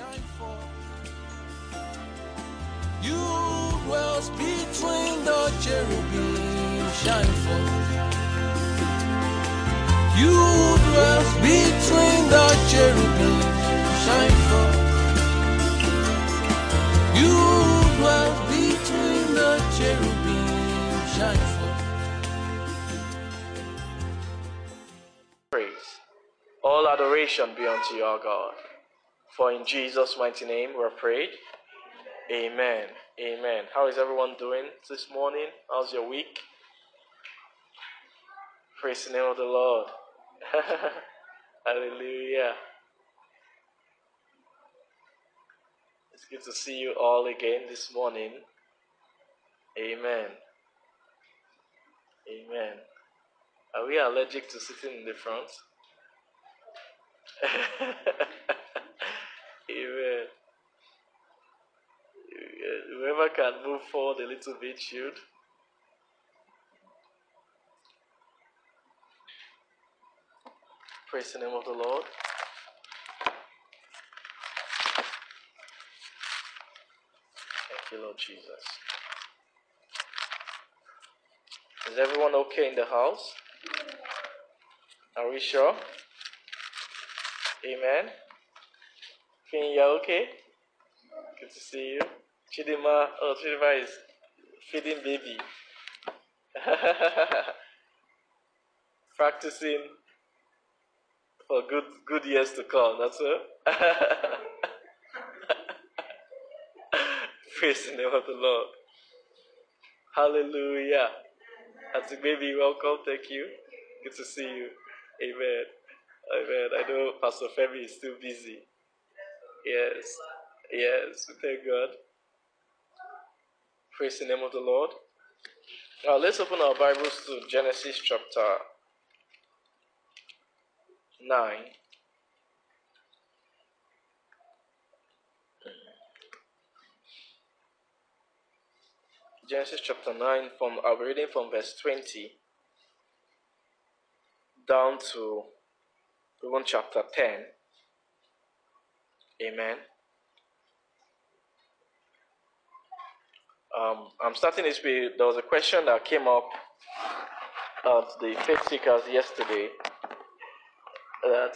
shine forth. You dwells between the cherubim, shine forth. You dwells between the cherubim, shine forth. You dwells between the cherubim, shine forth. praise. All adoration be unto your God. For in Jesus' mighty name we're prayed. Amen. Amen. How is everyone doing this morning? How's your week? Praise the name of the Lord. Hallelujah. It's good to see you all again this morning. Amen. Amen. Are we allergic to sitting in the front? Amen. Uh, uh, whoever can move forward a little bit should. Praise the name of the Lord. Thank you, Lord Jesus. Is everyone okay in the house? Are we sure? Amen. You okay? Good to see you. Chidima, oh, Chidima is feeding baby. Practicing for good good years to come. That's it. Praise the name of the Lord. Hallelujah. As a baby, welcome. Thank you. Good to see you. Amen. Amen. I know Pastor Femi is still busy. Yes. Yes. Thank God. Praise the name of the Lord. Now let's open our Bibles to Genesis chapter 9. Genesis chapter 9 from uh, I'll be reading from verse 20 down to even chapter 10. Amen. Um, I'm starting this with there was a question that came up at the faith seekers yesterday that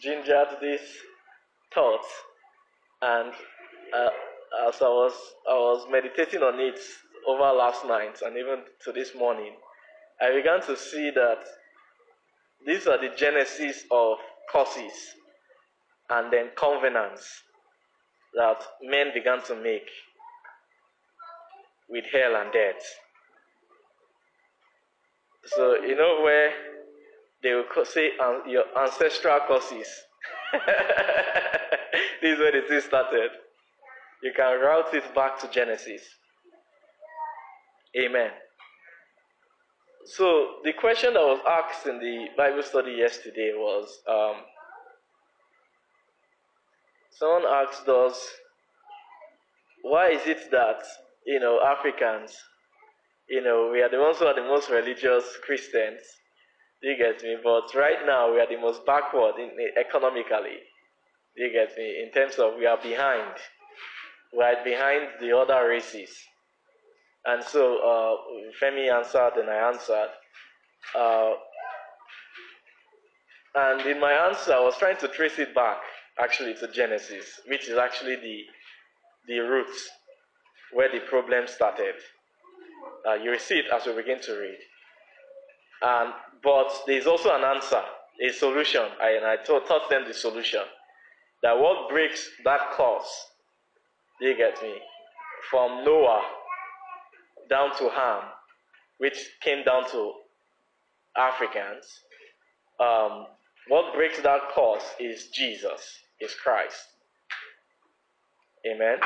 gingered this thought, and uh, as I was I was meditating on it over last night and even to this morning, I began to see that these are the genesis of curses and then covenants that men began to make with hell and death. So, you know where they will say um, your ancestral curses. this is where the thing started. You can route it back to Genesis. Amen. So, the question that was asked in the Bible study yesterday was um, someone asked us, why is it that, you know, Africans, you know, we are the ones who are the most religious Christians, do you get me? But right now, we are the most backward in, economically, do you get me? In terms of we are behind, we are behind the other races. And so uh, Femi answered and I answered. Uh, and in my answer, I was trying to trace it back actually to Genesis, which is actually the, the roots where the problem started. Uh, you will see it as we begin to read. And, but there's also an answer, a solution. I, and I taught, taught them the solution. That what breaks that curse, do you get me? From Noah down to Ham, which came down to Africans, um, what breaks that curse is Jesus, is Christ. Amen.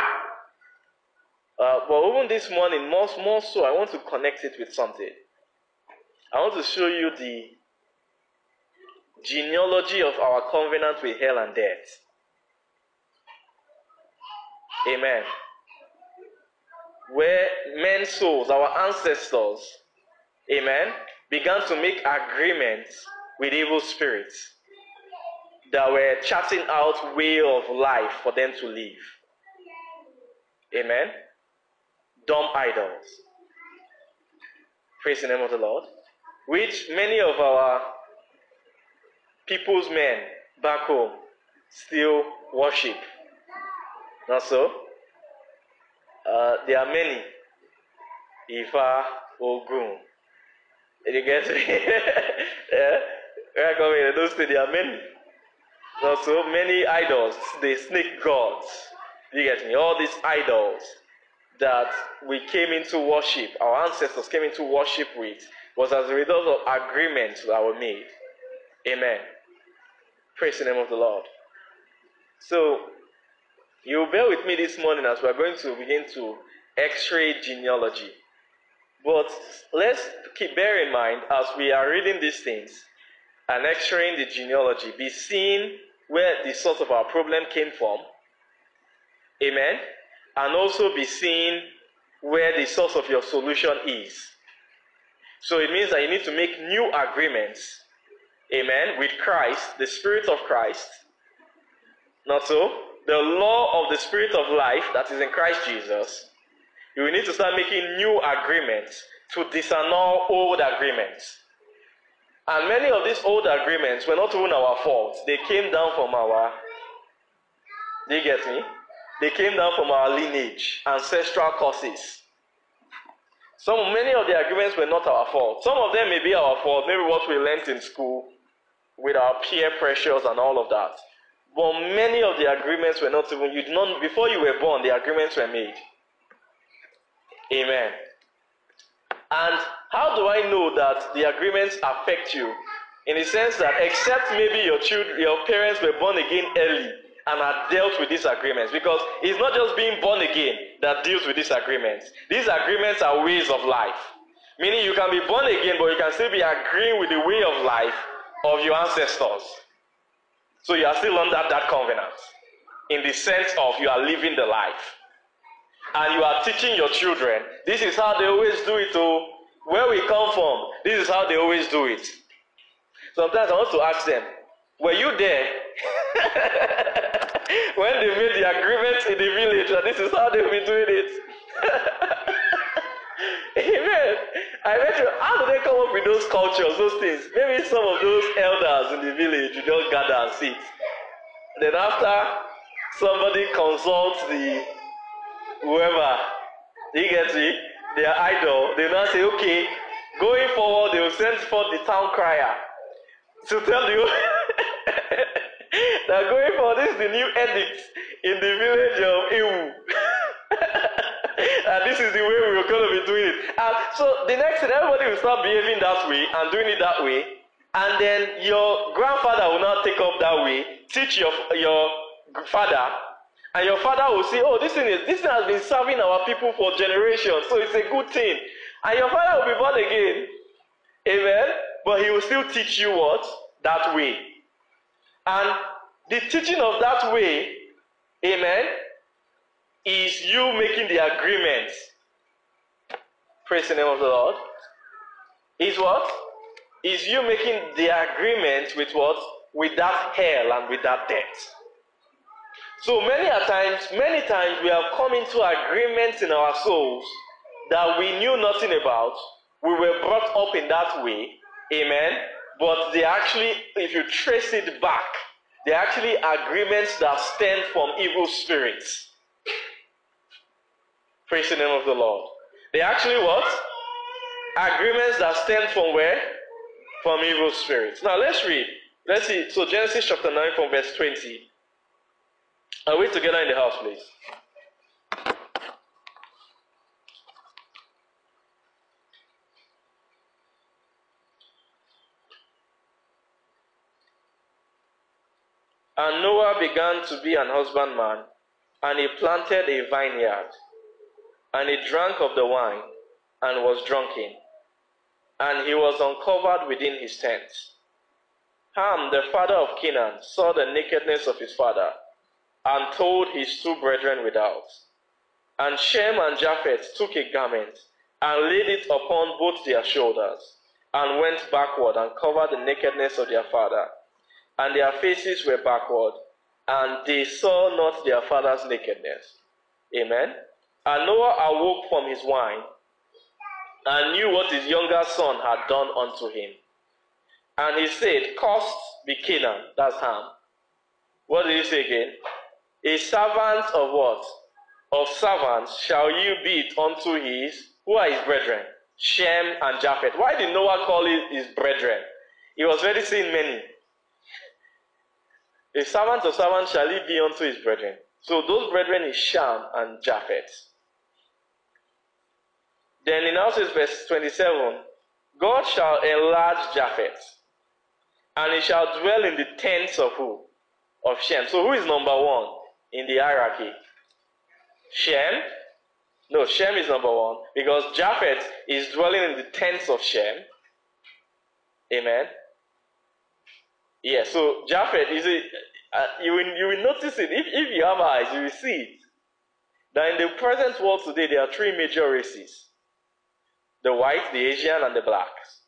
Uh, but even this morning, more, more so, I want to connect it with something. I want to show you the genealogy of our covenant with hell and death. Amen where men's souls, our ancestors, amen, began to make agreements with evil spirits. That were charting out way of life for them to live. Amen. Dumb idols. Praise the name of the Lord. Which many of our people's men back home still worship. Not so? Uh, there are many. Ifa, Ogun. Did you get me? yeah? I come in, those days, there are many. Not so many idols, the snake gods. You get me? All these idols that we came into worship, our ancestors came into worship with, was as a result of agreements that were made. Amen. Praise the name of the Lord. So, you bear with me this morning as we're going to begin to x-ray genealogy. But let's keep bear in mind as we are reading these things and x-raying the genealogy, be seeing where the source of our problem came from. Amen. And also be seeing where the source of your solution is. So it means that you need to make new agreements. Amen. With Christ, the Spirit of Christ. Not so? The law of the Spirit of life that is in Christ Jesus. You will need to start making new agreements to disannul old agreements. And many of these old agreements were not even our fault. They came down from our. Do you get me? They came down from our lineage, ancestral causes. Some many of the agreements were not our fault. Some of them may be our fault, maybe what we learned in school with our peer pressures and all of that. But many of the agreements were not even you did not before you were born, the agreements were made. Amen. And how do I know that the agreements affect you? In the sense that except maybe your children, your parents were born again early and are dealt with these agreements. Because it's not just being born again that deals with these agreements. These agreements are ways of life. Meaning you can be born again, but you can still be agreeing with the way of life of your ancestors. So you are still under that covenant. In the sense of you are living the life. And you are teaching your children, this is how they always do it, oh, where we come from, this is how they always do it. Sometimes I want to ask them, were you there when they made the agreement in the village that this is how they'll be doing it? Amen. I bet you, how do they come up with those cultures, those things? Maybe some of those elders in the village you just gather and sit. Then after somebody consults the whoever, you get it, their idol, they now say, okay, going forward, they will send forth the town crier to tell you that going forward, this is the new edict in the village of Ewu. and this is the way we are going to be doing it. And so the next thing, everybody will start behaving that way and doing it that way. And then your grandfather will now take up that way, teach your, your father, and your father will say, Oh, this thing is this thing has been serving our people for generations, so it's a good thing. And your father will be born again. Amen. But he will still teach you what? That way. And the teaching of that way, amen, is you making the agreement. Praise the name of the Lord. Is what? Is you making the agreement with what? With that hell and with that death. So many a times, many times we have come into agreements in our souls that we knew nothing about. We were brought up in that way. Amen. But they actually, if you trace it back, they're actually agreements that stem from evil spirits. Praise the name of the Lord. They actually what? Agreements that stem from where? From evil spirits. Now let's read. Let's see. So Genesis chapter 9 from verse 20. Are we together in the house, please? And Noah began to be an husbandman, and he planted a vineyard, and he drank of the wine, and was drunken, and he was uncovered within his tent. Ham, the father of Canaan, saw the nakedness of his father, and told his two brethren without. And Shem and Japheth took a garment, and laid it upon both their shoulders, and went backward and covered the nakedness of their father. and their faces were backward, and they saw not their father's nakedness. Amen. And Noah awoke from his wine and knew what his younger son had done unto him. And he said, Cursed be Canaan, that's Ham. What did he say again? A servant of what? Of servants shall you be unto his, who are his brethren? Shem and Japheth. Why did Noah call it his brethren? He was already seeing many. A servant of servants shall he be unto his brethren. So those brethren is Shem and Japheth. Then in says verse 27, God shall enlarge Japheth, and he shall dwell in the tents of who? Of Shem. So who is number one in the hierarchy? Shem? No, Shem is number one because Japheth is dwelling in the tents of Shem. Amen. Yeah, so Japheth is a, uh, you, will, you will notice it. If, if you have eyes, you will see it. That in the present world today, there are three major races the white, the Asian, and the blacks.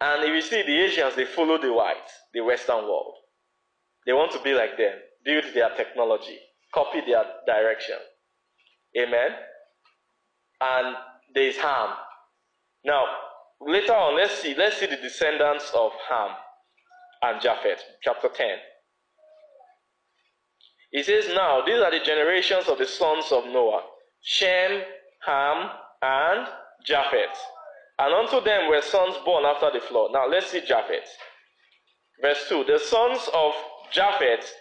And if you see the Asians, they follow the white, the Western world. They want to be like them, build their technology, copy their direction. Amen. And there is Ham. Now, later on, let's see, let's see the descendants of Ham and Japheth, chapter 10. He says, Now, these are the generations of the sons of Noah Shem, Ham, and Japheth. And unto them were sons born after the flood. Now, let's see Japheth. Verse 2 The sons of Japheth,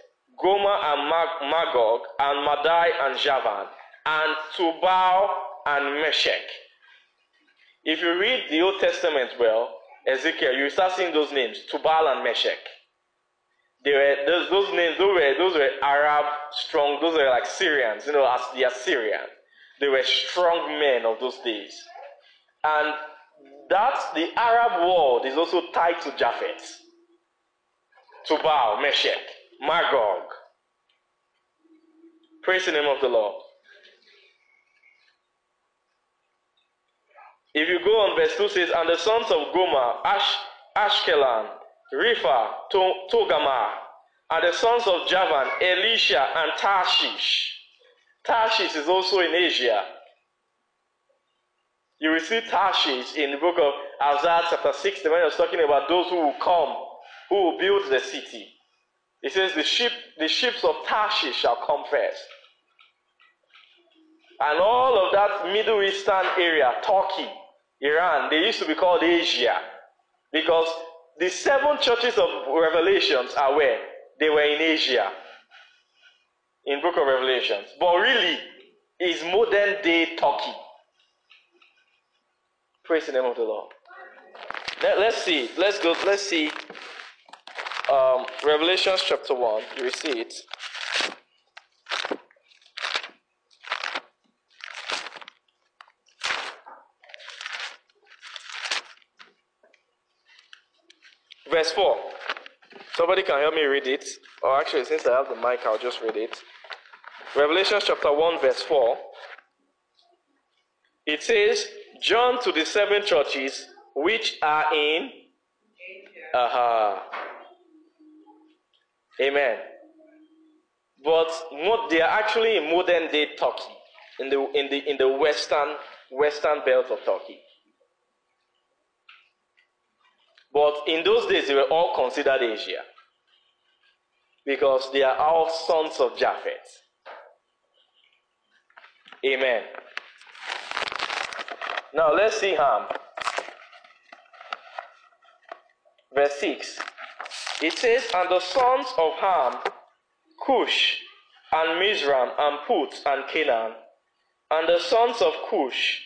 Gomer and Mag- Magog, and Madai and Javan, and Tubal and Meshech. If you read the Old Testament well, Ezekiel, you start seeing those names, Tubal and Meshech. They were those, those names, those were those were Arab strong, those were like Syrians, you know, as the Assyrian. They were strong men of those days. And that the Arab world is also tied to Japheth. Tubal, Meshech, Magog. Praise the name of the Lord. If you go on verse 2 says, And the sons of Gomer, Ash, Ashkelon, Ripha, to, Togarmah, and the sons of Javan, Elisha, and Tarshish. Tarshish is also in Asia. You will see Tarshish in the book of Isaiah chapter 60 when was talking about those who will come, who will build the city. It says the ship, the ships of Tarshish shall come first. And all of that Middle Eastern area, Turkey, Iran, they used to be called Asia. Because the seven churches of Revelations are where? They were in Asia. In Book of Revelations. But really, is modern day Turkey. Praise the name of the Lord. Let, us see. Let's go. Let's see. Um, Revelations chapter 1. You will see it. Verse 4. Somebody can help me read it. Or actually, since I have the mic, I'll just read it. Revelation chapter 1, verse 4. It says, John to the seven churches which are in. Aha. Uh-huh. Amen. But what they are actually in modern day Turkey, in the in the in the western western belt of Turkey. But in those days, they were all considered Asia because they are all sons of Japheth. Amen. Now let's see Ham. Verse 6. It says, And the sons of Ham, Cush, and Mizraim, and Put, and Canaan, and the sons of Cush,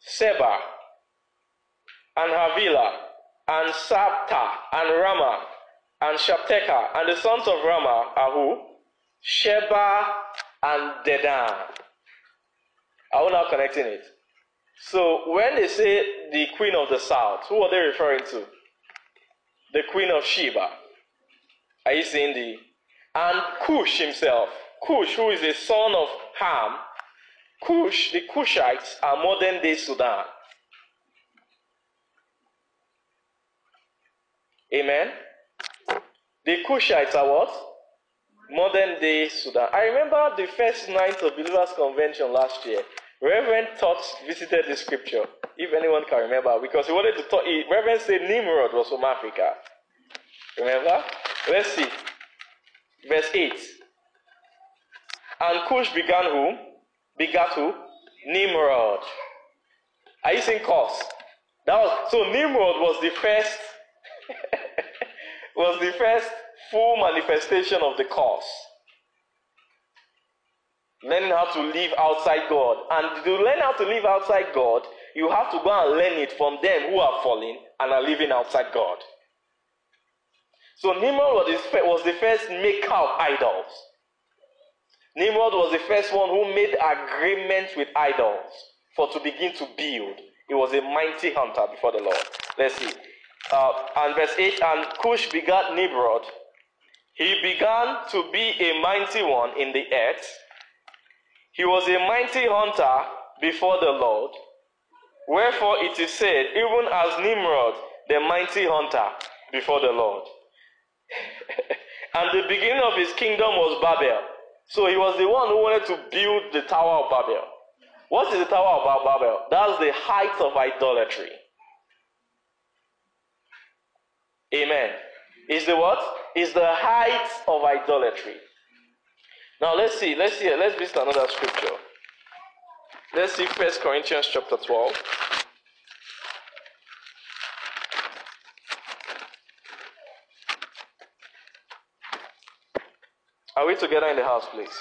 Seba, and Havilah, and Sabta, and Raamah, and Shapteka, and the sons of Raamah are who? Sheba and Dedan. Are we now connecting it? So when they say the queen of the south, who are they referring to? The queen of Sheba. Are you seeing the? And Cush himself, Cush, who is a son of Ham, Cush, the Cushites are modern day Sudan. Amen. The Kushites are what? Modern day Sudan. I remember the first night of Believers Convention last year. Reverend Tots visited the scripture, if anyone can remember, because he wanted to talk. He, Reverend said Nimrod was from Africa. Remember? Let's see. Verse 8. And Cush began who? Begat who? Nimrod. Are you saying cause? That was so Nimrod was the first was the first full manifestation of the cause. Learning how to live outside God. And to learn how to live outside God, you have to go and learn it from them who are falling and are living outside God. So Nimrod was the, first maker of idols. Nimrod was the first one who made agreements with idols for to begin to build. He was a mighty hunter before the Lord. Let's see. Uh, and verse 8 And Cush begat Nimrod. He began to be a mighty one in the earth. He was a mighty hunter before the Lord. Wherefore it is said, even as Nimrod, the mighty hunter before the Lord. and the beginning of his kingdom was Babel. So he was the one who wanted to build the Tower of Babel. What is the Tower of Babel? That's the height of idolatry. Amen. Is the what? Is the height of idolatry. Now let's see, let's see, let's visit another scripture. Let's see First Corinthians chapter 12. Are we together in the house, please?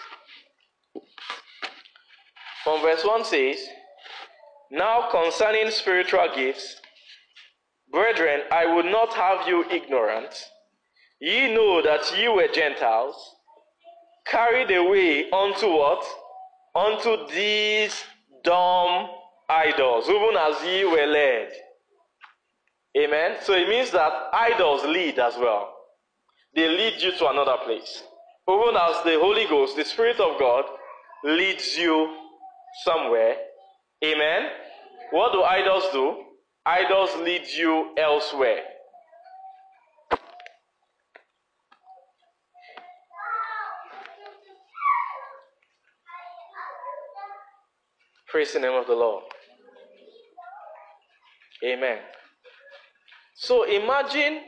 From verse 1 says, Now concerning spiritual gifts, brethren, I would not have you ignorant. Ye know that ye were Gentiles, carried away unto what? Unto these dumb idols, even as ye were led. Amen. So it means that idols lead as well. They lead you to another place. Even as the Holy Ghost, the Spirit of God, leads you somewhere. Amen. What do idols do? Idols lead you elsewhere. Praise the name of the Lord. Amen. So imagine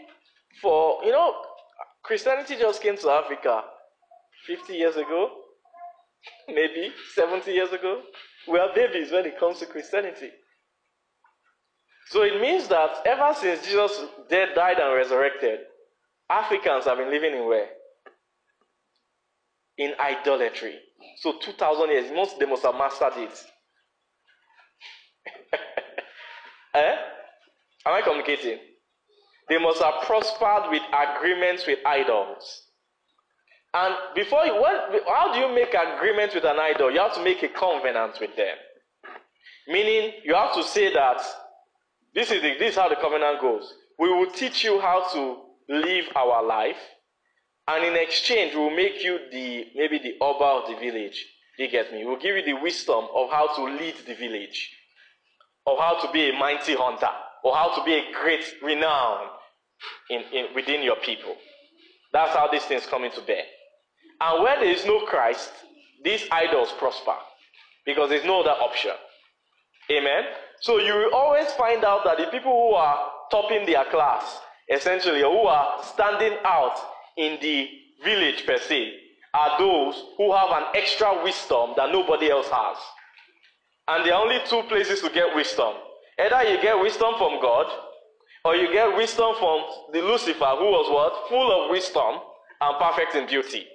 for, you know, Christianity just came to Africa 50 years ago, maybe 70 years ago. We are babies when it comes to Christianity. So it means that ever since Jesus dead, died, and resurrected, Africans have been living in where? In idolatry. So 2,000 years, most they must have mastered it. eh? Am I communicating? They must have prospered with agreements with idols. And before you, when, how do you make agreement with an idol? You have to make a covenant with them. Meaning, you have to say that this is, the, this is how the covenant goes. We will teach you how to live our life, and in exchange, we will make you the maybe the Oba of the village. You get me? We'll give you the wisdom of how to lead the village, of how to be a mighty hunter, or how to be a great renown in, in, within your people. That's how these things come into bear. And when there is no Christ, these idols prosper because there's no other option. Amen. So you will always find out that the people who are topping their class, essentially, or who are standing out in the village per se, are those who have an extra wisdom that nobody else has. And there are only two places to get wisdom. Either you get wisdom from God, or you get wisdom from the Lucifer, who was what? Full of wisdom and perfect in beauty.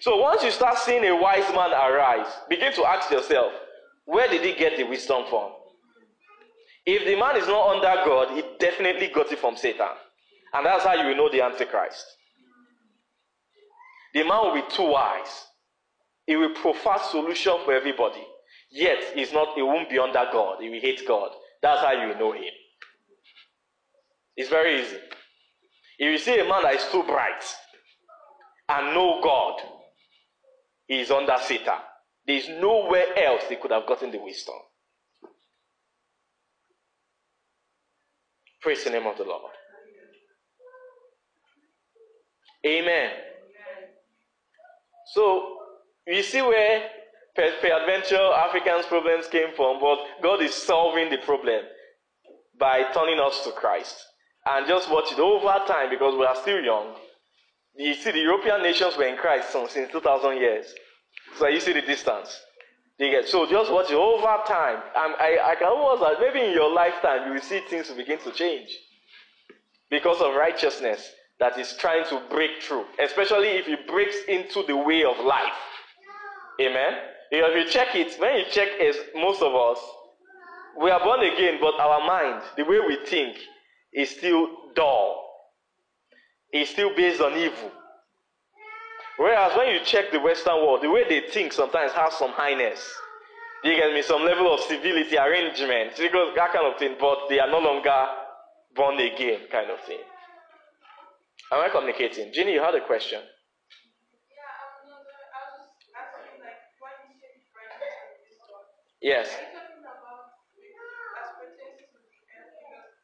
So once you start seeing a wise man arise, begin to ask yourself, where did he get the wisdom from? If the man is not under God, he definitely got it from Satan. And that's how you will know the Antichrist. The man will be too wise. He will profess solution for everybody. Yet he's not, he won't be under God. He will hate God. That's how you know him. It's very easy. If you see a man that is too bright and know God, he is under Satan. There is nowhere else they could have gotten the wisdom. Praise the name of the Lord. Amen. So you see where per- peradventure Africans' problems came from, but God is solving the problem by turning us to Christ. And just watch it over time because we are still young. You see, the European nations were in Christ since 2,000 years. So you see the distance. So just watch it over time. And I, I can almost like maybe in your lifetime you will see things begin to change because of righteousness that is trying to break through, especially if it breaks into the way of life. Amen. If you check it, when you check is most of us, we are born again, but our mind, the way we think, is still dull. It's still based on evil. Whereas when you check the Western world, the way they think sometimes has some highness. You get me? Some level of civility, arrangement, that kind of thing, but they are no longer born again, kind of thing. Am I communicating? Ginny, you had a question. Figure things out as pertains to the earth.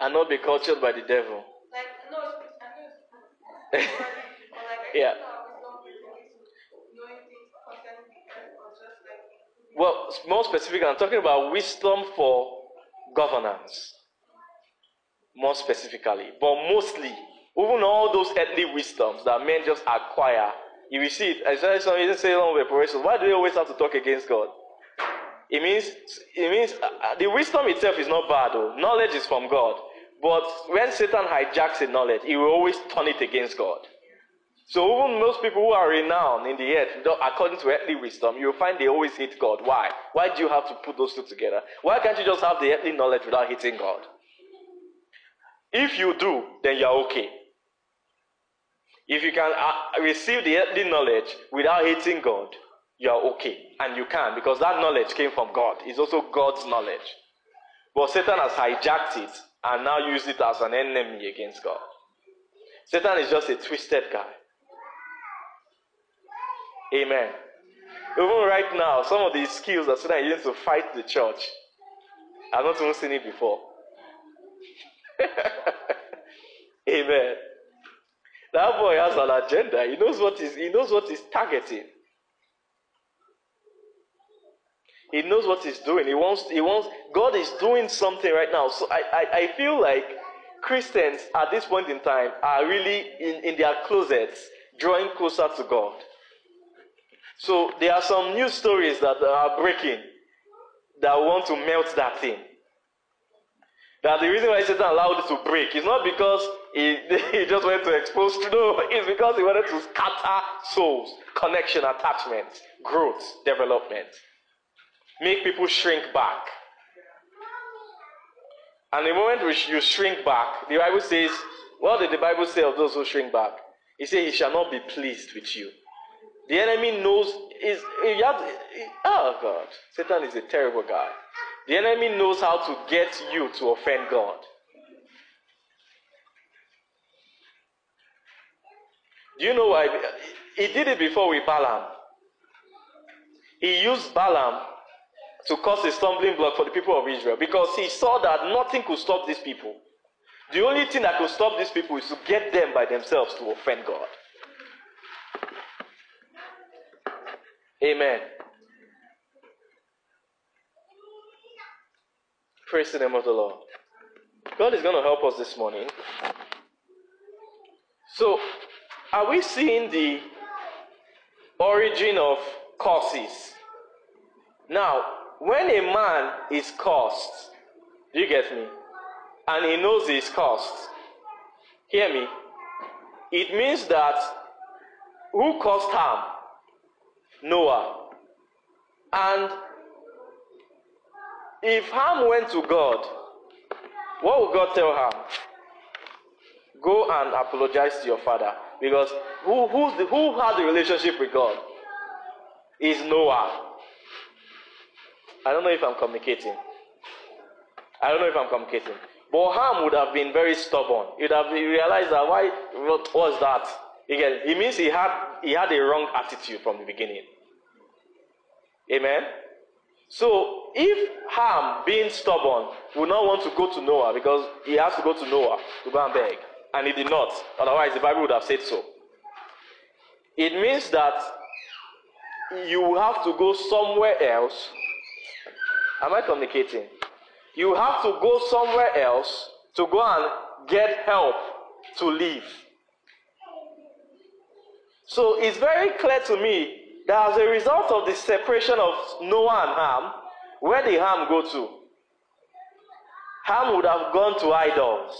And not be cultured by the devil. Like no, I know like I Yeah. know wisdom relates to knowing things concerning the earth or just like including Well, more specific, I'm talking about wisdom for governance. More specifically. But mostly, even all those earthly wisdoms that men just acquire, you see it. Said something, you say along with. Why do they always have to talk against God? It means, it means uh, uh, the wisdom itself is not bad, though. Knowledge is from God. But when Satan hijacks the knowledge, he will always turn it against God. So even most people who are renowned in the earth, according to earthly wisdom, you'll find they always hate God. Why? Why do you have to put those two together? Why can't you just have the earthly knowledge without hating God? If you do, then you're okay. If you can uh, receive the earthly knowledge without hating God, you're okay. And you can, because that knowledge came from God. It's also God's knowledge. But Satan has hijacked it and now used it as an enemy against God. Satan is just a twisted guy. Amen. Even right now, some of the skills that Satan is using to fight the church, I've not even seen it before. Amen. That boy has an agenda. He knows what he's, he knows what he's targeting. He knows what he's doing. He wants, he wants, God is doing something right now. So I, I, I feel like Christians at this point in time are really in, in their closets, drawing closer to God. So there are some news stories that are breaking that want to melt that thing. That the reason why Satan allowed it to break is not because he, he just wanted to expose no, it's because he wanted to scatter souls, connection, attachment, growth, development. Make people shrink back. And the moment you shrink back, the Bible says, what did the Bible say of those who shrink back? He said, He shall not be pleased with you. The enemy knows is you have, oh God, Satan is a terrible guy. The enemy knows how to get you to offend God. Do you know why? He did it before with Balaam. He used Balaam to cause a stumbling block for the people of Israel because he saw that nothing could stop these people. The only thing that could stop these people is to get them by themselves to offend God. Amen. Praise the name of the Lord. God is going to help us this morning. So, are we seeing the origin of causes? Now, when a man is cursed, do you get me? And he knows he's cursed, hear me? It means that who caused harm? Noah. And if Ham went to God, what would God tell Ham? Go and apologize to your father. Because who, who's the, who had the relationship with God? Is Noah. I don't know if I'm communicating. I don't know if I'm communicating. But Ham would have been very stubborn. He would have realized that why what was that? Again, it means he had he had a wrong attitude from the beginning. Amen. So if Ham, being stubborn, would not want to go to Noah because he has to go to Noah to go and beg, and he did not, otherwise the Bible would have said so. It means that you have to go somewhere else. Am I communicating? You have to go somewhere else to go and get help to live. So it's very clear to me that as a result of the separation of Noah and Ham, where did Ham go to? Ham would have gone to idols.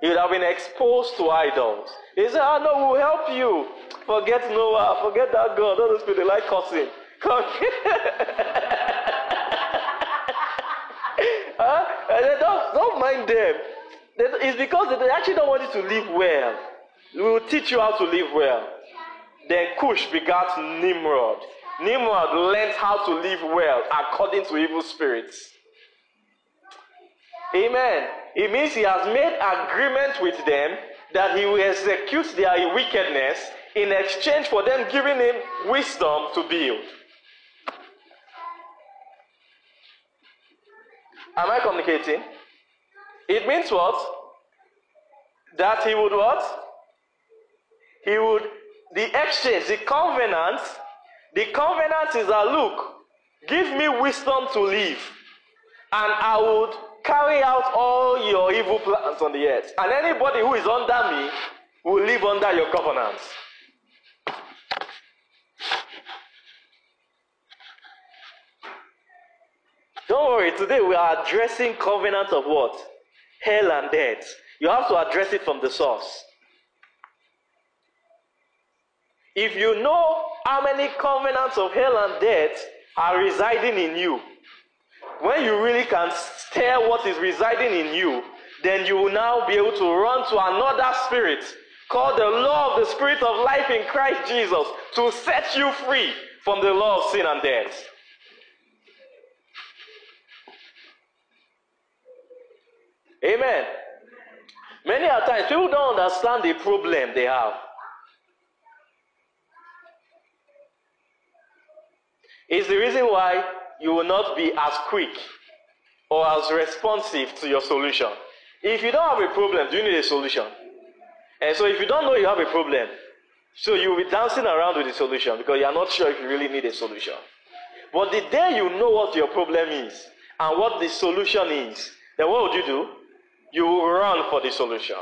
He would have been exposed to idols. He said, Oh no, we'll help you. Forget Noah, forget that God. Those people, they like cussing. Come. huh? Then don't, don't mind them. It's because they actually don't want you to live well. We will teach you how to live well. Then Cush begat Nimrod. Nimrod learned how to live well according to evil spirits. Amen. It means he has made agreement with them that he will execute their wickedness in exchange for them giving him wisdom to build. Am I communicating? It means what? That he would what? He would, the exchange, the covenant, the covenant is that look, give me wisdom to live, and I would carry out all your evil plans on the earth. And anybody who is under me will live under your covenant. Don't worry, today we are addressing covenant of what? Hell and death. You have to address it from the source. If you know how many covenants of hell and death are residing in you, when you really can stare what is residing in you, then you will now be able to run to another spirit called the law of the spirit of life in Christ Jesus to set you free from the law of sin and death. Amen. Many a times people don't understand the problem they have. It's the reason why you will not be as quick or as responsive to your solution. If you don't have a problem, do you need a solution? And so if you don't know you have a problem, so you'll be dancing around with the solution because you're not sure if you really need a solution. But the day you know what your problem is and what the solution is, then what would you do? You will run for the solution.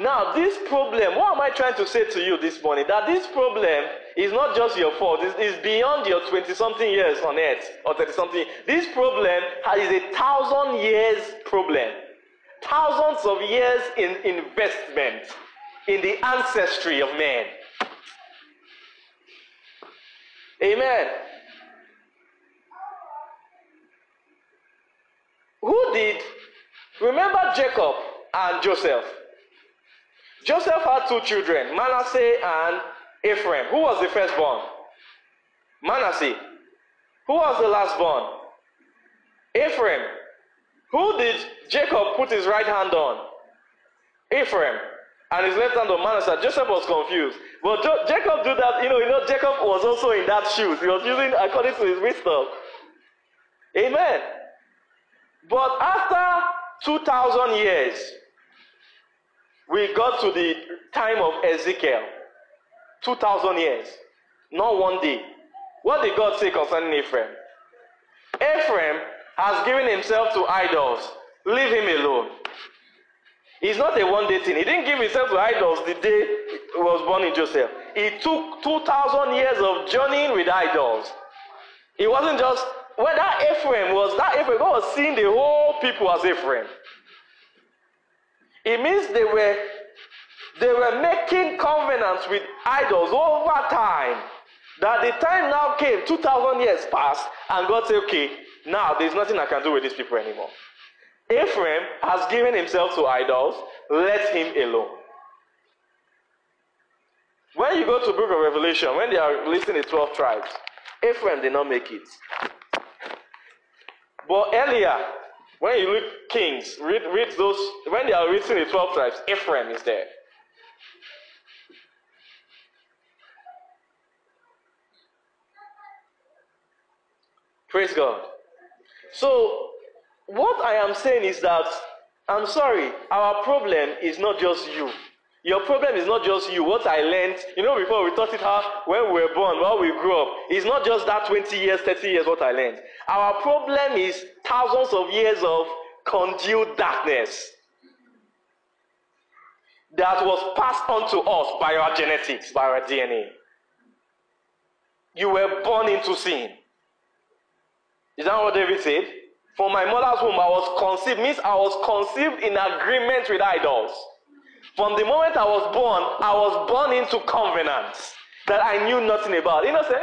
Now, this problem, what am I trying to say to you this morning? That this problem is not just your fault, it's, it's beyond your 20 something years on earth or 30 something. This problem is a thousand years problem. Thousands of years in investment in the ancestry of man. Amen. Who did? Remember Jacob and Joseph. Joseph had two children, Manasseh and Ephraim. Who was the firstborn? Manasseh. Who was the lastborn? Ephraim. Who did Jacob put his right hand on? Ephraim. And his left hand on Manasseh. Joseph was confused. But jo- Jacob did that, you know, you know, Jacob was also in that shoes. He was using according to his wisdom. Amen. But after 2,000 years, we got to the time of Ezekiel. 2,000 years. Not one day. What did God say concerning Ephraim? Ephraim has given himself to idols. Leave him alone. It's not a one day thing. He didn't give himself to idols the day he was born in Joseph. It took 2,000 years of journeying with idols. It wasn't just, when that Ephraim was, that Ephraim, God was seeing the whole people as Ephraim. It means they were they were making covenants with idols over time. That the time now came, 2,000 years passed, and God said, okay, now there's nothing I can do with these people anymore. Ephraim has given himself to idols, let him alone. When you go to book of Revelation, when they are listing the 12 tribes, Ephraim did not make it. But earlier, when you look kings, read, read those, when they are written in 12 tribes, Ephraim is there. Praise God. So, what I am saying is that, I'm sorry, our problem is not just you. Your problem is not just you. What I learned, you know, before we taught it how when we were born, while we grew up, it's not just that 20 years, 30 years what I learned. Our problem is thousands of years of congealed darkness that was passed on to us by our genetics, by our DNA. You were born into sin. Is that what David said? For my mother's womb, I was conceived, means I was conceived in agreement with idols. From the moment I was born, I was born into covenants that I knew nothing about. You know, say,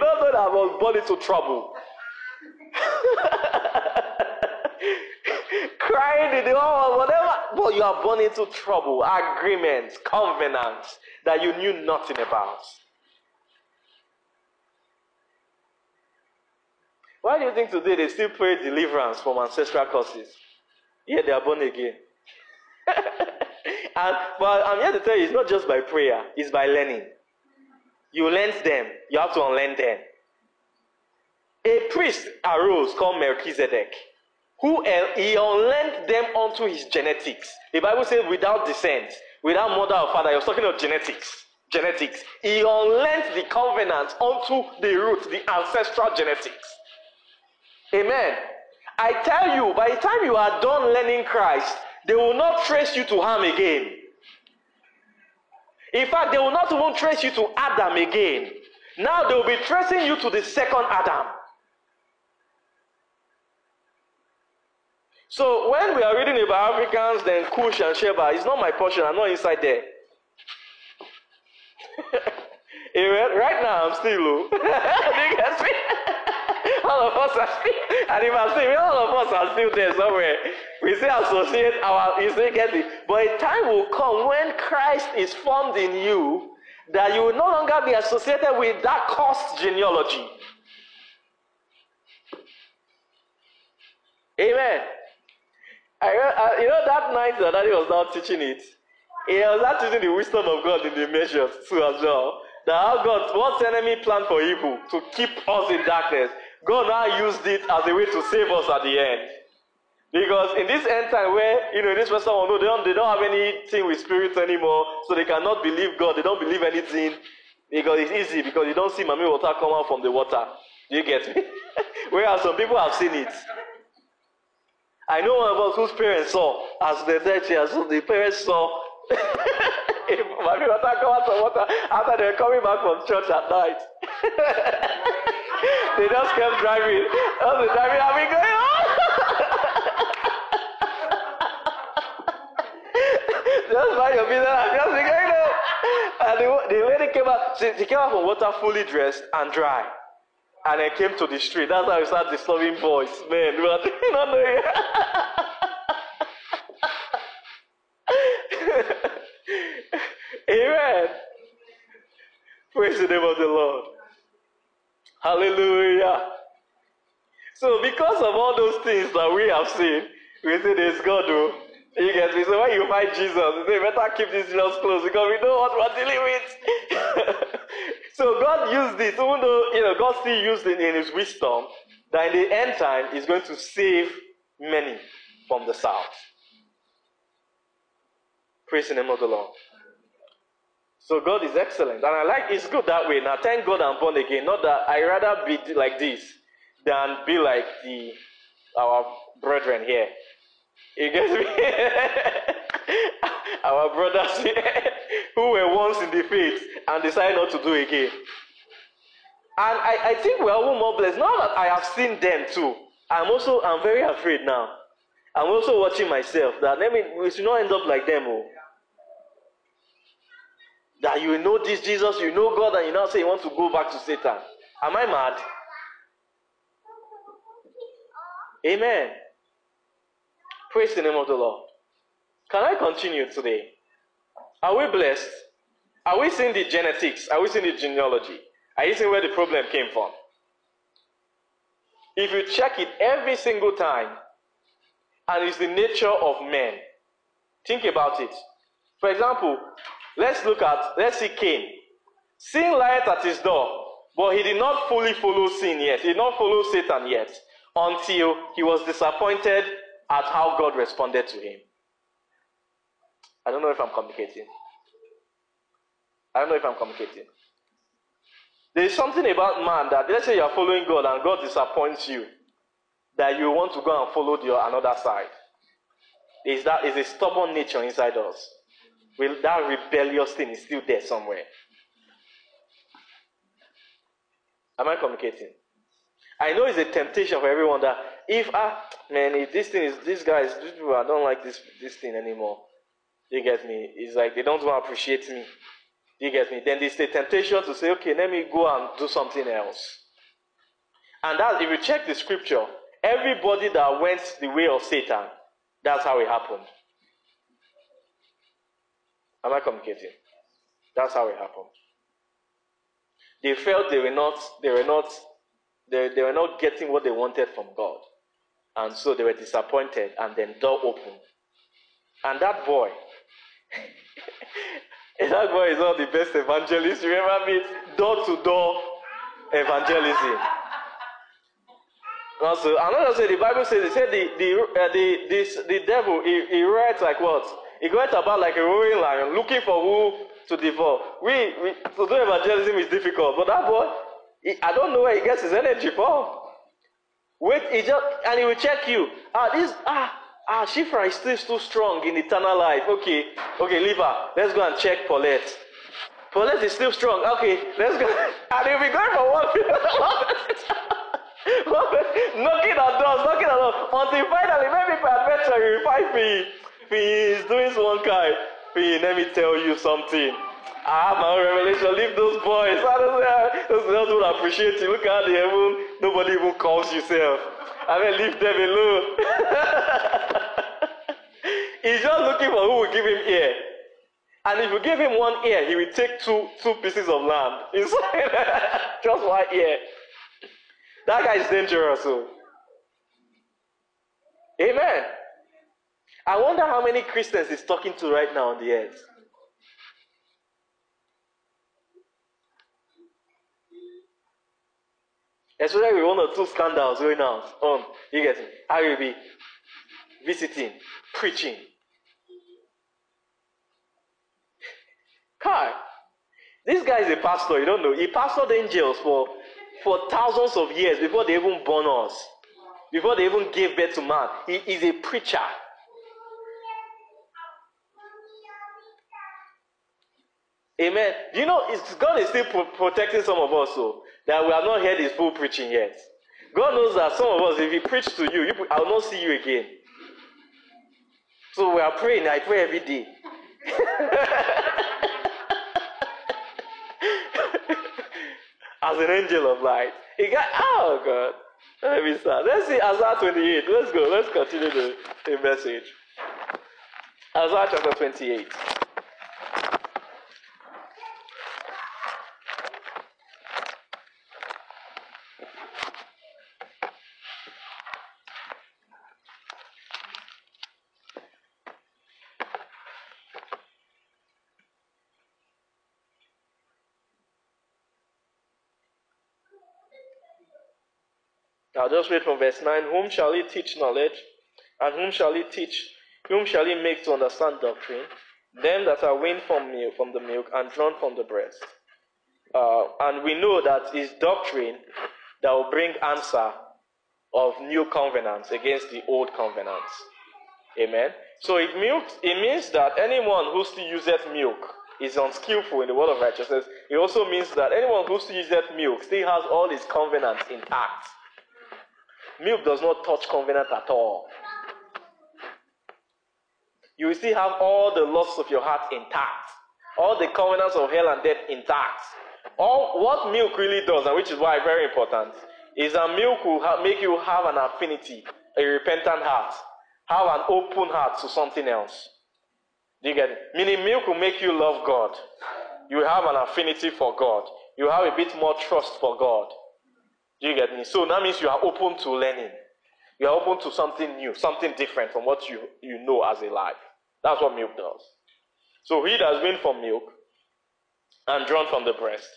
that's what I was born into trouble. Crying in the oh, whatever. But you are born into trouble, agreements, covenants that you knew nothing about. Why do you think today they still pray deliverance from ancestral curses? Yeah, they are born again. and but I'm here to tell you, it's not just by prayer, it's by learning. You learn them, you have to unlearn them. A priest arose called Melchizedek, who he unlearned them unto his genetics. The Bible says without descent, without mother or father. He was talking of genetics. Genetics. He unlearned the covenant unto the root, the ancestral genetics. Amen. I tell you, by the time you are done learning Christ, they will not trace you to Ham again. In fact, they will not even trace you to Adam again. Now they will be tracing you to the second Adam. So when we are reading about Africans, then Cush and Sheba, it's not my portion. I'm not inside there. Eh, Amen. Right now, I'm still low. Get me? all of us are still, and if I'm still, all of us are still there somewhere. We say associate our, you get it. But a time will come when Christ is formed in you that you will no longer be associated with that cursed genealogy. Amen. I, I, uh, you know that night that Daddy was now teaching it, he was not teaching the wisdom of God in the measures too as well. That how God, what's enemy plan for evil? To keep us in darkness. God now used it as a way to save us at the end. Because in this end time where, you know, this person will know they don't, they don't have anything with spirit anymore, so they cannot believe God, they don't believe anything, because it's easy, because you don't see mommy water come out from the water. Do you get me? Whereas some people have seen it. I know one of us whose parents saw, as the here, so the parents saw mommy water come out from water after they were coming back from church at night. they just kept driving. Just the driving, I've been going on. just by your business, I've just going on. And the, the lady came out, she, she came out from water fully dressed and dry. And I came to the street. That's how we start disturbing boys. Man, we. Amen. Praise the name of the Lord. Hallelujah. So, because of all those things that we have seen, we say there's God, though. You get me? So, when you find Jesus, you say, better keep this Jesus close because we know what we're dealing with. so, God used this, even though, you know, God still used it in His wisdom, that in the end time, He's going to save many from the south. Praise the name of the Lord. So God is excellent. And I like it's good that way. Now thank God I'm born again. Not that I rather be like this than be like the our brethren here. You get me? our brothers here who were once in the faith and decided not to do again. And I, I think we're all more blessed. Now that I have seen them too, I'm also I'm very afraid now. I'm also watching myself that let me we should not end up like them. Oh. That you know this Jesus, you know God, and you now say you want to go back to Satan. Am I mad? Amen. Praise the name of the Lord. Can I continue today? Are we blessed? Are we seeing the genetics? Are we seeing the genealogy? Are you seeing where the problem came from? if you check it every single time, and it's the nature of men. Think about it. For example, let's look at, let's see Cain. Sin lied at his door, but he did not fully follow sin yet. He did not follow Satan yet until he was disappointed at how God responded to him. I don't know if I'm communicating. I don't know if I'm communicating. There is something about man that let's say you are following God and God disappoints you, that you want to go and follow the another side. Is that is a stubborn nature inside us. Will that rebellious thing is still there somewhere? Am I communicating? I know it's a temptation for everyone that if ah man, if this thing is this guy is I don't like this this thing anymore. You get me? It's like they don't want to appreciate me. You get me? Then there's the temptation to say, okay, let me go and do something else. And that if you check the scripture, everybody that went the way of Satan, that's how it happened. Am I communicating? That's how it happened. They felt they were not, they were not, they, they were not getting what they wanted from God. And so they were disappointed, and then door opened. And that boy, that boy is of the best evangelist you ever meet. Door to door evangelism. Also, another say the Bible says, it said the the uh, the this the devil he, he writes like what? He went about like a roaring lion, looking for who to devour. We, we to do evangelism is difficult, but that boy, he, I don't know where he gets his energy from. Wait, he just and he will check you. Ah, this ah ah Shifra is still too strong in eternal life. Okay, okay, leave her. Let's go and check Paulette. Paulette is still strong. Okay, let's go. And he'll be going for one knocking at doors, knocking at doors, until finally maybe peradventure you find me. He is doing one kind. He, let me tell you something. Ah, Have my own revelation. Leave those boys. Don't. Ah, those girls will appreciate you. Look at the heaven. Nobody even calls yourself. I mean, leave them alone. He's just looking for who will give him ear. And if you give him one ear, he will take two two pieces of land. just one ear. That guy is dangerous. So. Amen. I wonder how many Christians he's talking to right now on the earth. Especially with one or two scandals going on. Um, you get me? I will be visiting, preaching. Kai, this guy is a pastor, you don't know. He pastored angels for, for thousands of years before they even born us, before they even gave birth to man. He is a preacher. Amen. You know it's, God is still pro- protecting some of us so that we have not heard his full preaching yet. God knows that some of us, if he preach to you, you I will not see you again. So we are praying. I pray every day. As an angel of light. He got oh God. Let me start. Let's see Isaiah 28. Let's go. Let's continue the, the message. Isaiah chapter 28. Just read from verse 9. Whom shall he teach knowledge? And whom shall he teach? Whom shall he make to understand doctrine? Them that are weaned from milk, from the milk and drawn from the breast. Uh, and we know that it's doctrine that will bring answer of new covenants against the old covenants. Amen. So it, milk, it means that anyone who still uses milk is unskillful in the word of righteousness. It also means that anyone who still uses milk still has all his covenants intact. Milk does not touch covenant at all. You will still have all the lusts of your heart intact, all the covenants of hell and death intact. All what milk really does, and which is why very important, is that milk will ha- make you have an affinity, a repentant heart, have an open heart to something else. Do you get it? Meaning, milk will make you love God. You have an affinity for God. You have a bit more trust for God. Do you get me? So that means you are open to learning. You are open to something new, something different from what you, you know as a life. That's what milk does. So he that has been from milk and drawn from the breast.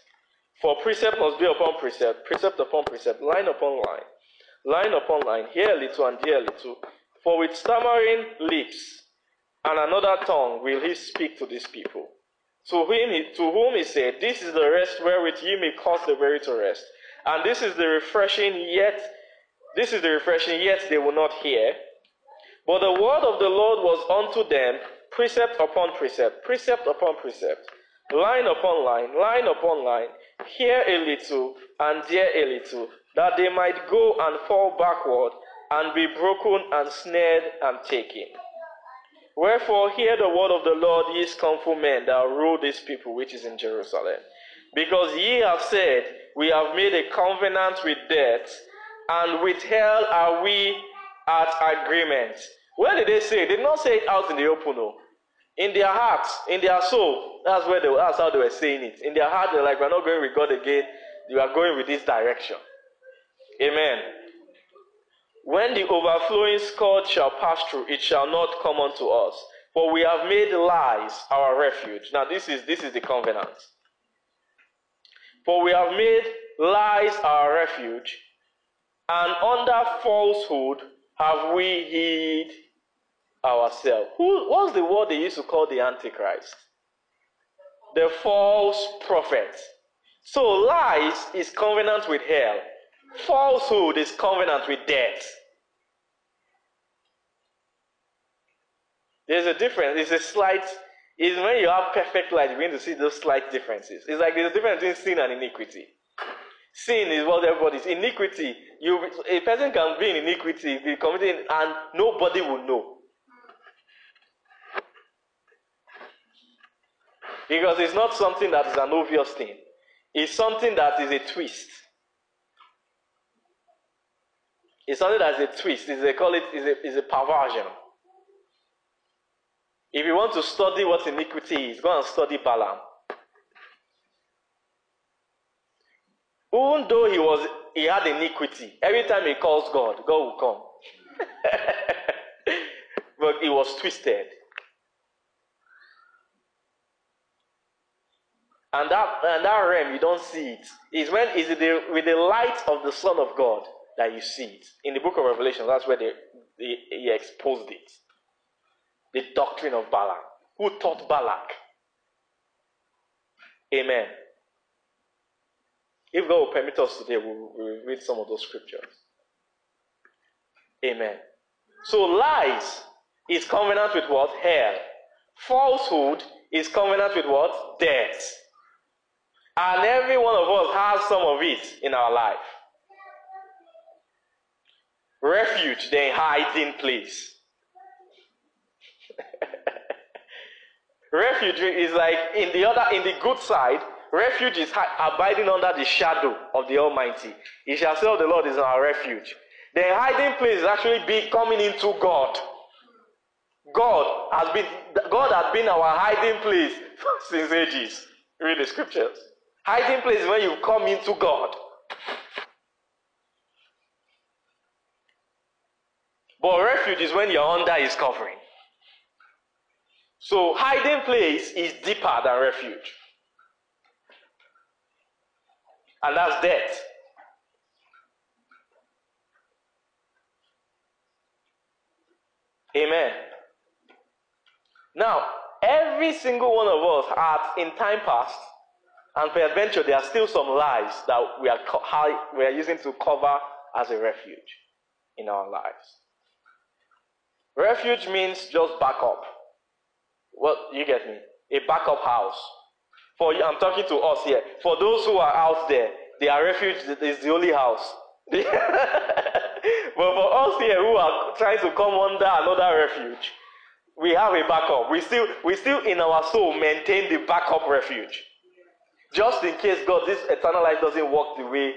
For precept must be upon precept, precept upon precept, line upon line, line upon line, here a little and there a little. For with stammering lips and another tongue will he speak to these people. To whom, he, to whom he said, This is the rest wherewith ye may cause the weary to rest. And this is the refreshing, yet, this is the refreshing, yet they will not hear. But the word of the Lord was unto them precept upon precept, precept upon precept, line upon line, line upon line, here a little and there a little, that they might go and fall backward and be broken and snared and taken. Wherefore, hear the word of the Lord, ye scornful men that rule this people which is in Jerusalem. Because ye have said, We have made a covenant with death, and with hell are we at agreement. Where did they say? They did not say it out in the open. No. In their hearts, in their soul, that's where they, that's how they were saying it. In their heart, they're like, We're not going with God again. You are going with this direction. Amen. When the overflowing scourge shall pass through, it shall not come unto us. For we have made lies our refuge. Now this is this is the covenant. For we have made lies our refuge, and under falsehood have we hid ourselves. Who what's the word they used to call the Antichrist? The false prophet. So lies is covenant with hell. Falsehood is covenant with death. There's a difference. It's a slight. Is when you have perfect light, you're going to see those slight differences. It's like there's a difference between sin and iniquity. Sin is what everybody's iniquity. You, a person can be in iniquity, be committing, and nobody will know. Because it's not something that is an obvious thing. It's something that is a twist. It's something that is a twist. Is they call it is a, a perversion. If you want to study what iniquity is, go and study Balaam. Even though he was he had iniquity, every time he calls God, God will come. but he was twisted. And that and that realm you don't see it. Is when is it with the light of the Son of God that you see it. In the book of Revelation, that's where they, they, he exposed it. The doctrine of Balaam. Who taught Balak? Amen. If God will permit us today, we'll, we'll read some of those scriptures. Amen. So lies is covenant with what? Hell. Falsehood is covenant with what? Death. And every one of us has some of it in our life. Refuge, the hiding place. Refuge is like in the other, in the good side, refuge is abiding under the shadow of the Almighty. He shall say, The Lord is our refuge. The hiding place is actually be coming into God. God has been God has been our hiding place since ages. Read the scriptures. Hiding place is when you come into God. But refuge is when you're under his covering. So hiding place is deeper than refuge. And that's death. Amen. Now, every single one of us had in time past, and peradventure, there are still some lies that we are, co- we are using to cover as a refuge in our lives. Refuge means just backup. What you get me? A backup house. For I'm talking to us here. For those who are out there, their refuge is the only house. but for us here who are trying to come under another refuge, we have a backup. We still, we still in our soul maintain the backup refuge. Just in case God, this eternal life doesn't work the way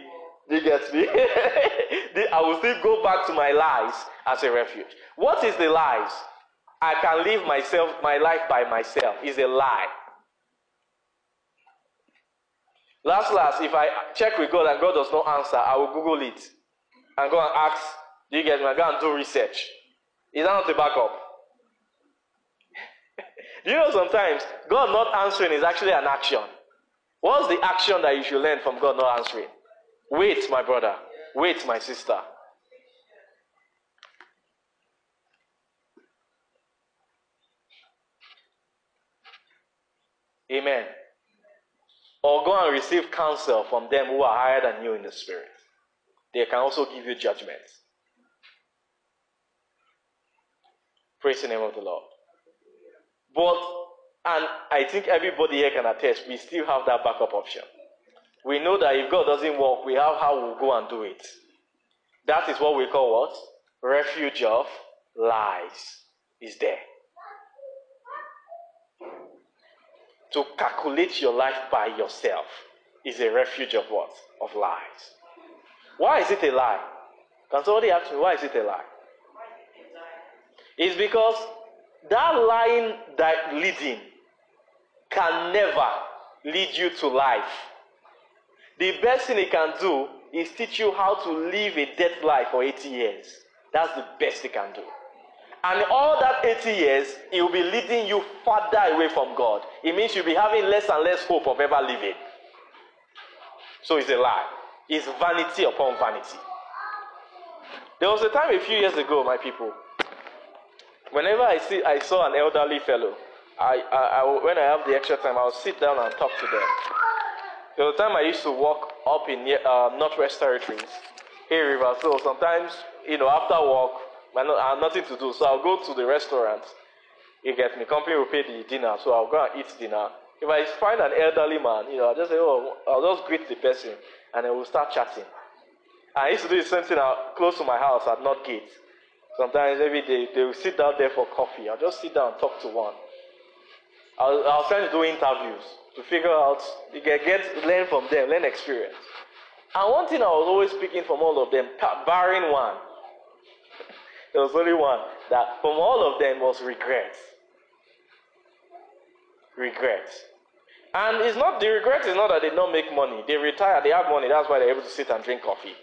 you get me? I will still go back to my lies as a refuge. What is the lies? I can live myself, my life by myself is a lie. Last, last, if I check with God and God does not answer, I will Google it and go and ask, do you get me? Go and do research. Is that not a backup? do you know sometimes God not answering is actually an action? What's the action that you should learn from God not answering? Wait, my brother. Wait, my sister. Amen. Or go and receive counsel from them who are higher than you in the spirit. They can also give you judgment. Praise the name of the Lord. But, and I think everybody here can attest, we still have that backup option. We know that if God doesn't work, we have how we'll go and do it. That is what we call what? Refuge of lies is there. To calculate your life by yourself is a refuge of what? Of lies. Why is it a lie? Can somebody ask me why is it a lie? It's because that lying that leading can never lead you to life. The best thing it can do is teach you how to live a dead life for 80 years. That's the best it can do. And all that 80 years, it will be leading you further away from God. It means you'll be having less and less hope of ever living. So it's a lie. It's vanity upon vanity. There was a time a few years ago, my people, whenever I see I saw an elderly fellow, I, I, I when I have the extra time, I'll sit down and talk to them. There was a time I used to walk up in uh, Northwest Territories, Hay River. So sometimes, you know, after work, I have nothing to do, so I'll go to the restaurant. You get me. Company will pay the dinner, so I'll go and eat dinner. If I find an elderly man, you know, I'll just say, oh, I'll just greet the person, and then we'll start chatting. I used to do the same thing close to my house at North Gate. Sometimes every day they will sit down there for coffee. I'll just sit down and talk to one. I was, I was trying to do interviews to figure out, you get, get learn from them, learn experience. And one thing I was always speaking from all of them, barring one, there was only one that from all of them was regret. Regret. And it's not the regret is not that they don't make money. They retire, they have money, that's why they're able to sit and drink coffee.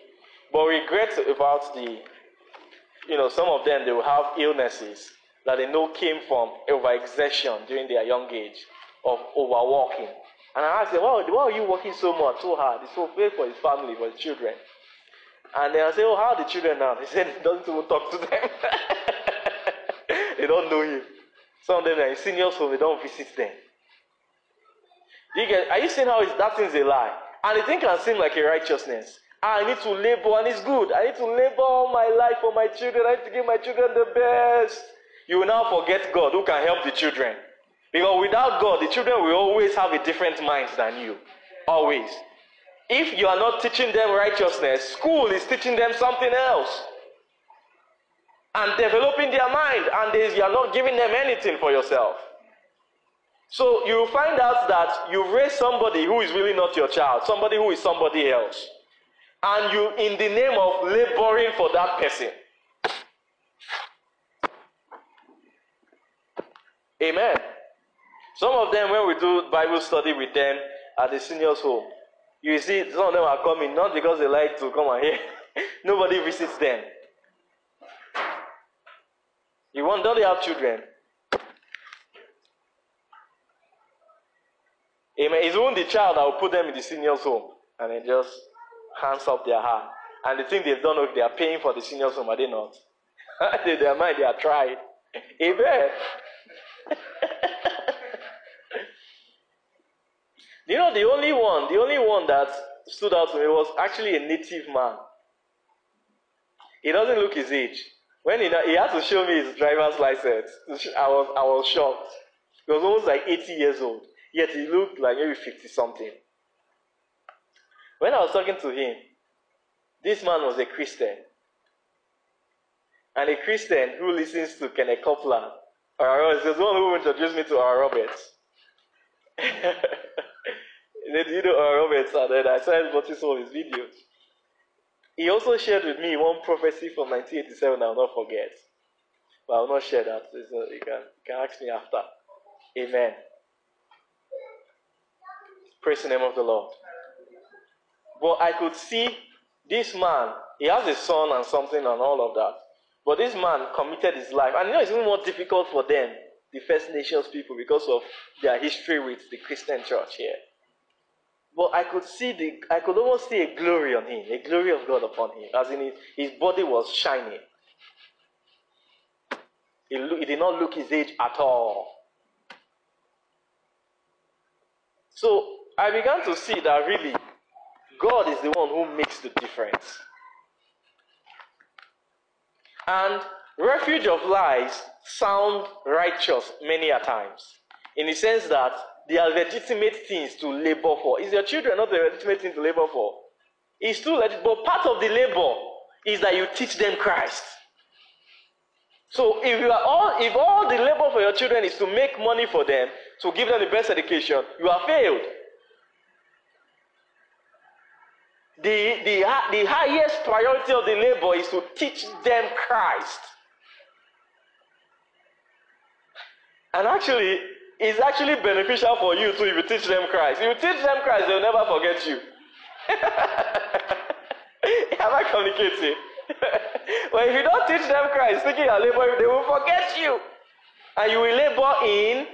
But regret about the, you know, some of them they will have illnesses that they know came from overexertion during their young age of overworking. And I asked them, why, why are you working so much, so hard? It's so paid for his family, for his children. And then I say, oh, how are the children now? He said he doesn't even talk to them. they don't know him. Some of them are in seniors home, they don't visit them. You get, are you seeing how that thing's a lie? And the thing can seem like a righteousness. Ah, I need to labor, and it's good. I need to labor all my life for my children. I need to give my children the best. You will now forget God who can help the children. Because without God, the children will always have a different mind than you. Always. If you are not teaching them righteousness, school is teaching them something else. And developing their mind, and you are not giving them anything for yourself. So you find out that you raise somebody who is really not your child, somebody who is somebody else. And you, in the name of laboring for that person. Amen. Some of them, when we do Bible study with them at the seniors' home, you see, some of them are coming not because they like to come and hear. Nobody visits them. You want, don't they have children? Amen. It's only the child that will put them in the senior's home and then just hands up their hand. And the thing they've done, is they are paying for the senior's home, are they not? in their mind, they are tried. Amen. You know, the only one, the only one that stood out to me was actually a native man. He doesn't look his age. When he, he had to show me his driver's license, I was, I was shocked. He was almost like 80 years old. Yet he looked like maybe 50 something. When I was talking to him, this man was a Christian. And a Christian who listens to Kenneth Copeland. Or the one who introduced me to Oral Roberts. you uh, know Oral Roberts, and uh, then I started watching some of his videos. He also shared with me one prophecy from 1987 I will not forget. But I will not share that. So uh, you, can, you can ask me after. Amen. Praise the name of the Lord. But I could see this man, he has a son and something and all of that. But this man committed his life. And you know, it's even more difficult for them, the First Nations people, because of their history with the Christian church here. But I could see the, I could almost see a glory on him, a glory of God upon him, as in his, his body was shining. He, he did not look his age at all. So I began to see that really God is the one who makes the difference. And refuge of lies sound righteous many a times, in the sense that they are legitimate things to labor for. Is your children not the legitimate thing to labor for? It's legit, but part of the labor is that you teach them Christ. So if you are all, if all the labor for your children is to make money for them, to give them the best education, you have failed. The, the, the highest priority of the labor is to teach them Christ. And actually, it's actually beneficial for you too if you teach them Christ. If you teach them Christ, they'll never forget you. Am I communicating? well, if you don't teach them Christ, thinking you they will forget you. And you will labor in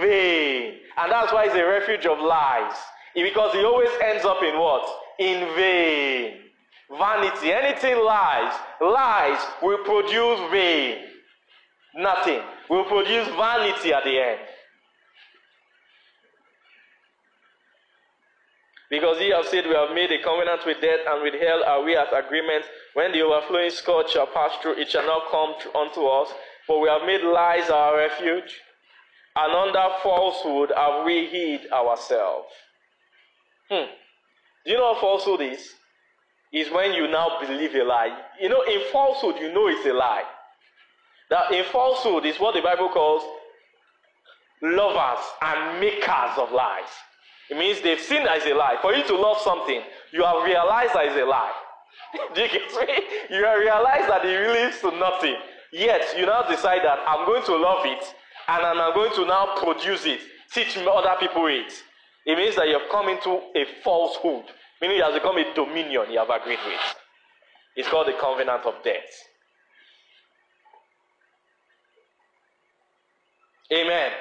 vain. And that's why it's a refuge of lies. Because it always ends up in what? In vain. Vanity. Anything lies. Lies will produce vain. Nothing. Will produce vanity at the end. Because ye have said, We have made a covenant with death and with hell, are we at agreement? When the overflowing scourge shall pass through, it shall not come unto us. For we have made lies our refuge, and under falsehood have we hid ourselves. Hmm. Do you know what falsehood is? Is when you now believe a lie. You know, in falsehood, you know it's a lie. That in falsehood is what the Bible calls lovers and makers of lies. It means they've seen it's a lie. For you to love something, you have realized that it's a lie. Do you get me? You have realized that it really leads to nothing. Yet you now decide that I'm going to love it and I'm going to now produce it, teach other people it. It means that you have come into a falsehood, meaning it has become a dominion you have agreed with. It's called the covenant of death. Amen.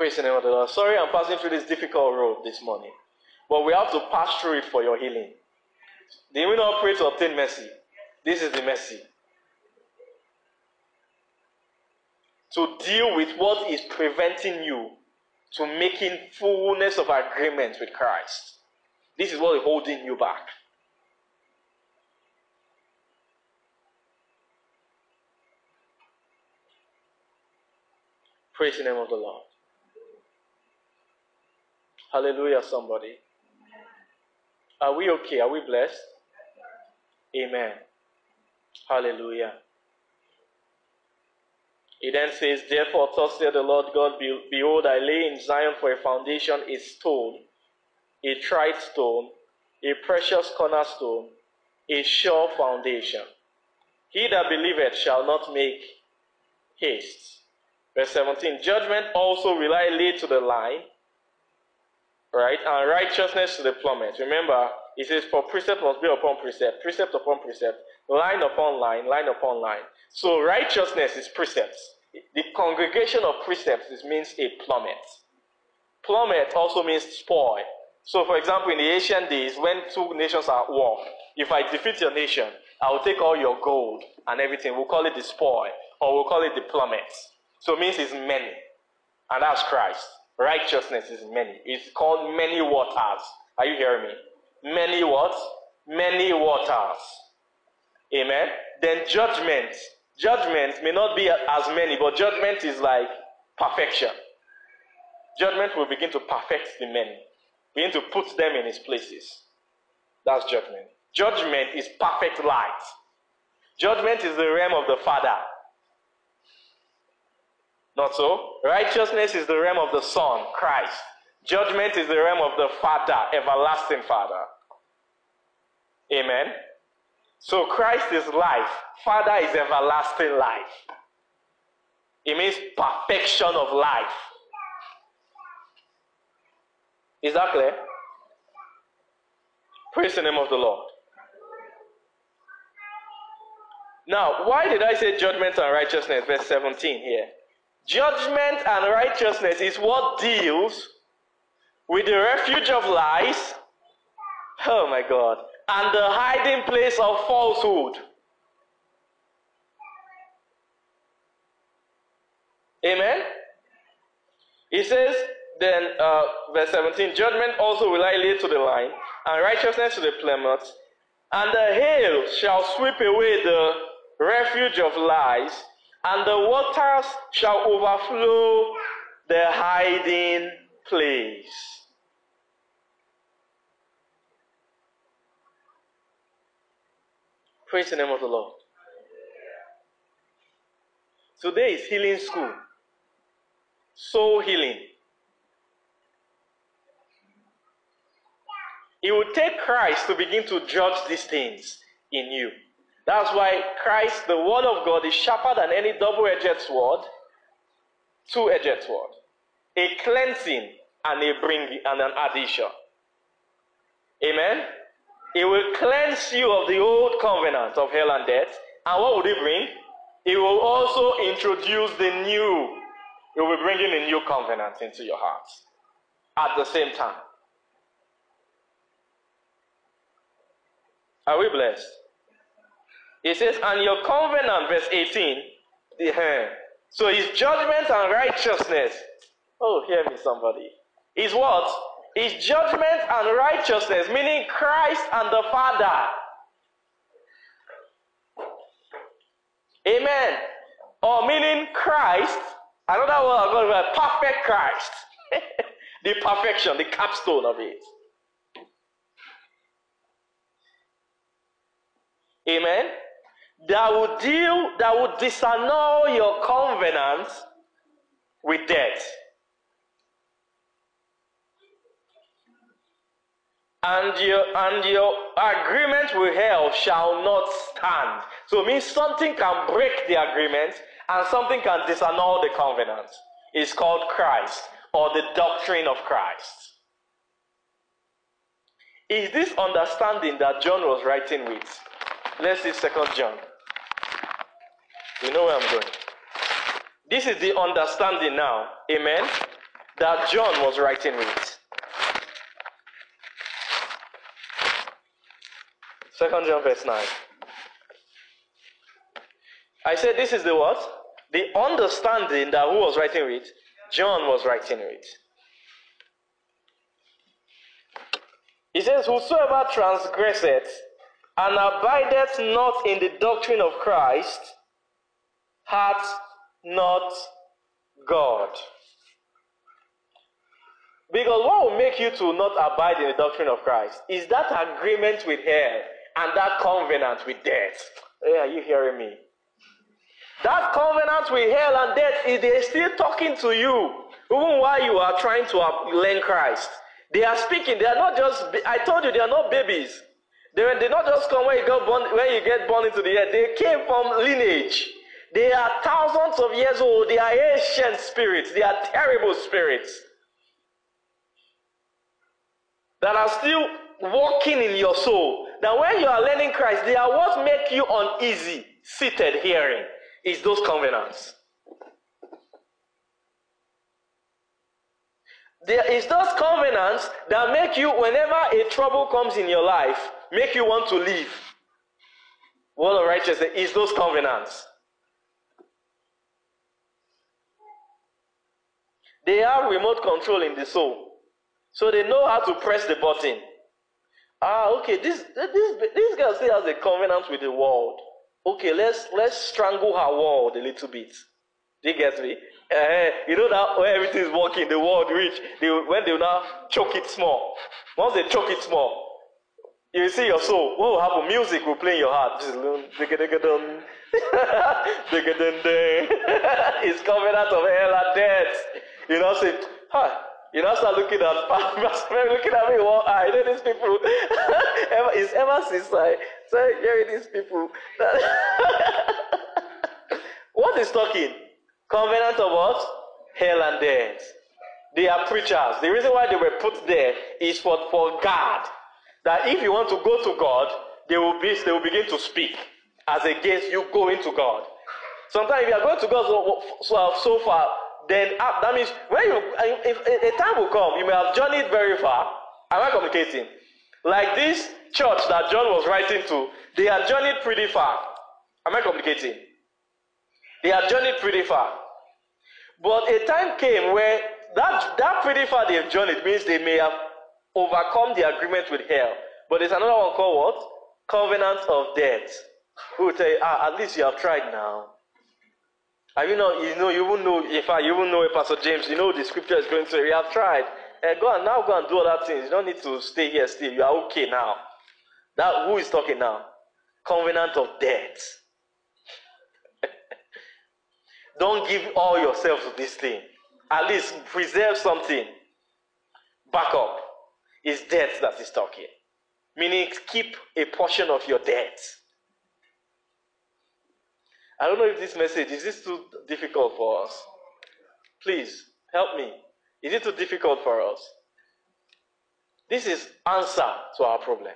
Praise the name of the Lord. Sorry, I'm passing through this difficult road this morning. But we have to pass through it for your healing. Did we not pray to obtain mercy? This is the mercy. To deal with what is preventing you to making fullness of agreement with Christ. This is what is holding you back. Praise the name of the Lord. Hallelujah, somebody. Are we okay? Are we blessed? Amen. Hallelujah. He then says, Therefore, thus saith the Lord God, Behold, I lay in Zion for a foundation a stone, a tried stone, a precious cornerstone, a sure foundation. He that believeth shall not make haste. Verse 17 Judgment also will I lay to the line, right? And righteousness to the plummet. Remember, it says, For precept must be upon precept, precept upon precept, line upon line, line upon line. So righteousness is precepts. The congregation of precepts means a plummet. Plummet also means spoil. So, for example, in the ancient days, when two nations are at war, if I defeat your nation, I will take all your gold and everything. We'll call it the spoil, or we'll call it the plummet. So it means it's many. And that's Christ. Righteousness is many. It's called many waters. Are you hearing me? Many what? Many waters. Amen. Then judgment. Judgment may not be as many, but judgment is like perfection. Judgment will begin to perfect the many, begin to put them in his places. That's judgment. Judgment is perfect light. Judgment is the realm of the Father. Not so. Righteousness is the realm of the Son, Christ. Judgment is the realm of the Father, everlasting Father. Amen. So Christ is life. Father is everlasting life. It means perfection of life. Is that clear? Praise the name of the Lord. Now, why did I say judgment and righteousness? Verse 17 here. Judgment and righteousness is what deals with the refuge of lies. Oh my God. And the hiding place of falsehood. Amen. He says, then, uh, verse 17, judgment also will I lay to the line, and righteousness to the plummet, and the hail shall sweep away the refuge of lies, and the waters shall overflow the hiding place. Praise the name of the Lord. Today is healing school. Soul healing. It will take Christ to begin to judge these things in you. That's why Christ, the Word of God, is sharper than any double edged sword, two edged sword, a cleansing and a bringing and an addition. Amen. It will cleanse you of the old covenant of hell and death. And what would it bring? It will also introduce the new. It will be bringing a new covenant into your heart at the same time. Are we blessed? It says, and your covenant, verse 18. Eh, so his judgment and righteousness. Oh, hear me, somebody. Is what? Is judgment and righteousness, meaning Christ and the Father. Amen. Or meaning Christ, another word I'm going to perfect Christ. the perfection, the capstone of it. Amen. That will deal, that will disannul your covenant with death. And your and your agreement with hell shall not stand. So it means something can break the agreement and something can disannul the covenant. It's called Christ or the doctrine of Christ. Is this understanding that John was writing with? Let's see Second John. You know where I'm going. This is the understanding now, amen, that John was writing with. Second John verse 9. I said this is the what? The understanding that who was writing with? John was writing with. He says, Whosoever transgresseth and abideth not in the doctrine of Christ hath not God. Because what will make you to not abide in the doctrine of Christ is that agreement with hell and that covenant with death. Hey, are you hearing me? That covenant with hell and death is they still talking to you, even while you are trying to uh, learn Christ. They are speaking. They are not just. I told you they are not babies. They they not just come when you born when you get born into the earth. They came from lineage. They are thousands of years old. They are ancient spirits. They are terrible spirits that are still walking in your soul. That when you are learning Christ, they are what make you uneasy, seated hearing, is those covenants. There is those covenants that make you, whenever a trouble comes in your life, make you want to leave. Word of righteousness is those covenants. They have remote control in the soul. So they know how to press the button. Ah, okay, this this this girl still has a covenant with the world. Okay, let's let's strangle her world a little bit. Do you get me? Uh, you know that when everything is working, the world reach. They, when they now choke it small. Once they choke it small, you see your soul. What will happen? Music will play in your heart. It's out of hell and death. You know, say, huh, you now start looking at looking at me one eye. You know these people. it's ever since I started hearing these people. what is talking? Covenant of what? Hell and death. They are preachers. The reason why they were put there is for, for God. that if you want to go to God, they will be they will begin to speak as against you going to God. Sometimes if you are going to God so, so, so far, then uh, that means when you if, if a time will come, you may have journeyed very far. Am I communicating? Like this church that John was writing to, they had journeyed pretty far. Am I communicating? They had journeyed pretty far. But a time came where that, that pretty far they've journeyed means they may have overcome the agreement with hell. But there's another one called what? Covenant of death. Who will tell you, ah, at least you have tried now. And you know, you know, you know if I you won't know if Pastor James, you know the scripture is going to you have tried. Uh, go and now go and do other things. You don't need to stay here still. You are okay now. That who is talking now? Covenant of death. don't give all yourself to this thing. At least preserve something. Back up. It's death that is talking. Meaning keep a portion of your debt. I don't know if this message is this too difficult for us. Please help me. Is it too difficult for us? This is answer to our problem.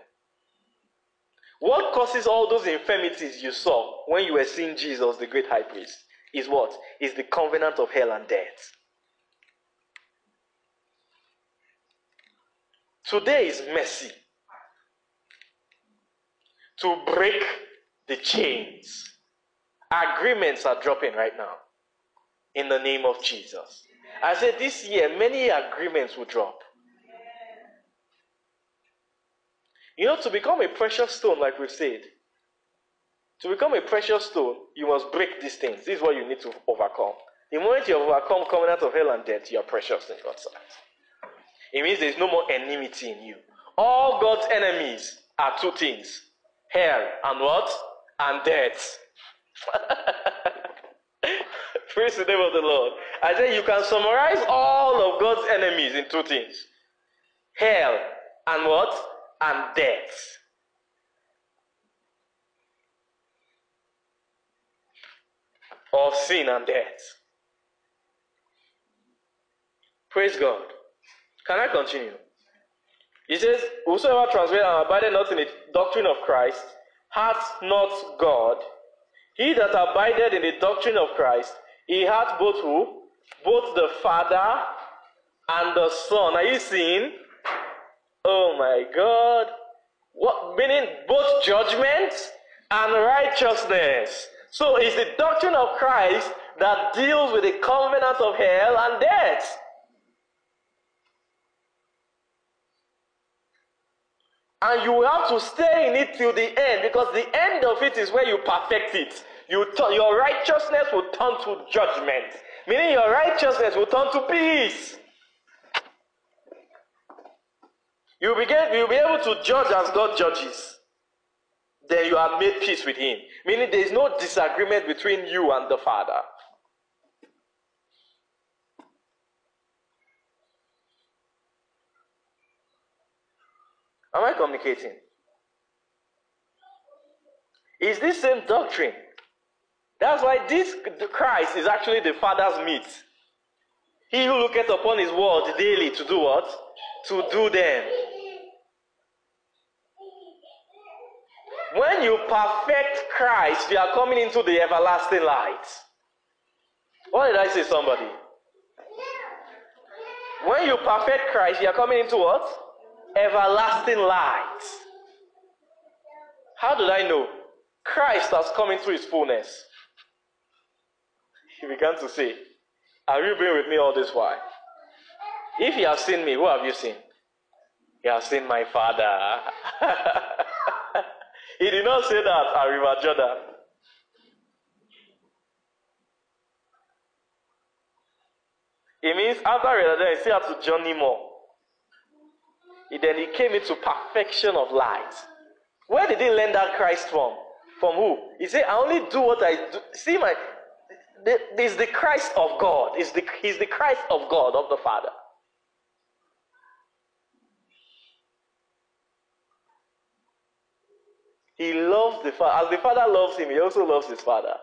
What causes all those infirmities you saw when you were seeing Jesus, the great high priest, is what? Is the covenant of hell and death. Today is mercy to break the chains. Agreements are dropping right now in the name of Jesus. I said this year, many agreements will drop. You know, to become a precious stone, like we've said, to become a precious stone, you must break these things. This is what you need to overcome. The moment you overcome covenant of hell and death, you are precious in God's sight. It means there is no more enmity in you. All God's enemies are two things hell and what? And death. Praise the name of the Lord. I say you can summarize all of God's enemies in two things hell and what? And death. Or sin and death. Praise God. Can I continue? He says, Whosoever transgresseth and abideth not in the doctrine of Christ hath not God. He that abideth in the doctrine of Christ, he hath both who? Both the Father and the Son. Are you seeing? Oh my God. What meaning both judgment and righteousness. So it's the doctrine of Christ that deals with the covenant of hell and death. And you have to stay in it till the end because the end of it is where you perfect it. You t- your righteousness will turn to judgment, meaning your righteousness will turn to peace. You'll, begin, you'll be able to judge as God judges. Then you have made peace with Him, meaning there is no disagreement between you and the Father. Am I communicating? Is this same doctrine? That's why this Christ is actually the Father's meat. He who looketh upon his word daily to do what? To do them. When you perfect Christ, you are coming into the everlasting light. What did I say, somebody? When you perfect Christ, you are coming into what? Everlasting light. How did I know? Christ has come into his fullness. He began to say, Are you being with me all this while? If you have seen me, who have you seen? You have seen my father. he did not say that at River Jordan. It means after River he still had to journey more. He, then he came into perfection of light. Where did he learn that Christ from? From who? He said, I only do what I do. See, my is the Christ of God. Is the, he's the Christ of God, of the Father. He loves the Father. As the Father loves him, he also loves his Father.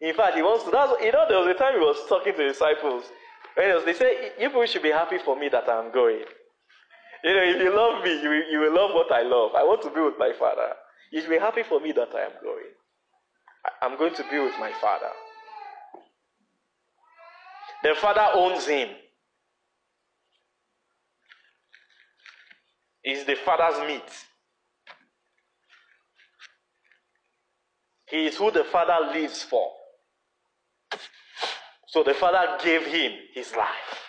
In fact, he wants to. That's, you know, there was a time he was talking to disciples. Was, they said, You people should be happy for me that I'm going. You know, if you love me, you will, you will love what I love. I want to be with my father. You should be happy for me that I am going. I- I'm going to be with my father. The father owns him. Is the father's meat. He is who the father lives for. So the father gave him his life.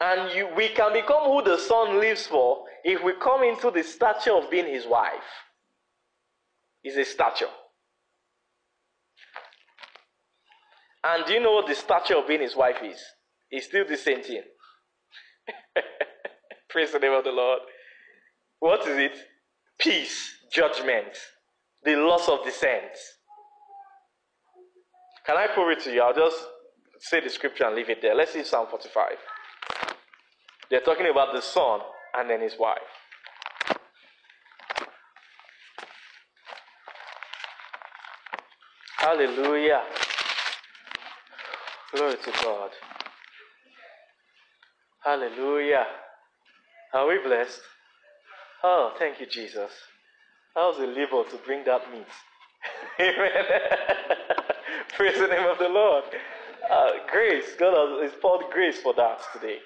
And you, we can become who the son lives for if we come into the stature of being his wife. Is a stature. And do you know what the stature of being his wife is? It's still the same thing. Praise the name of the Lord. What is it? Peace, judgment, the loss of descent. Can I prove it to you? I'll just say the scripture and leave it there. Let's see Psalm 45. They're talking about the son and then his wife. Hallelujah. Glory to God. Hallelujah. Are we blessed? Oh, thank you, Jesus. How's the labor to bring that meat? Amen. Praise the name of the Lord. Uh, grace. God has poured grace for that today.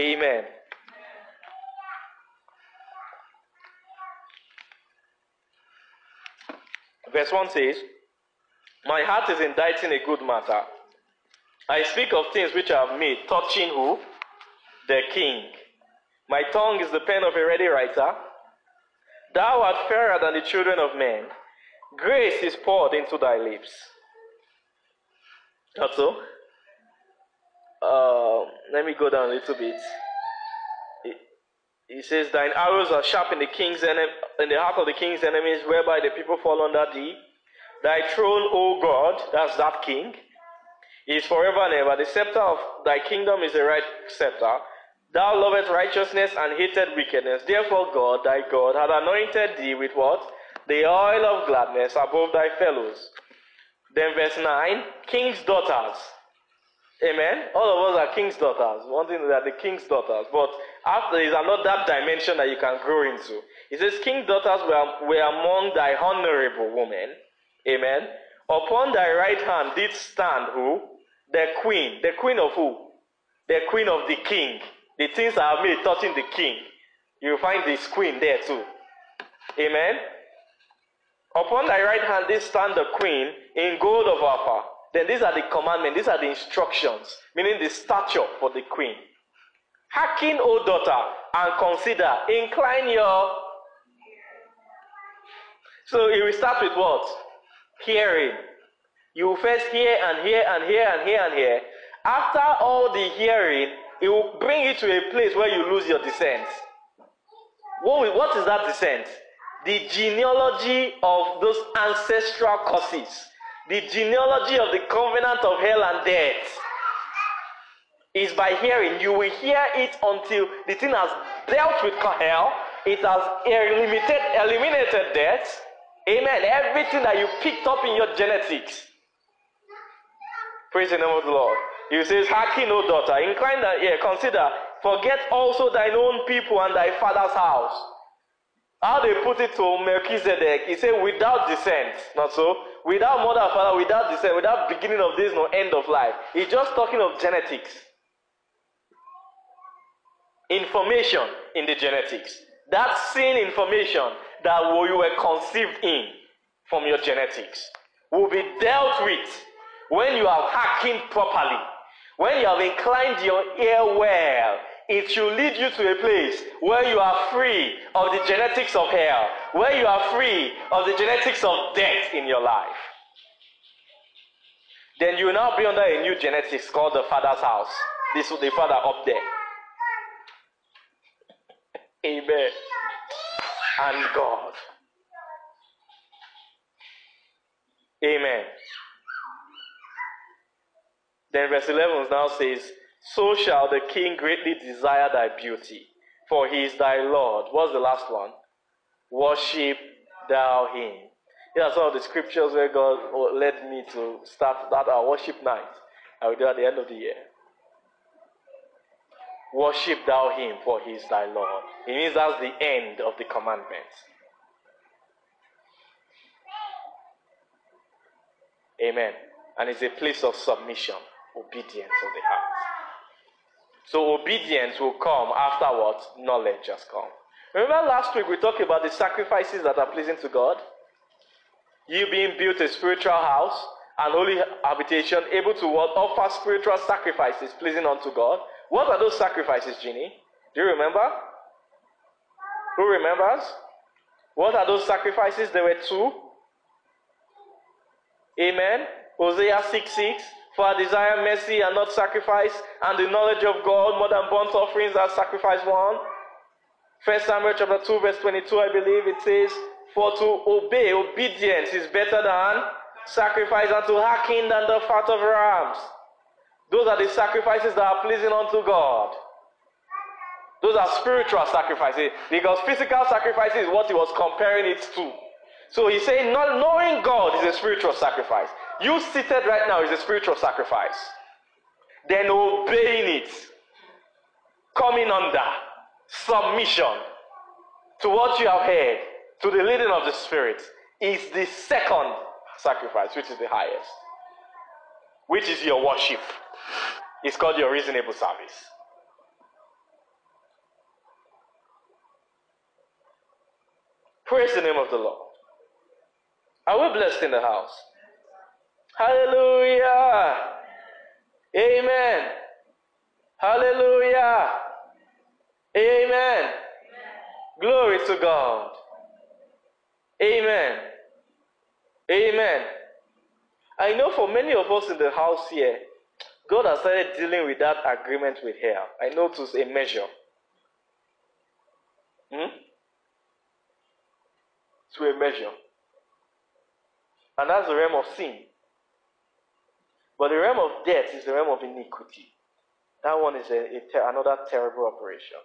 Amen. Verse 1 says, My heart is inditing a good matter. I speak of things which I have made, touching who? The king. My tongue is the pen of a ready writer. Thou art fairer than the children of men. Grace is poured into thy lips. Not so? Uh, let me go down a little bit. He, it says, Thine arrows are sharp in the king's enem- in the heart of the king's enemies, whereby the people fall under thee. Thy throne, O God, that's that king, is forever and ever. The scepter of thy kingdom is the right scepter. Thou lovest righteousness and hated wickedness. Therefore, God, thy God, hath anointed thee with what? The oil of gladness above thy fellows. Then, verse 9 King's daughters. Amen. All of us are king's daughters. One thing that the king's daughters. But after there is another dimension that you can grow into. It says, King's daughters were, were among thy honorable women. Amen. Upon thy right hand did stand who? The queen. The queen of who? The queen of the king. The things I have made touching the king. You find this queen there too. Amen. Upon thy right hand did stand the queen in gold of Ophir. Then these are the commandments, these are the instructions, meaning the stature for the queen. Hearken, O daughter, and consider. Incline your. So it will start with what? Hearing. You will first hear and hear and hear and hear and hear. After all the hearing, it will bring you to a place where you lose your descent. What, what is that descent? The genealogy of those ancestral causes. The genealogy of the covenant of hell and death is by hearing. You will hear it until the thing has dealt with hell, it has eliminated, eliminated death. Amen. Everything that you picked up in your genetics. Praise the name of the Lord. He says, Hearken, no daughter, incline thy ear, consider, forget also thine own people and thy father's house. How they put it to Melchizedek, he said, without descent, not so? Without mother and father, without descent, without beginning of this, no end of life. He's just talking of genetics. Information in the genetics. That same information that you were conceived in from your genetics will be dealt with when you have hearkened properly. When you have inclined your ear well, it should lead you to a place where you are free of the genetics of hell, where you are free of the genetics of death in your life. Then you will now be under a new genetics called the Father's house. This is the Father up there. Amen. And God. Amen. Then verse 11 now says, So shall the king greatly desire thy beauty, for he is thy Lord. What's the last one? Worship thou him. Here are some of the scriptures where God led me to start that our worship night. I will do at the end of the year. Worship thou him, for he is thy Lord. It means that's the end of the commandments. Amen. And it's a place of submission, obedience of the heart. So obedience will come after what? Knowledge has come. Remember last week we talked about the sacrifices that are pleasing to God? You being built a spiritual house, an holy habitation, able to? Offer spiritual sacrifices pleasing unto God. What are those sacrifices, Ginny? Do you remember? Who remembers? What are those sacrifices? There were two. Amen. Hosea 6 6. For I desire mercy and not sacrifice, and the knowledge of God more than burnt offerings are sacrifice one. First Samuel chapter 2, verse 22, I believe it says, For to obey, obedience is better than sacrifice, and to hearken than the fat of rams. Those are the sacrifices that are pleasing unto God. Those are spiritual sacrifices, because physical sacrifice is what he was comparing it to. So he's saying, not knowing God is a spiritual sacrifice. You seated right now is a spiritual sacrifice. Then obeying it, coming under submission to what you have heard, to the leading of the Spirit, is the second sacrifice, which is the highest, which is your worship. It's called your reasonable service. Praise the name of the Lord. Are we blessed in the house? Hallelujah. Amen. Hallelujah. Amen. Glory to God. Amen. Amen. I know for many of us in the house here, God has started dealing with that agreement with hell. I know to a measure. Hmm? To a measure. And that's the realm of sin. But the realm of death is the realm of iniquity. That one is a, a ter- another terrible operation.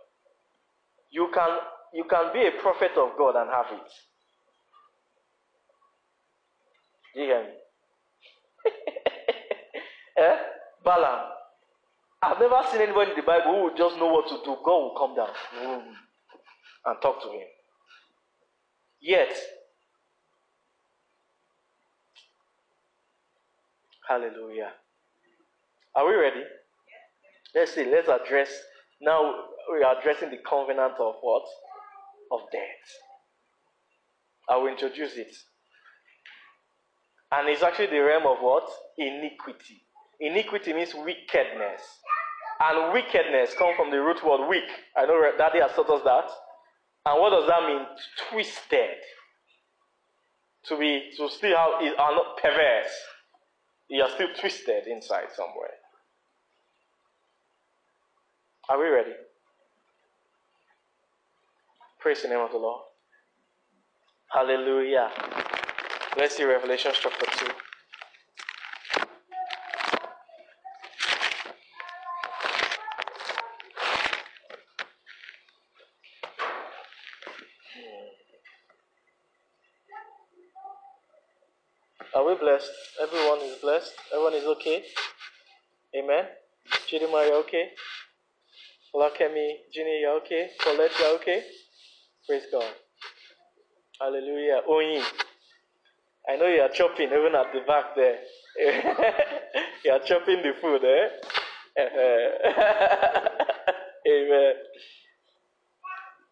You can, you can be a prophet of God and have it. Do you hear me? eh? Balaam. I've never seen anybody in the Bible who would just know what to do. God will come down and talk to him. Yet, hallelujah. Are we ready? Let's see, let's address now we are addressing the covenant of what? Of death. I will introduce it. And it's actually the realm of what? Iniquity. Iniquity means wickedness. And wickedness comes from the root word weak. I know Daddy has taught us that. And what does that mean? Twisted. To be to still have are not perverse. You are still twisted inside somewhere. Are we ready? Praise the name of the Lord. Hallelujah. Let's see Revelation chapter 2. Are we blessed? Everyone is blessed. Everyone is okay. Amen. Chidima, you okay? Lakemi, Ginny, you okay? Colette, you okay? Praise God. Hallelujah. Oyin. I know you are chopping even at the back there. you are chopping the food, eh? Amen.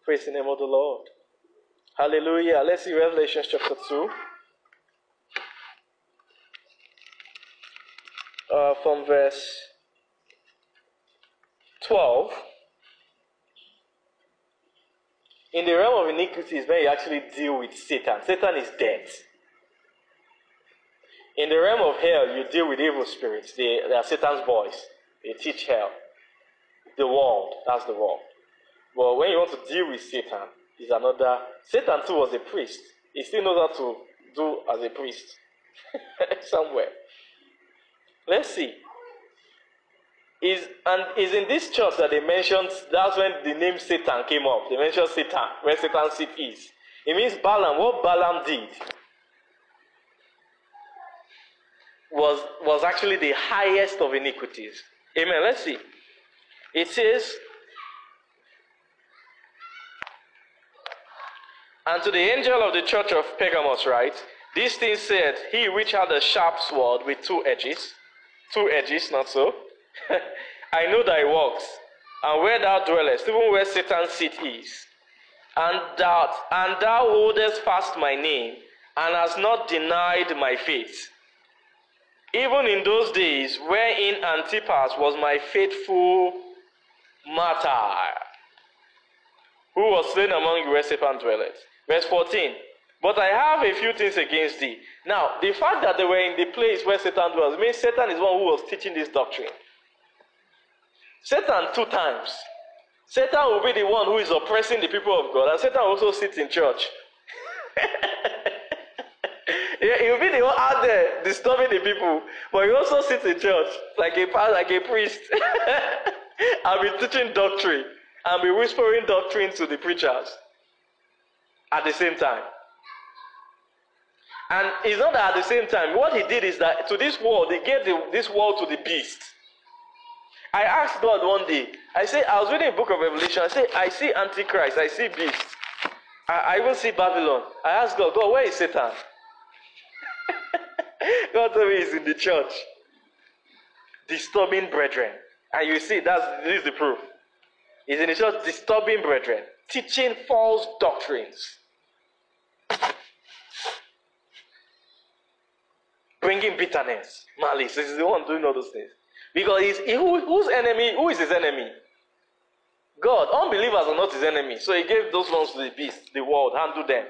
Praise the name of the Lord. Hallelujah. Let's see Revelation chapter 2. Uh, from verse 12. In the realm of iniquity is where you actually deal with Satan. Satan is dead. In the realm of hell, you deal with evil spirits. They, they are Satan's boys. They teach hell. The world, that's the world. But when you want to deal with Satan, is another. Satan too was a priest. He still knows how to do as a priest somewhere. Let's see. Is and is in this church that they mentioned that's when the name Satan came up. They mentioned Satan, where Satan's seat is. It means Balaam. What Balaam did was, was actually the highest of iniquities. Amen. Let's see. It says, And to the angel of the church of Pergamos, write, These things said, He which had a sharp sword with two edges, two edges, not so. I know thy works, and where thou dwellest, even where Satan's seat is, and that and thou holdest fast my name, and hast not denied my faith. Even in those days wherein Antipas was my faithful martyr, who was slain among you where Satan dwelleth. Verse 14. But I have a few things against thee. Now, the fact that they were in the place where Satan dwells means Satan is one who was teaching this doctrine. Satan, two times. Satan will be the one who is oppressing the people of God, and Satan also sits in church. he will be the one out there disturbing the people, but he also sits in church like a like a priest. I'll be teaching doctrine and be whispering doctrine to the preachers at the same time. And it's not that at the same time. What he did is that to this world, he gave the, this world to the beast. I asked God one day, I say, I was reading a book of Revelation. I say, I see Antichrist, I see beast. I, I even see Babylon. I asked God, God, where is Satan? God told me he's in the church. Disturbing brethren. And you see, that's this is the proof. He's in the church disturbing brethren, teaching false doctrines. Bringing bitterness, malice. This is the one doing all those things. Because he's, he, who, whose enemy? Who is his enemy? God. Unbelievers are not his enemy. So he gave those ones to the beast, the world, handle them.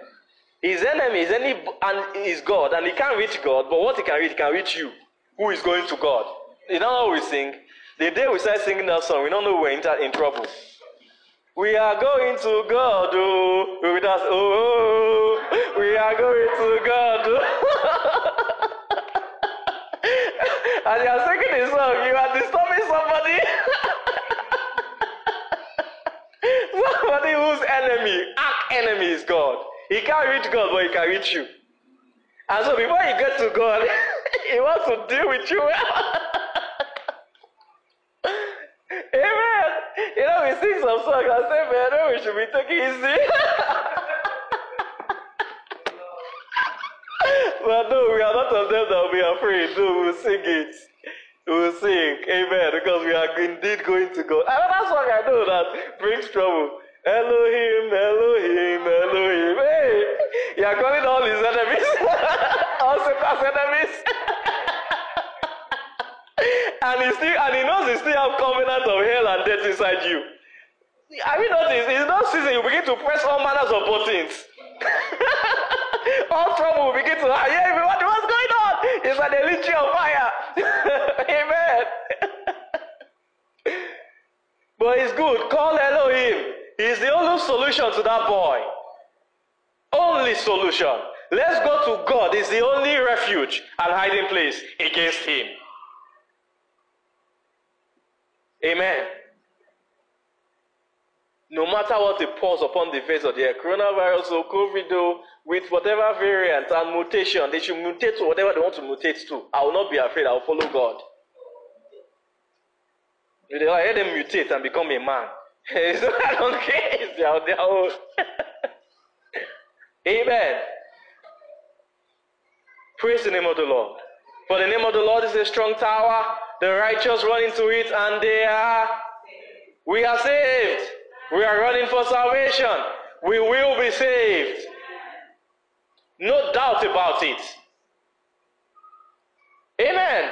His enemy is any and is God, and he can't reach God, but what he can reach, he can reach you, who is going to God. You know how we sing? The day we start singing that song, we don't know we're in, in trouble. We are going to God, oh, oh with us, oh, oh, oh, we are going to God. Oh. And you are singing the song, you are disturbing somebody. somebody whose enemy, arch enemy is God. He can't reach God, but he can reach you. And so before you get to God, he wants to deal with you. Amen. You know, we sing some songs and say, man, we should be taking easy. But no, we are not of them that will be afraid. No, we will sing it. We will sing. Amen. Because we are indeed going to go. Another song I know that brings trouble. Elohim, Elohim, Elohim. Hey, you are calling all his enemies. all Satan's enemies. and he still and he knows he still have covenant of hell and death inside you. Have you noticed? It's not season you begin to press all manners of buttons. Trouble will begin to happen. Yeah, everybody, what's going on? It's like a literally on fire. Amen. but it's good. Call Elohim. He's the only solution to that boy. Only solution. Let's go to God. He's the only refuge and hiding place against him. Amen. No matter what it pours upon the face of the earth, coronavirus or COVID, or with whatever variant and mutation, they should mutate to whatever they want to mutate to. I will not be afraid. I will follow God. They let them mutate and become a man. so I don't care. It's their, their own. Amen. Praise the name of the Lord. For the name of the Lord is a strong tower. The righteous run into it and they are. We are saved. We are running for salvation. We will be saved. No doubt about it. Amen.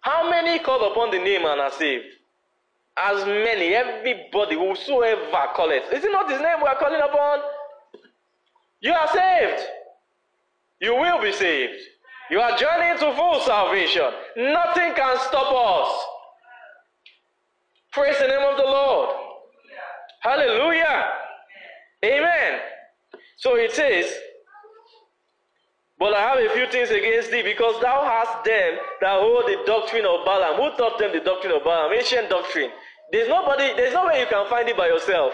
How many call upon the name and are saved? As many, everybody, whosoever call it. Is it not his name we are calling upon? You are saved. You will be saved. You are journeying to full salvation. Nothing can stop us. Praise the name of the Lord. Hallelujah. Amen. So it says, But I have a few things against thee, because thou hast them that hold the doctrine of Balaam. Who taught them the doctrine of Balaam? Ancient doctrine. There's nobody, there's no way you can find it by yourself.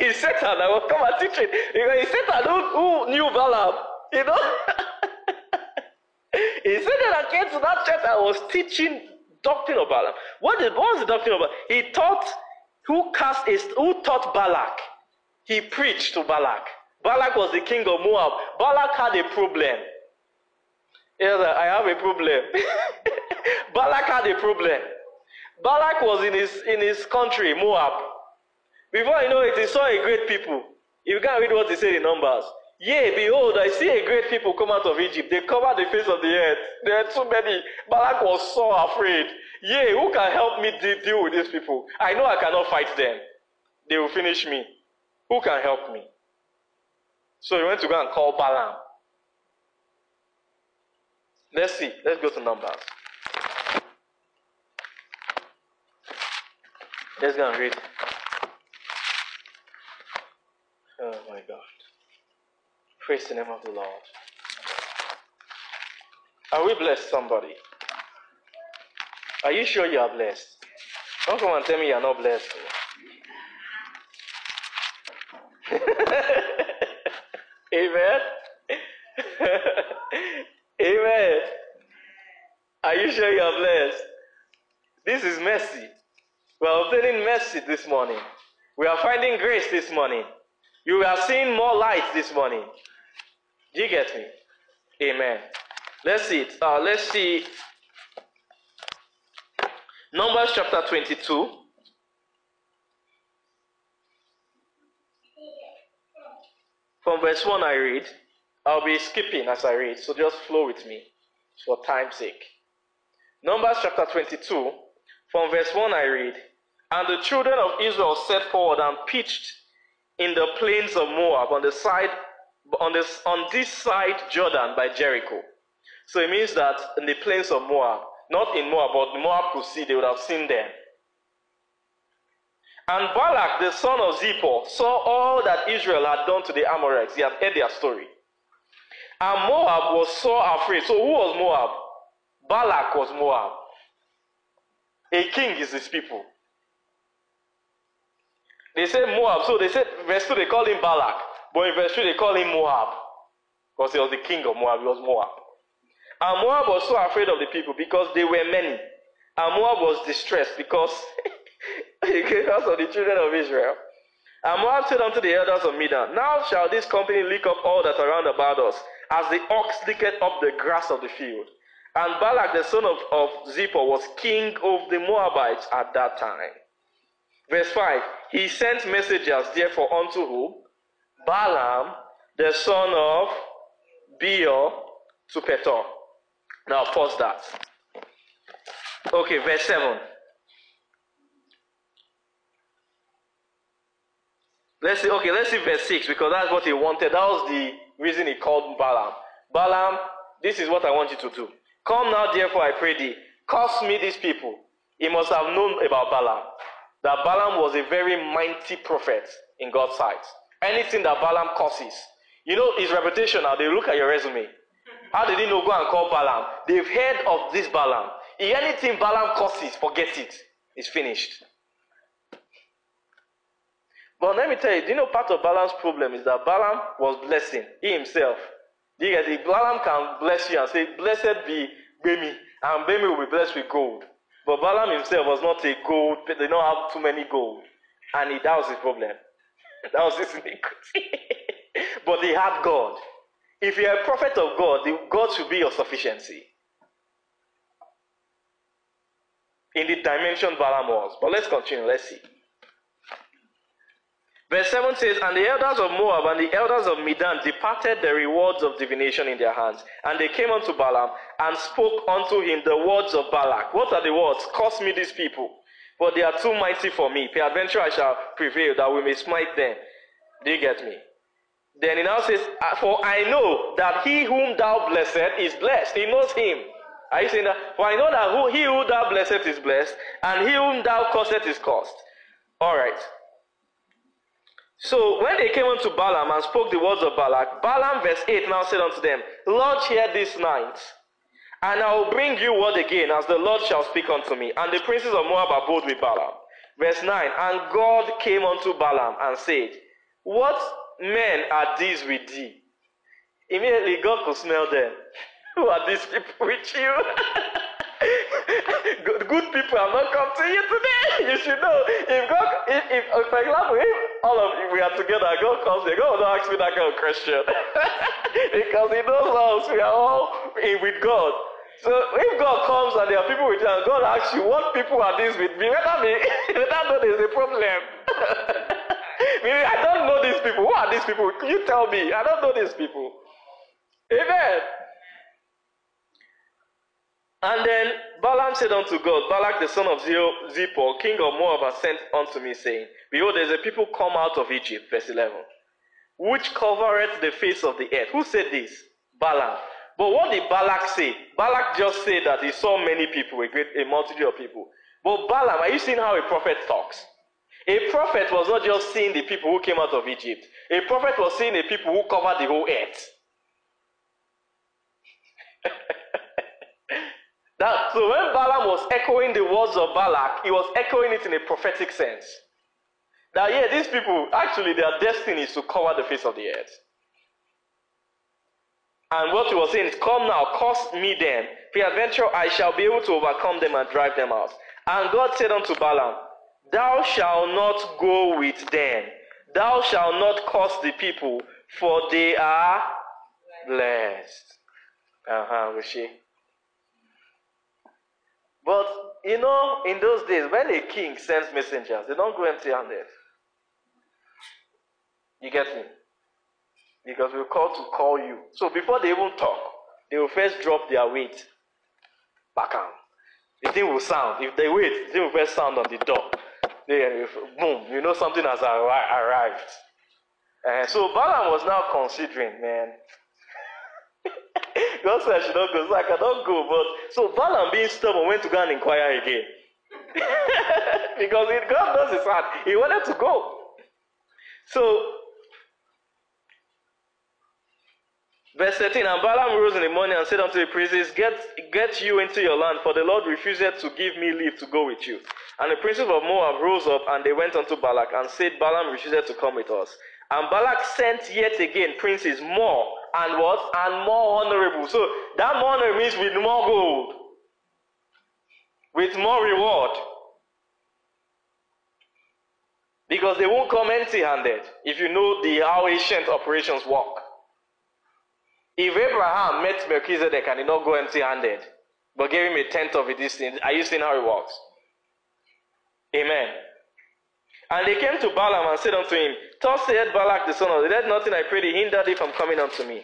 it's Satan that I will come and teach it. Because it's Satan who, who knew Balaam. You know? He said that I came to that church, I was teaching doctrine of Balaam. What, is, what was the doctrine of Balaam? He taught who cast who taught Balak. He preached to Balak. Balak was the king of Moab. Balak had a problem. Like, I have a problem. Balak had a problem. Balak was in his in his country, Moab. Before you know it, he saw a great people. You can't read what he said in Numbers. Yea, behold, I see a great people come out of Egypt. They cover the face of the earth. There are too many. Balak was so afraid. Yea, who can help me de- deal with these people? I know I cannot fight them. They will finish me. Who can help me? So he went to go and call Balaam. Let's see. Let's go to Numbers. Let's go and read. Oh my God. Praise the name of the Lord. Are we blessed, somebody? Are you sure you are blessed? Don't come and tell me you are not blessed. Amen. Amen. Are you sure you are blessed? This is mercy. We are obtaining mercy this morning. We are finding grace this morning. You are seeing more light this morning. Do you get me? Amen. Let's see it. Uh, let's see Numbers chapter 22. From verse 1, I read. I'll be skipping as I read, so just flow with me for time's sake. Numbers chapter 22, from verse 1, I read. And the children of Israel set forward and pitched in the plains of Moab on the side on this on this side Jordan by Jericho. So it means that in the plains of Moab, not in Moab, but Moab could see, they would have seen them. And Balak, the son of Zippor, saw all that Israel had done to the Amorites. He had heard their story. And Moab was so afraid. So who was Moab? Balak was Moab. A king is his people. They said Moab. So they said, verse 2, they call him Balak. But in verse 3, they call him Moab. Because he was the king of Moab. He was Moab. And Moab was so afraid of the people because they were many. And Moab was distressed because, because of the children of Israel. And Moab said unto the elders of Midian, Now shall this company lick up all that are round about us, as the ox licketh up the grass of the field. And Balak the son of, of Zippor was king of the Moabites at that time. Verse 5 He sent messengers therefore unto who? Balaam the son of Beor to Petor. Now pause that. Okay, verse 7. Let's see, okay, let's see verse 6 because that's what he wanted. That was the reason he called Balaam. Balaam, this is what I want you to do. Come now, therefore, I pray thee, curse me these people. He must have known about Balaam. That Balaam was a very mighty prophet in God's sight. Anything that Balaam causes, you know his reputation now, they look at your resume. How did he know go and call Balaam? They've heard of this Balaam. If anything Balaam causes, forget it. It's finished. But let me tell you, do you know part of Balaam's problem is that Balaam was blessing he himself. Do you get it? Balaam can bless you and say, Blessed be Bemi, and Bemi will be blessed with gold. But Balaam himself was not a gold, they don't have too many gold. And he, that was his problem. that was his iniquity. but he had God. If you're a prophet of God, God should be your sufficiency. In the dimension Balaam was. But let's continue. Let's see. Verse 7 says, And the elders of Moab and the elders of Midian departed the rewards of divination in their hands. And they came unto Balaam and spoke unto him the words of Balak. What are the words? Curse me these people, for they are too mighty for me. Peradventure I shall prevail, that we may smite them. Do you get me? Then he now says, ah, For I know that he whom thou blessed is blessed. He knows him. Are you saying that? For I know that who, he who thou blessed is blessed, and he whom thou cursed is cursed. All right. So when they came unto Balaam and spoke the words of Balak, Balaam, verse 8, now said unto them, Lodge here this night, and I will bring you word again, as the Lord shall speak unto me. And the princes of Moab abode with Balaam. Verse 9, And God came unto Balaam and said, What men are these with thee? Immediately God could smell them. Who are these people with you? good, good people have not come to you today. You should know. If God, if, if uh, for example, if all of you we are together, God comes here, God will not ask me that kind of question. because He knows us. We are all in with God. So if God comes and there are people with you, and God asks you, what people are these with me? Better be, better know there's a problem. Maybe I don't know these people. Who are these people? Can you tell me? I don't know these people. Amen. And then Balaam said unto God, Balak the son of Zippor, king of Moab, sent unto me, saying, Behold, there is a people come out of Egypt, verse 11, which covereth the face of the earth. Who said this? Balaam. But what did Balak say? Balak just said that he saw many people, a great a multitude of people. But Balaam, are you seeing how a prophet talks? A prophet was not just seeing the people who came out of Egypt. A prophet was seeing the people who covered the whole earth. That, so when Balaam was echoing the words of Balak, he was echoing it in a prophetic sense. That yeah, these people actually their destiny is to cover the face of the earth. And what he was saying is, Come now, curse me then. Peradventure I shall be able to overcome them and drive them out. And God said unto Balaam, Thou shalt not go with them. Thou shalt not curse the people, for they are blessed. Uh-huh, Rishi. But you know, in those days, when a king sends messengers, they don't go empty handed. You get me? Because we're called to call you. So before they even talk, they will first drop their weight back on. The thing will sound. If they wait, the thing will first sound on the door. Then, boom, you know something has arrived. And so Balaam was now considering, man, God said I should not go, so I cannot go. But so Balaam being stubborn went to go and inquire again. because it, God knows his heart. He wanted to go. So Verse 13, and Balaam rose in the morning and said unto the princes, get, get you into your land, for the Lord refused to give me leave to go with you. And the princes of Moab rose up, and they went unto Balak, and said, Balaam refused to come with us. And Balak sent yet again princes more, and what? And more honorable. So that honorable means with more gold, with more reward. Because they won't come empty handed if you know the how ancient operations work. If Abraham met Melchizedek and did not go empty handed, but gave him a tenth of this thing, are you seeing how it works? Amen. And they came to Balaam and said unto him, Thus said Balak the son of let nothing I pray thee hinder thee from coming unto me.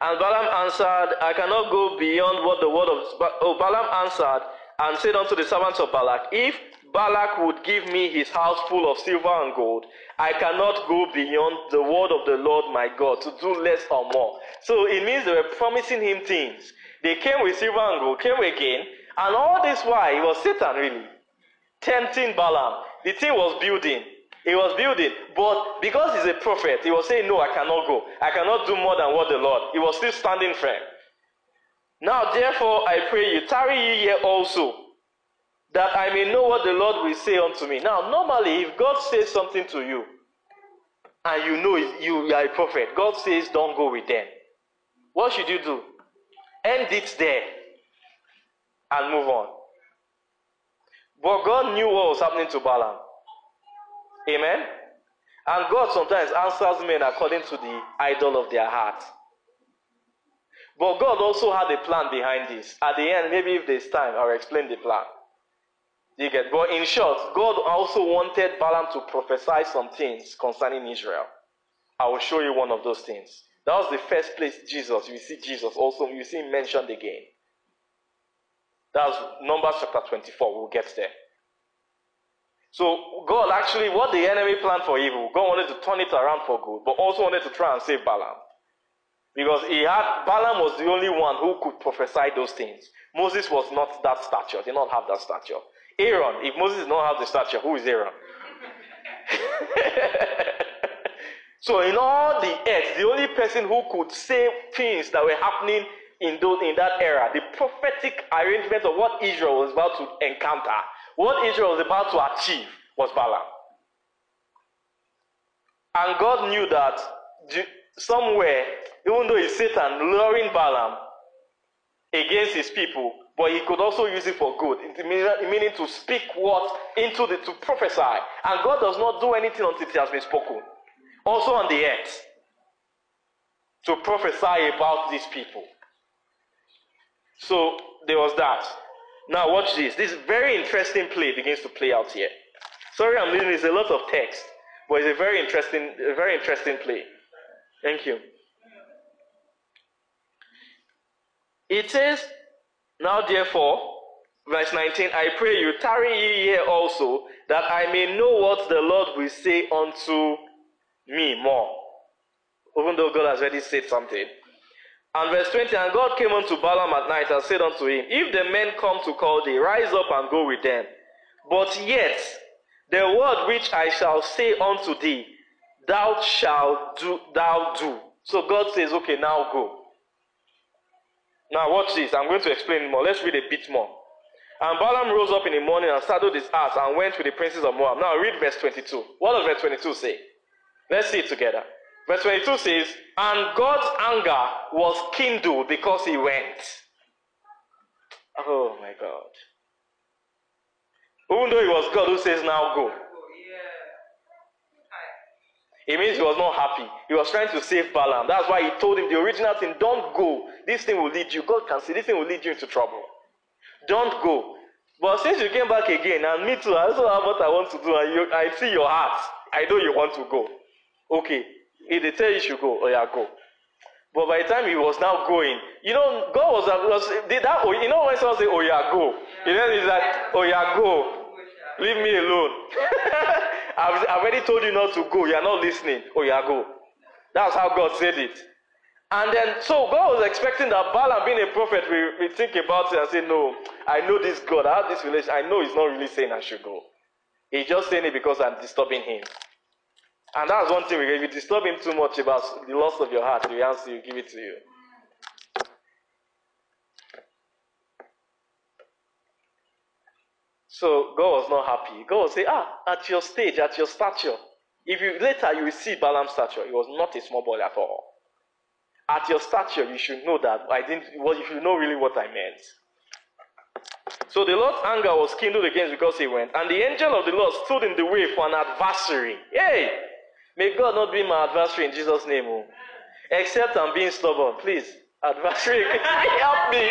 And Balaam answered, I cannot go beyond what the word of oh Balaam answered and said unto the servants of Balak, If Balak would give me his house full of silver and gold, I cannot go beyond the word of the Lord my God to do less or more. So it means they were promising him things. They came with silver and gold, came again, and all this while it was Satan really tempting Balaam. The thing was building. He was building, but because he's a prophet, he was saying, No, I cannot go. I cannot do more than what the Lord. He was still standing firm. Now, therefore, I pray you, tarry ye here also, that I may know what the Lord will say unto me. Now, normally, if God says something to you, and you know you are a prophet, God says, Don't go with them. What should you do? End it there and move on. But God knew what was happening to Balaam. Amen? And God sometimes answers men according to the idol of their heart. But God also had a plan behind this. At the end, maybe if there's time, I'll explain the plan. You get, but in short, God also wanted Balaam to prophesy some things concerning Israel. I will show you one of those things. That was the first place Jesus, you see Jesus also, you see him mentioned again. That's Numbers chapter 24. We'll get there. So God actually, what the enemy planned for evil, God wanted to turn it around for good, but also wanted to try and save Balaam. Because he had, Balaam was the only one who could prophesy those things. Moses was not that stature, did not have that stature. Aaron, if Moses did not have the stature, who is Aaron? so in all the earth, the only person who could say things that were happening in, those, in that era, the prophetic arrangement of what Israel was about to encounter, what Israel was about to achieve, was Balaam. And God knew that somewhere, even though it's Satan luring Balaam against his people, but he could also use it for good. Meaning to speak what into the to prophesy. And God does not do anything until it has been spoken. Also on the earth. To prophesy about these people. So there was that. Now watch this. This very interesting play begins to play out here. Sorry, I'm reading. It's a lot of text, but it's a very interesting, a very interesting play. Thank you. It says, Now therefore, verse 19, I pray you, tarry ye here also, that I may know what the Lord will say unto me more. Even though God has already said something. And verse 20, and God came unto Balaam at night and said unto him, If the men come to call thee, rise up and go with them. But yet, the word which I shall say unto thee, thou shalt do, thou do. So God says, okay, now go. Now watch this. I'm going to explain more. Let's read a bit more. And Balaam rose up in the morning and saddled his ass and went with the princes of Moab. Now read verse 22. What does verse 22 say? Let's see it together. Verse 22 says, And God's anger was kindled because he went. Oh my God. Even though it was God who says, Now go. It means he was not happy. He was trying to save Balaam. That's why he told him the original thing don't go. This thing will lead you. God can see this thing will lead you into trouble. Don't go. But since you came back again, and me too, I also have what I want to do, and you, I see your heart. I know you want to go. Okay. If they tell you should go, oh yeah, go. But by the time he was now going, you know, God was, uh, was did that, oh, you know, when someone say, oh yeah, go. You know, he's like, oh yeah, go. Leave me alone. I've, I've already told you not to go. You are not listening. Oh, yeah, go. That's how God said it. And then, so God was expecting that Balaam, being a prophet, we, we think about it and say, No, I know this God. I have this relation. I know he's not really saying I should go. He's just saying it because I'm disturbing him. And that's one thing. If you disturb him too much about the loss of your heart, the answer you, give it to you. So God was not happy. God was say, ah, at your stage, at your stature. If you later you will see Balaam's stature, he was not a small boy at all. At your stature, you should know that I didn't. Well, you should know really what I meant. So the Lord's anger was kindled against because he went, and the angel of the Lord stood in the way for an adversary. Hey, may God not be my adversary in Jesus' name. Oh. Except I'm being stubborn, please. Adversary, help me.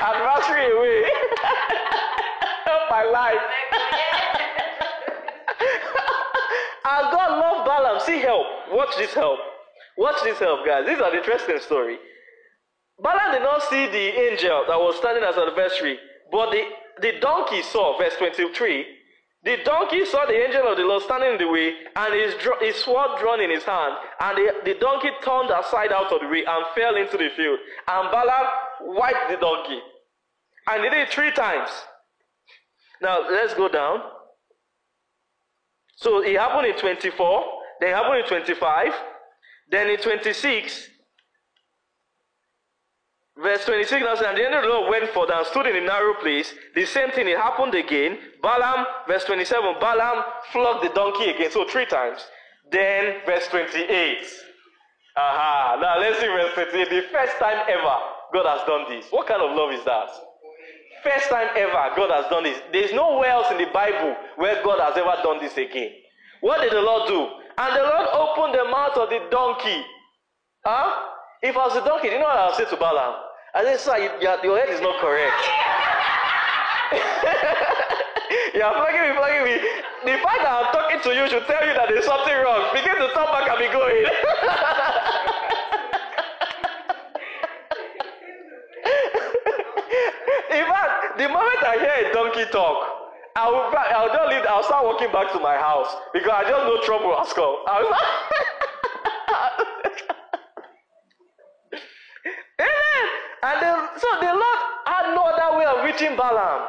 adversary away. help my life. and God loved Balaam. See help. Watch this help. Watch this help, guys. This is an interesting story. Balaam did not see the angel that was standing as adversary, but the, the donkey saw, verse 23. The donkey saw the angel of the Lord standing in the way, and his, his sword drawn in his hand, and the, the donkey turned aside out of the way and fell into the field. And Balaam wiped the donkey. And he did it three times. Now, let's go down. So it happened in 24, then it happened in 25, then in 26, verse 26 now says, And the angel of the Lord went forth and stood in a narrow place. The same thing, it happened again. Balaam, verse 27, Balaam flogged the donkey again. So three times. Then verse 28. Aha. Now let's see verse 28. The first time ever God has done this. What kind of love is that? First time ever God has done this. There's nowhere else in the Bible where God has ever done this again. What did the Lord do? And the Lord opened the mouth of the donkey. Huh? If I was a donkey, you know what I'll say to Balaam? I say, sir, you, your, your head is not correct. you are me, flogging me. The fact that I'm talking to you should tell you that there's something wrong. Begin to turn back and be going. In fact, the moment I hear a donkey talk, I will, I will just leave, I'll start walking back to my house because I just know trouble has come. I'll Amen. And then, so the Lord had no other way of reaching Balaam.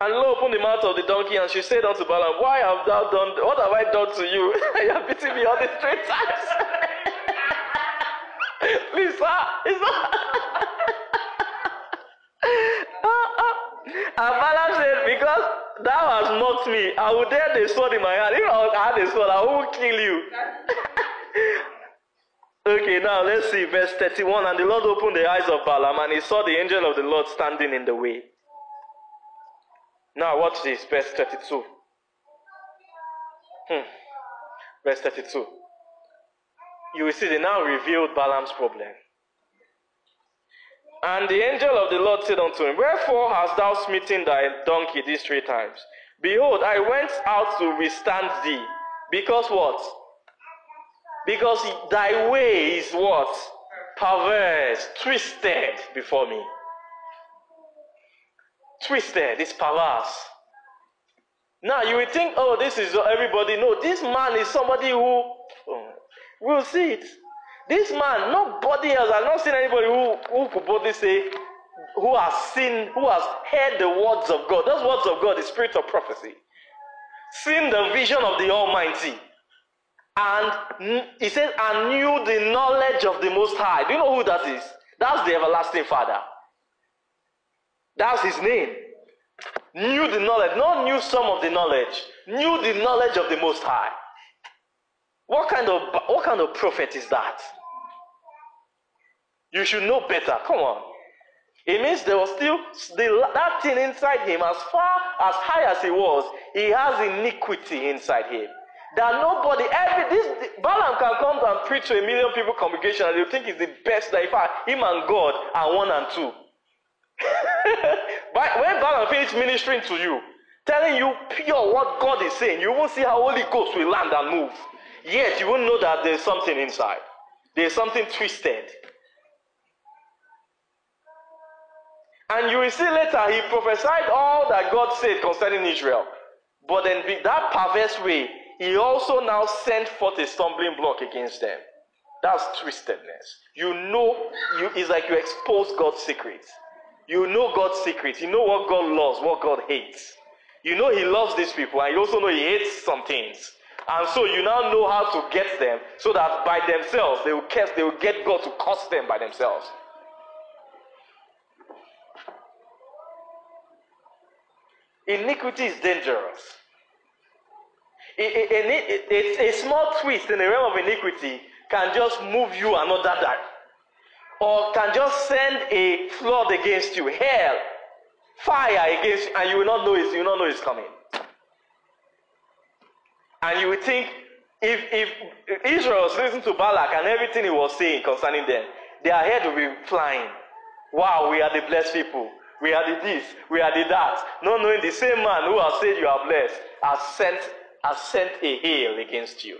And Lord opened the mouth of the donkey, and she said unto Balaam, Why have thou done? What have I done to you? you have beaten me all these three times. Please, sir. Uh, uh. And Balaam said, Because thou hast mocked me, I will dare the sword in my hand. If I had a sword, I will kill you. Okay, now let's see verse 31. And the Lord opened the eyes of Balaam, and he saw the angel of the Lord standing in the way. Now, watch this, verse 32. Hmm. Verse 32. You will see they now revealed Balaam's problem. And the angel of the Lord said unto him, Wherefore hast thou smitten thy donkey these three times? Behold, I went out to withstand thee. Because what? Because thy way is what? Perverse, twisted before me. Twisted, it's perverse. Now you will think, oh, this is everybody. No, this man is somebody who oh, we'll see it. This man, nobody else, I've not seen anybody who, who could boldly say, who has seen, who has heard the words of God. Those words of God, the spirit of prophecy. Seen the vision of the Almighty. And he says, and knew the knowledge of the Most High. Do you know who that is? That's the everlasting Father. That's his name. Knew the knowledge, not knew some of the knowledge, knew the knowledge of the Most High. What kind of what kind of prophet is that? You should know better. Come on. It means there was still that thing inside him, as far as high as he was, he has iniquity inside him. That nobody, every this Balaam can come and preach to a million people congregation and they think he's the best. That in fact, him and God are one and two. but when Balaam finished ministering to you, telling you pure what God is saying, you won't see how Holy Ghost will land and move. Yet you won't know that there's something inside. There's something twisted. And you will see later he prophesied all that God said concerning Israel. But then that perverse way, he also now sent forth a stumbling block against them. That's twistedness. You know, you, it's like you expose God's secrets. You know God's secrets. You know what God loves, what God hates. You know He loves these people, and you also know He hates some things. And so you now know how to get them so that by themselves they will, get, they will get God to curse them by themselves. Iniquity is dangerous. A, small twist in the realm of iniquity can just move you another that, or can just send a flood against you, hell, fire against you, and you will not know it. You will not know it's coming. And you will think if if Israel was listening to Balak and everything he was saying concerning them, their head will be flying. Wow, we are the blessed people. We are the this, we are the that. Not knowing the same man who has said you are blessed has sent has sent a hail against you.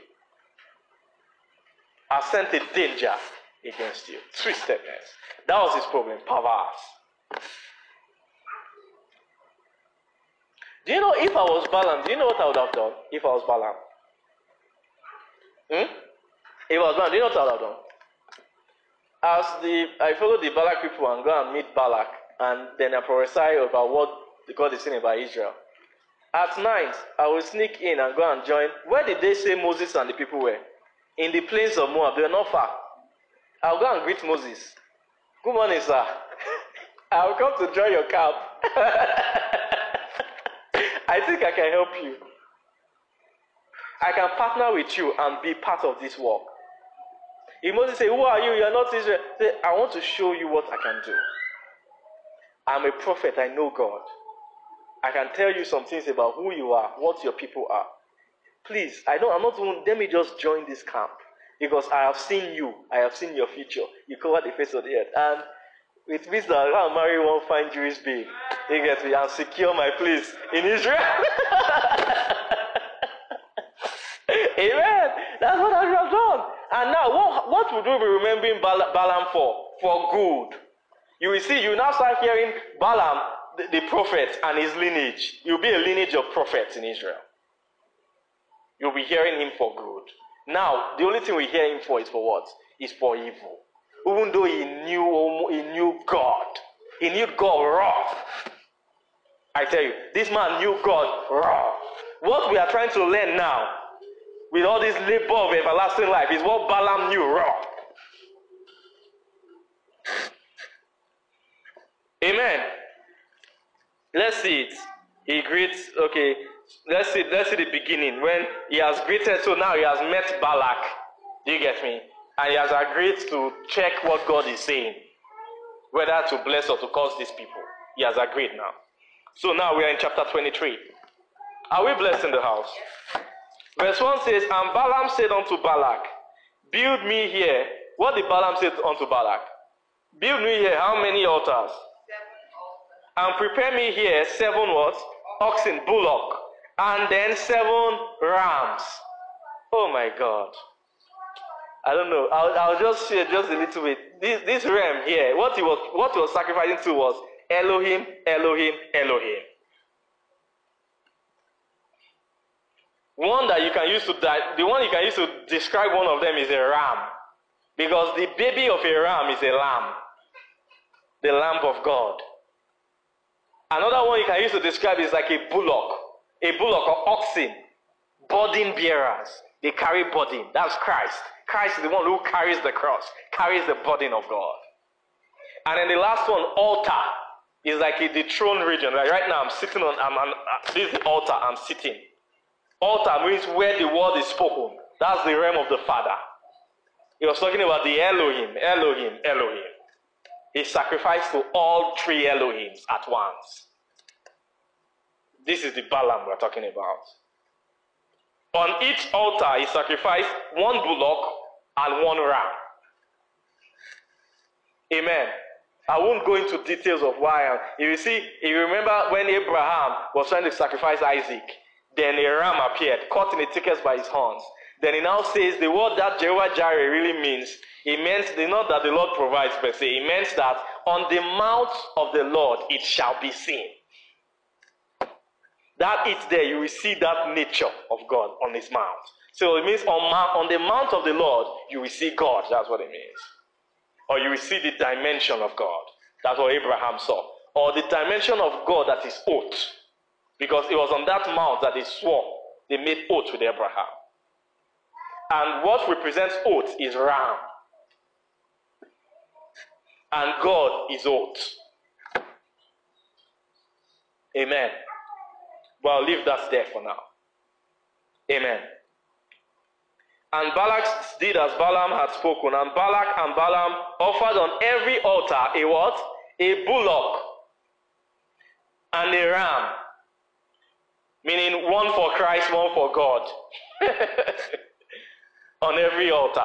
Has sent a danger against you. Twistedness. That was his problem. Perverse. Do you know if I was Balaam, do you know what I would have done if I was Balaam? Hmm? If I was Balaam, do you know what I would have done? As the I follow the Balak people and go and meet Balak, and then I prophesy about what God is saying about Israel. At night, I will sneak in and go and join. Where did they say Moses and the people were? In the plains of Moab. They were not far. I'll go and greet Moses. Good morning, sir. I'll come to join your camp. I think I can help you. I can partner with you and be part of this work. If Moses say, Who are you? You're not Israel. Say, I want to show you what I can do. I'm a prophet, I know God. I can tell you some things about who you are, what your people are. Please, I don't I'm not even let me just join this camp. Because I have seen you, I have seen your future. You cover the face of the earth. And it means that I'll marry one fine Jewish babe. You get me? And secure my place in Israel. Amen. That's what I have done. And now, what, what would we be remembering Balaam for? For good. You will see, you now start hearing Balaam, the, prophet, and his lineage. You'll be a lineage of prophets in Israel. You'll be hearing him for good. Now, the only thing we hear him for is for what? Is for evil. Even though he knew he knew God. He knew God raw. I tell you, this man knew God raw. What we are trying to learn now, with all this labor of everlasting life, is what Balaam knew raw. Amen. Let's see it. He greets, okay, let's see, let's see the beginning when he has greeted. So now he has met Balak. Do you get me? And he has agreed to check what God is saying, whether to bless or to curse these people. He has agreed now. So now we are in chapter 23. Are we blessed in the house? Verse 1 says, And Balaam said unto Balak, Build me here. What did Balaam say unto Balak? Build me here how many altars? And prepare me here seven what? Oxen, bullock, and then seven rams. Oh my God. I don't know. I'll, I'll just share just a little bit. This, this ram here, what he was what he was sacrificing to was Elohim, Elohim, Elohim. One that you can use to die, the one you can use to describe one of them is a ram. Because the baby of a ram is a lamb. The lamb of God. Another one you can use to describe is like a bullock. A bullock or oxen. Burden bearers. They carry burden. That's Christ. Christ is the one who carries the cross, carries the burden of God. And then the last one, altar, is like the throne region. Like right now, I'm sitting on, I'm, I'm, uh, this altar, I'm sitting. Altar means where the word is spoken. That's the realm of the Father. He was talking about the Elohim, Elohim, Elohim. He sacrificed to all three Elohims at once. This is the Balaam we're talking about. On each altar, he sacrificed one bullock and one ram. Amen. I won't go into details of why. If you see, if you remember when Abraham was trying to sacrifice Isaac, then a ram appeared, caught in the thickest by his horns. Then he now says the word that Jehovah Jireh really means, it means not that the Lord provides per se, it means that on the mount of the Lord it shall be seen. That it's there, you will see that nature of God on his mount. So it means on, on the mount of the Lord, you will see God. That's what it means. Or you will see the dimension of God. That's what Abraham saw. Or the dimension of God that is oath. Because it was on that mount that they swore. They made oath with Abraham. And what represents oath is ram. And God is oath. Amen. I'll leave that there for now. Amen. And Balak did as Balaam had spoken, and Balak and Balaam offered on every altar a what? A bullock and a ram. Meaning one for Christ, one for God. on every altar.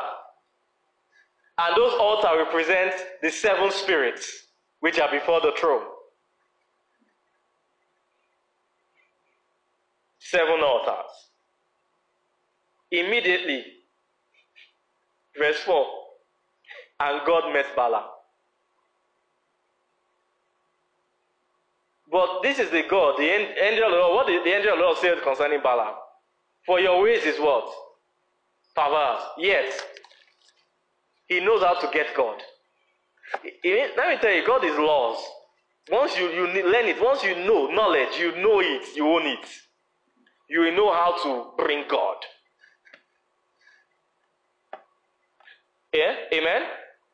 And those altars represent the seven spirits which are before the throne. Seven altars. Immediately, verse 4, and God met Balaam. But this is the God, the angel of the Lord. What did the angel of the Lord say concerning Balaam? For your ways is what? Perverse. Yet, he knows how to get God. Let me tell you, God is laws. Once you, you learn it, once you know knowledge, you know it, you own it. You will know how to bring God. Yeah? Amen?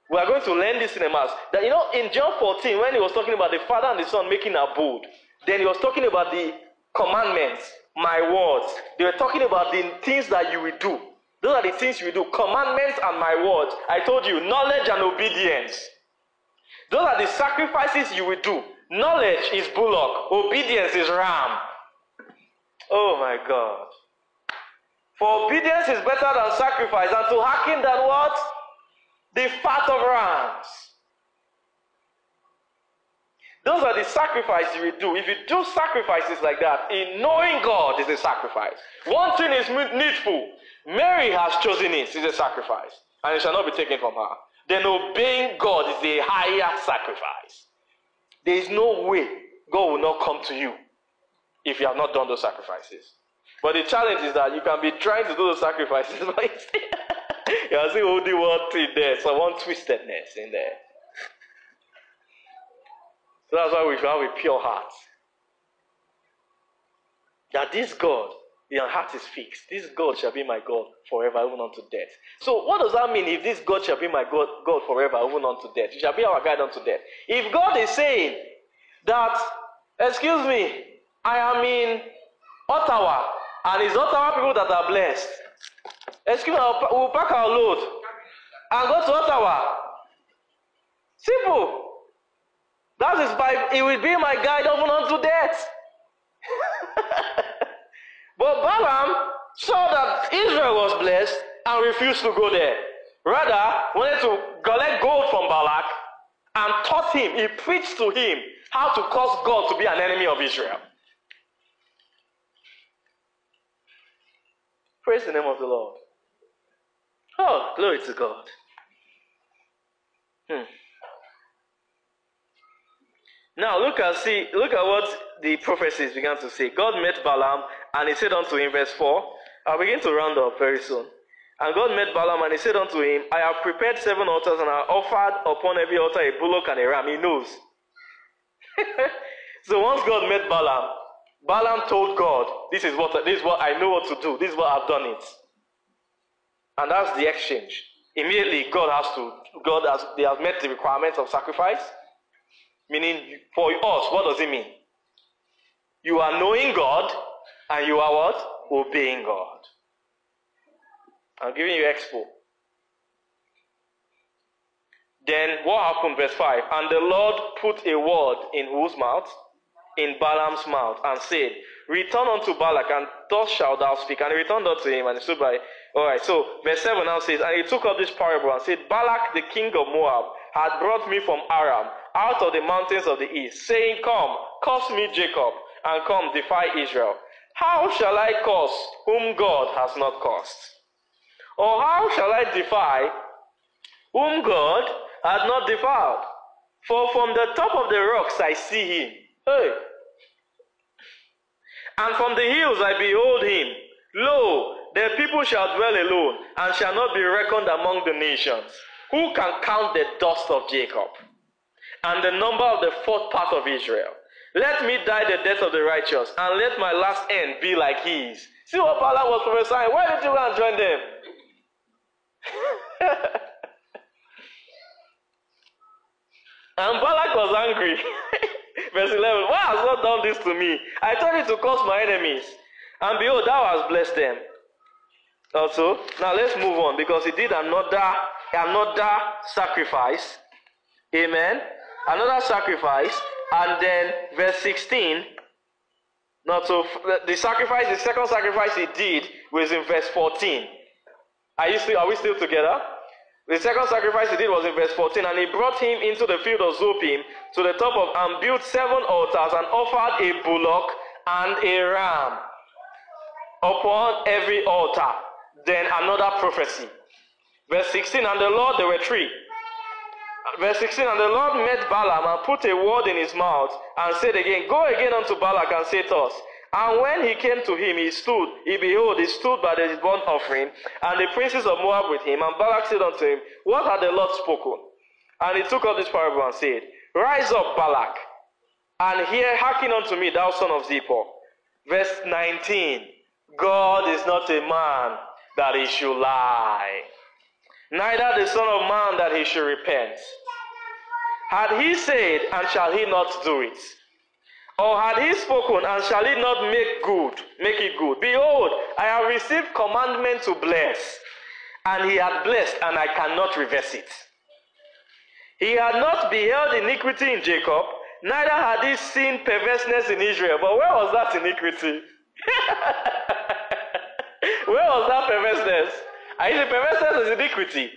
We are going to learn this in a mass. That you know, in John 14, when he was talking about the Father and the Son making a abode, then he was talking about the commandments, my words. They were talking about the things that you will do. Those are the things you do. Commandments and my word. I told you, knowledge and obedience. Those are the sacrifices you will do. Knowledge is bullock, obedience is ram. Oh my God. For obedience is better than sacrifice, and to hearken than what? The fat of rams. Those are the sacrifices you do. If you do sacrifices like that, in knowing God is a sacrifice. One thing is needful. Mary has chosen it, it's a sacrifice, and it shall not be taken from her. Then obeying God is a higher sacrifice. There is no way God will not come to you if you have not done those sacrifices. But the challenge is that you can be trying to do those sacrifices, but you are seeing only one thing there, so one twistedness in there. So that's why we should have a pure heart. That this God, your heart is fixed. This God shall be my God forever, even unto death. So, what does that mean if this God shall be my God, God forever, even unto death? He shall be our guide unto death. If God is saying that, excuse me, I am in Ottawa, and it's Ottawa people that are blessed. Excuse me, we'll pack our load and go to Ottawa. Simple. That is by it will be my guide even unto death. but Balaam saw that Israel was blessed and refused to go there. Rather, wanted to collect gold from Balak and taught him, he preached to him how to cause God to be an enemy of Israel. Praise the name of the Lord. Oh, glory to God. Hmm. Now look at see look at what the prophecies began to say. God met Balaam and he said unto him, verse 4. I'll begin to round up very soon. And God met Balaam and he said unto him, I have prepared seven altars and I offered upon every altar a bullock and a ram. He knows. so once God met Balaam, Balaam told God, This is what this is what I know what to do. This is what I've done it. And that's the exchange. Immediately God has to God has they have met the requirements of sacrifice. Meaning for us, what does it mean? You are knowing God and you are what? Obeying God. I'm giving you expo. Then what happened, verse 5? And the Lord put a word in whose mouth? In Balaam's mouth, and said, Return unto Balak, and thus shalt thou speak. And he returned unto him, and he stood by. Alright, so verse 7 now says, And he took up this parable and said, Balak, the king of Moab, had brought me from Aram, out of the mountains of the east, saying, Come, curse me, Jacob, and come, defy Israel. How shall I curse whom God has not cursed? Or how shall I defy whom God has not defiled? For from the top of the rocks I see him. Hey. And from the hills I behold him. Lo, the people shall dwell alone, and shall not be reckoned among the nations. Who can count the dust of Jacob? And the number of the fourth part of Israel. Let me die the death of the righteous, and let my last end be like his. See what Balaam was prophesying. Why did you go and join them? and Balak was angry. Verse 11 Why hast thou done this to me? I told you to curse my enemies. And behold, thou hast blessed them. Also, now let's move on because he did another another sacrifice. Amen. Another sacrifice, and then verse 16. Not so the sacrifice, the second sacrifice he did was in verse 14. Are you still are we still together? The second sacrifice he did was in verse 14, and he brought him into the field of Zophim to the top of and built seven altars and offered a bullock and a ram upon every altar. Then another prophecy. Verse 16, and the Lord, there were three. Verse 16, and the Lord met Balaam and put a word in his mouth and said again, Go again unto Balak and say thus. And when he came to him, he stood, he behold, he stood by the burnt offering, and the princes of Moab with him. And Balak said unto him, What had the Lord spoken? And he took up this parable and said, Rise up, Balak, and hear, hearken unto me, thou son of Zippor. Verse 19, God is not a man that he should lie, neither the son of man that he should repent. Had he said, and shall he not do it? Or had he spoken, and shall he not make good, make it good? Behold, I have received commandment to bless, and he hath blessed, and I cannot reverse it. He had not beheld iniquity in Jacob, neither had he seen perverseness in Israel. But where was that iniquity? where was that perverseness? I the perverseness is iniquity.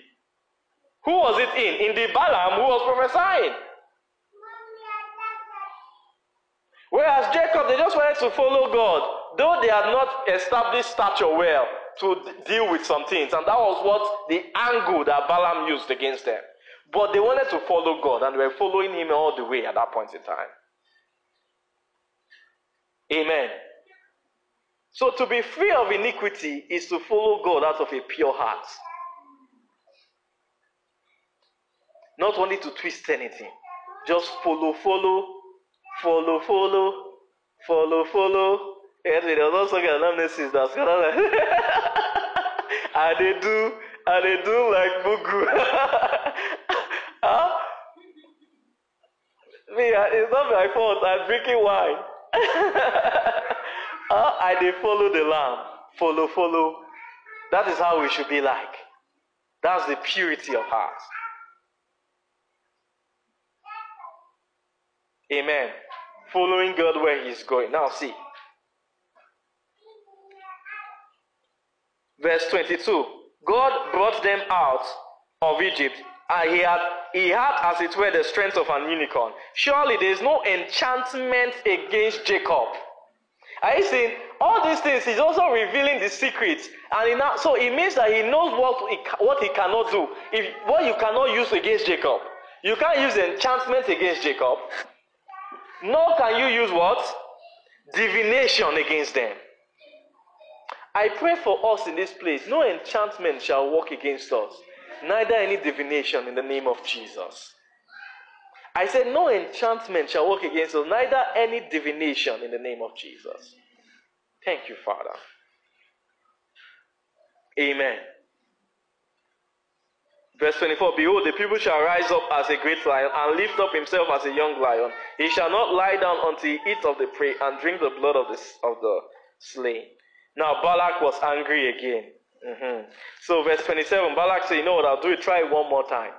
Who was it in? In the Balaam who was prophesying. Whereas Jacob, they just wanted to follow God, though they had not established stature well to deal with some things. And that was what the angle that Balaam used against them. But they wanted to follow God, and they were following him all the way at that point in time. Amen. So to be free of iniquity is to follow God out of a pure heart. Not only to twist anything, just follow, follow, follow, follow, follow, follow. And there also an amnesis that's kind of like, and they do, and they do like Mugu. huh? Me, it's not my fault. I'm drinking wine. Uh, I did follow the lamb. Follow, follow. That is how we should be like. That's the purity of heart. Amen. Following God where He's going. Now, see. Verse 22 God brought them out of Egypt, and he had, he had, as it were, the strength of an unicorn. Surely there is no enchantment against Jacob. Are you seeing? All these things, he's also revealing the secrets. And he now, so it means that he knows what he, what he cannot do. If, what you cannot use against Jacob. You can't use enchantment against Jacob. Nor can you use what? Divination against them. I pray for us in this place. No enchantment shall work against us, neither any divination in the name of Jesus. I said, No enchantment shall work against us, neither any divination in the name of Jesus. Thank you, Father. Amen. Verse 24 Behold, the people shall rise up as a great lion and lift up himself as a young lion. He shall not lie down until he eat of the prey and drink the blood of the, of the slain. Now Balak was angry again. Mm-hmm. So verse 27, Balak said, You know what, I'll do it, try it one more time.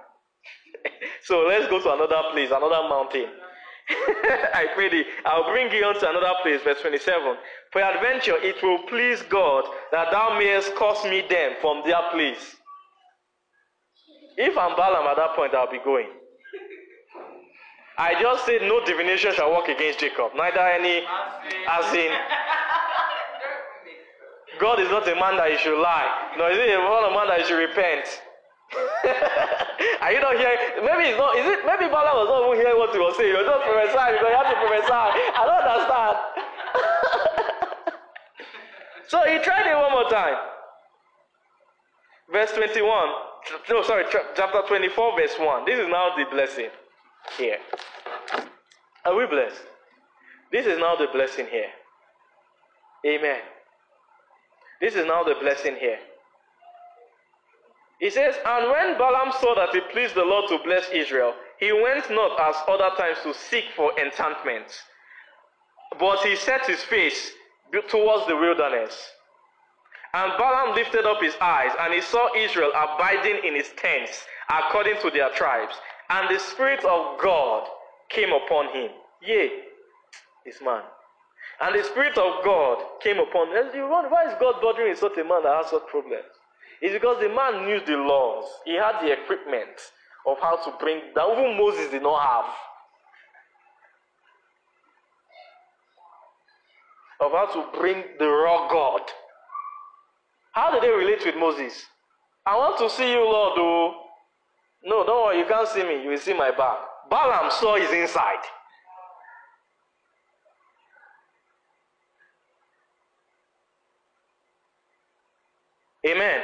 so let's go to another place, another mountain. I pray thee, I'll bring you on to another place, verse 27. Peradventure, it will please God that thou mayest cause me them from their place. If I'm Balaam at that point, I'll be going. I just said no divination shall work against Jacob, neither any, as in, God is not a man that he should lie. No, is he a man that he should repent? Are you not hearing? Maybe it's not. Is it? Maybe Balaam was not even hearing what he was saying. Was just prophesying had to prophesy. I don't understand. so he tried it one more time. Verse 21. No, sorry, chapter 24, verse 1. This is now the blessing here. Are we blessed? This is now the blessing here. Amen. This is now the blessing here. He says, And when Balaam saw that it pleased the Lord to bless Israel, he went not as other times to seek for enchantments, but he set his face towards the wilderness. And Balaam lifted up his eyes, and he saw Israel abiding in his tents according to their tribes. And the Spirit of God came upon him. Yea, this man. And the Spirit of God came upon him. You why is God bothering such a man that has such problems? It's because the man knew the laws. He had the equipment of how to bring that even Moses did not have. Of how to bring the raw God. How did they relate with Moses? I want to see you, Lord. Oh. No, don't worry, you can't see me. You will see my back. Balaam saw his inside. Amen.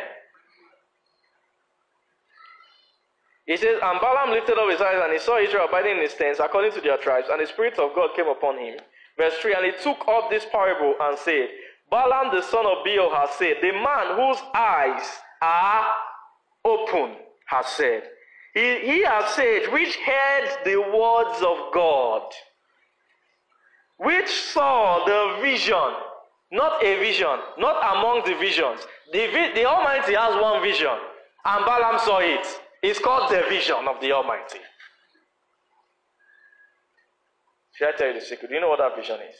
He says, And Balaam lifted up his eyes, and he saw Israel abiding in his tents, according to their tribes, and the Spirit of God came upon him. Verse 3 And he took up this parable and said, Balaam the son of Beor has said, The man whose eyes are open has said, He, he has said, which heard the words of God, which saw the vision, not a vision, not among the visions. The, the Almighty has one vision, and Balaam saw it. It's called the vision of the Almighty. Should I tell you the secret? Do you know what that vision is?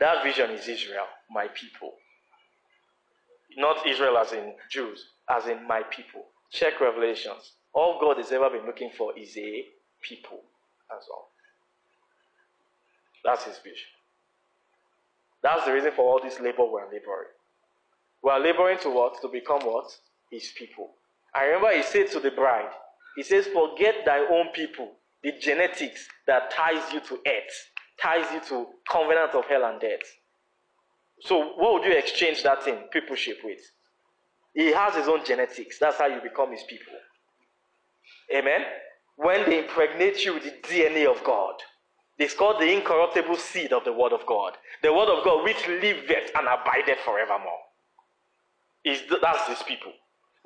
That vision is Israel, my people. Not Israel as in Jews, as in my people. Check Revelations. All God has ever been looking for is a people. That's all. That's his vision. That's the reason for all this labor we're laboring. We are laboring to what? To become what? His people. I remember he said to the bride, he says, Forget thy own people, the genetics that ties you to earth, ties you to covenant of hell and death. So, what would you exchange that thing, peopleship, with? He has his own genetics. That's how you become his people. Amen? When they impregnate you with the DNA of God, it's called the incorruptible seed of the Word of God. The Word of God which liveth and abideth forevermore. Is that's his people.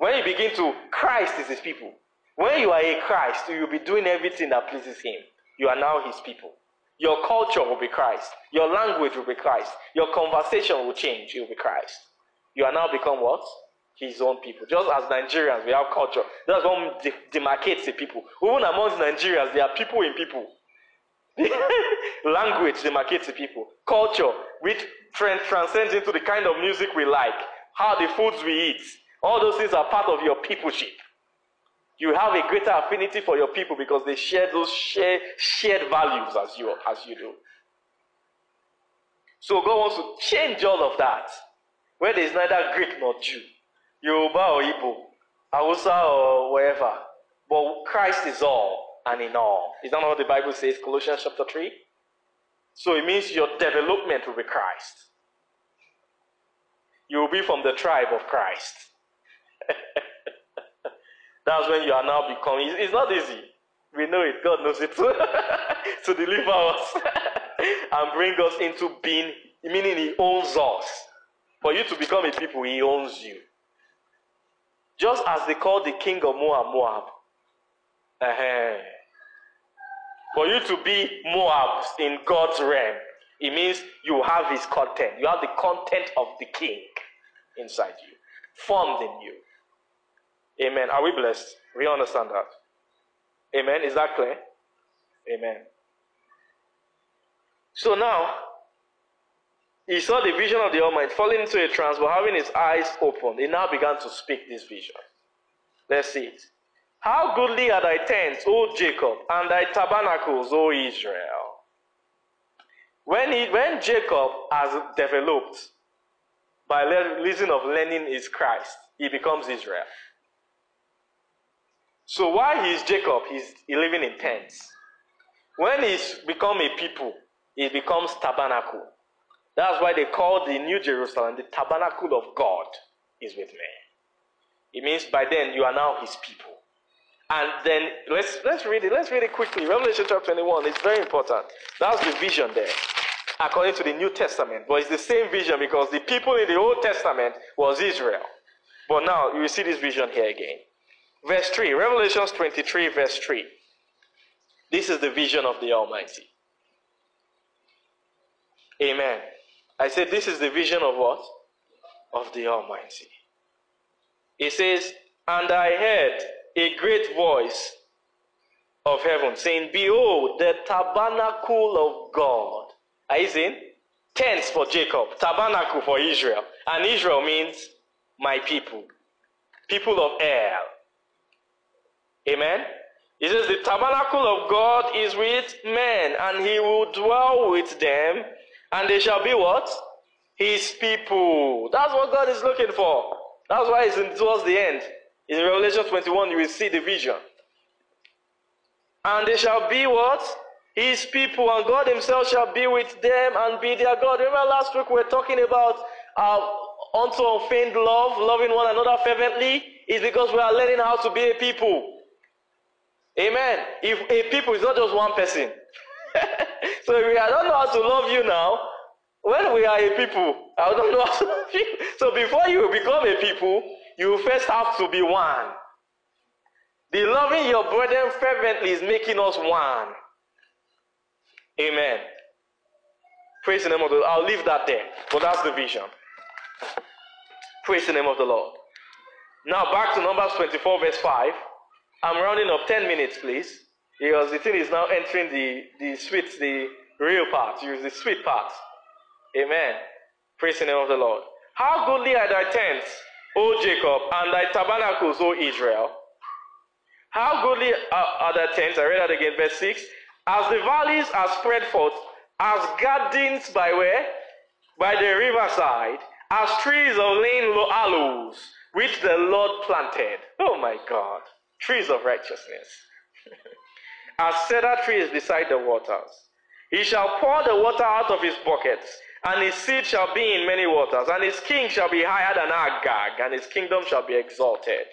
When you begin to, Christ is his people. When you are a Christ, you'll be doing everything that pleases him. You are now his people. Your culture will be Christ. Your language will be Christ. Your conversation will change. It will be Christ. You are now become what? His own people. Just as Nigerians, we have culture. That's what demarcates the people. Even amongst Nigerians, there are people in people. language demarcates the people. Culture, which transcends into the kind of music we like, how the foods we eat. All those things are part of your peopleship. You have a greater affinity for your people because they share those share, shared values as you, as you do. So God wants to change all of that. Where there is neither Greek nor Jew, Yoruba or Igbo, Hausa or wherever. But Christ is all and in all. Is that not what the Bible says, Colossians chapter 3? So it means your development will be Christ. You will be from the tribe of Christ. That's when you are now becoming. It's, not easy. We know it. God knows it to deliver us and bring us into being, meaning He owns us. For you to become a people, He owns you. Just as they called the king of Moab Moab. Uh-huh. For you to be Moab in God's realm, it means you have His content. You have the content of the king inside you, formed in you. Amen. Are we blessed? We understand that. Amen. Is that clear? Amen. So now, he saw the vision of the Almighty falling into a trance, but having his eyes opened, he now began to speak this vision. Let's see it. How goodly are thy tents, O Jacob, and thy tabernacles, O Israel. When, he, when Jacob has developed by reason of learning is Christ, he becomes Israel. So while he's Jacob, he's living in tents. When he's become a people, he becomes tabernacle. That's why they call the New Jerusalem the tabernacle of God is with me. It means by then you are now his people. And then let's let's read it. Let's read it quickly. Revelation chapter 21. It's very important. That's the vision there. According to the New Testament. But it's the same vision because the people in the Old Testament was Israel. But now you see this vision here again. Verse 3, Revelations 23, verse 3. This is the vision of the Almighty. Amen. I said, This is the vision of what? Of the Almighty. It says, And I heard a great voice of heaven saying, Behold, the tabernacle of God. Are you seeing? Tents for Jacob, tabernacle for Israel. And Israel means my people, people of El. Amen. He says, The tabernacle of God is with men, and he will dwell with them, and they shall be what? His people. That's what God is looking for. That's why it's in, towards the end. In Revelation 21, you will see the vision. And they shall be what? His people, and God Himself shall be with them and be their God. Remember last week we were talking about uh, unto unfeigned love, loving one another fervently, is because we are learning how to be a people. Amen. If a people is not just one person. so if we I don't know how to love you now, when we are a people, I don't know how to love you. So before you become a people, you first have to be one. The loving your brethren fervently is making us one. Amen. Praise the name of the Lord. I'll leave that there. But that's the vision. Praise the name of the Lord. Now back to Numbers 24, verse 5. I'm rounding up 10 minutes, please. Because the thing is now entering the, the sweet, the real part. Use the sweet part. Amen. Praise the name of the Lord. How goodly are thy tents, O Jacob, and thy tabernacles, O Israel. How goodly are, are thy tents. I read that again, verse 6. As the valleys are spread forth, as gardens by where? By the riverside, as trees of lign aloes, which the Lord planted. Oh my God. Trees of righteousness. as cedar trees beside the waters. He shall pour the water out of his buckets, and his seed shall be in many waters, and his king shall be higher than Agag, and his kingdom shall be exalted.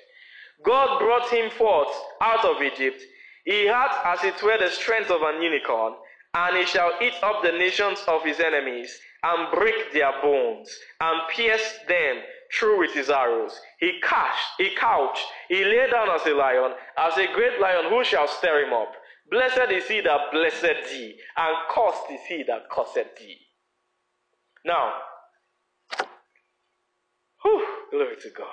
God brought him forth out of Egypt. He had, as it were, the strength of an unicorn, and he shall eat up the nations of his enemies, and break their bones, and pierce them through with his arrows. He couched, he couched, he lay down as a lion, as a great lion, who shall stir him up? Blessed is he that blessed thee, and cursed is he that cursed thee. Now, whew, glory to God.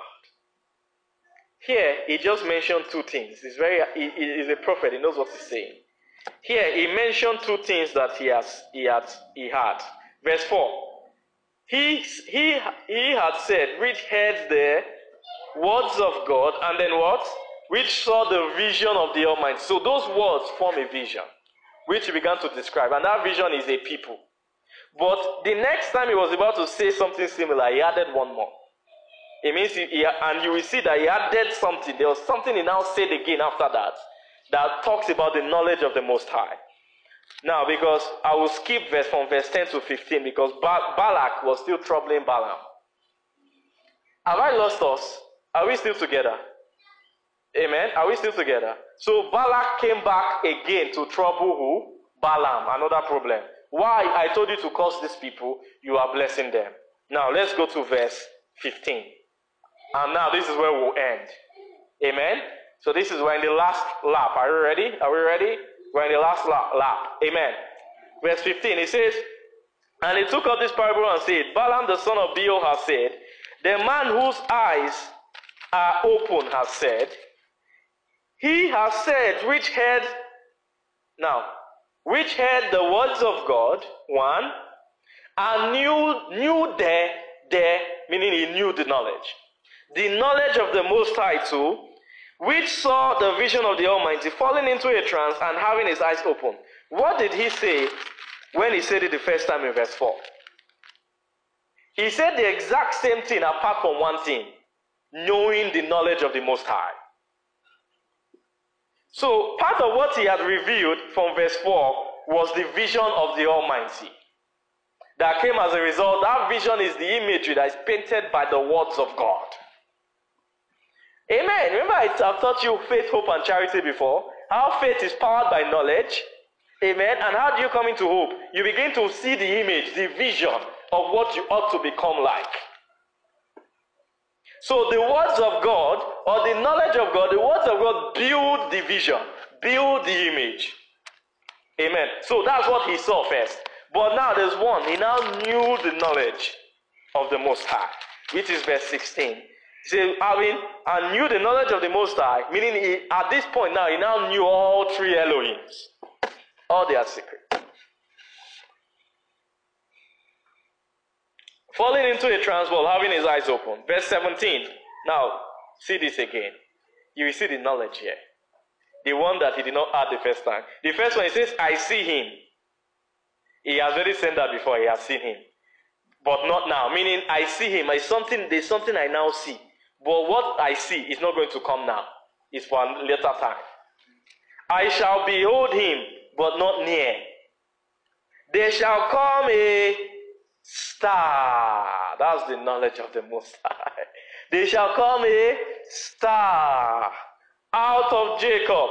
Here, he just mentioned two things. He's very, he, a prophet. He knows what he's saying. Here, he mentioned two things that he has, he had, he had. Verse four. He, he, he had said, which heard the words of God, and then what? Which saw the vision of the Almighty. So those words form a vision, which he began to describe. And that vision is a people. But the next time he was about to say something similar, he added one more. It means, he, he, and you will see that he added something. There was something he now said again after that, that talks about the knowledge of the Most High. Now, because I will skip verse from verse 10 to 15 because ba- Balak was still troubling Balaam. Have I lost us? Are we still together? Amen. Are we still together? So Balak came back again to trouble who? Balaam, another problem. Why? I told you to curse these people, you are blessing them. Now let's go to verse 15. And now this is where we'll end. Amen. So this is we're in the last lap. Are you ready? Are we ready? We're in the last lap. lap. Amen. Verse 15, it says, And he took up this parable and said, Balaam the son of Beor has said, The man whose eyes are open has said, He has said, which heard, now, which heard the words of God, one, and knew, knew there, there, meaning he knew the knowledge. The knowledge of the Most High too, which saw the vision of the Almighty falling into a trance and having his eyes open. What did he say when he said it the first time in verse 4? He said the exact same thing apart from one thing knowing the knowledge of the Most High. So, part of what he had revealed from verse 4 was the vision of the Almighty. That came as a result. That vision is the imagery that is painted by the words of God. Amen. Remember, I've taught you faith, hope, and charity before. How faith is powered by knowledge. Amen. And how do you come into hope? You begin to see the image, the vision of what you ought to become like. So the words of God, or the knowledge of God, the words of God build the vision, build the image. Amen. So that's what he saw first. But now there's one. He now knew the knowledge of the Most High, which is verse 16. He having and knew the knowledge of the Most High, meaning he, at this point now, he now knew all three Elohims, all their secrets. Falling into a trance while having his eyes open. Verse 17. Now, see this again. You will see the knowledge here. The one that he did not add the first time. The first one, he says, I see him. He has already said that before, he has seen him. But not now. Meaning, I see him. It's something, there's something I now see. But what I see is not going to come now. It's for a later time. I shall behold him, but not near. There shall come a star. That's the knowledge of the Most High. There shall come a star out of Jacob,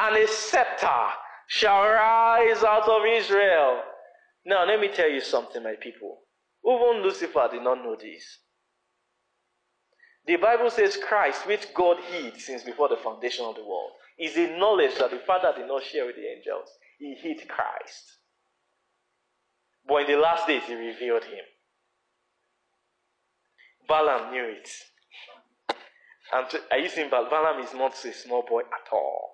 and a scepter shall rise out of Israel. Now, let me tell you something, my people. Even Lucifer did not know this. The Bible says Christ, which God hid since before the foundation of the world, is a knowledge that the Father did not share with the angels. He hid Christ. But in the last days, he revealed him. Balaam knew it. And are you seeing Balaam? Balaam is not a small boy at all.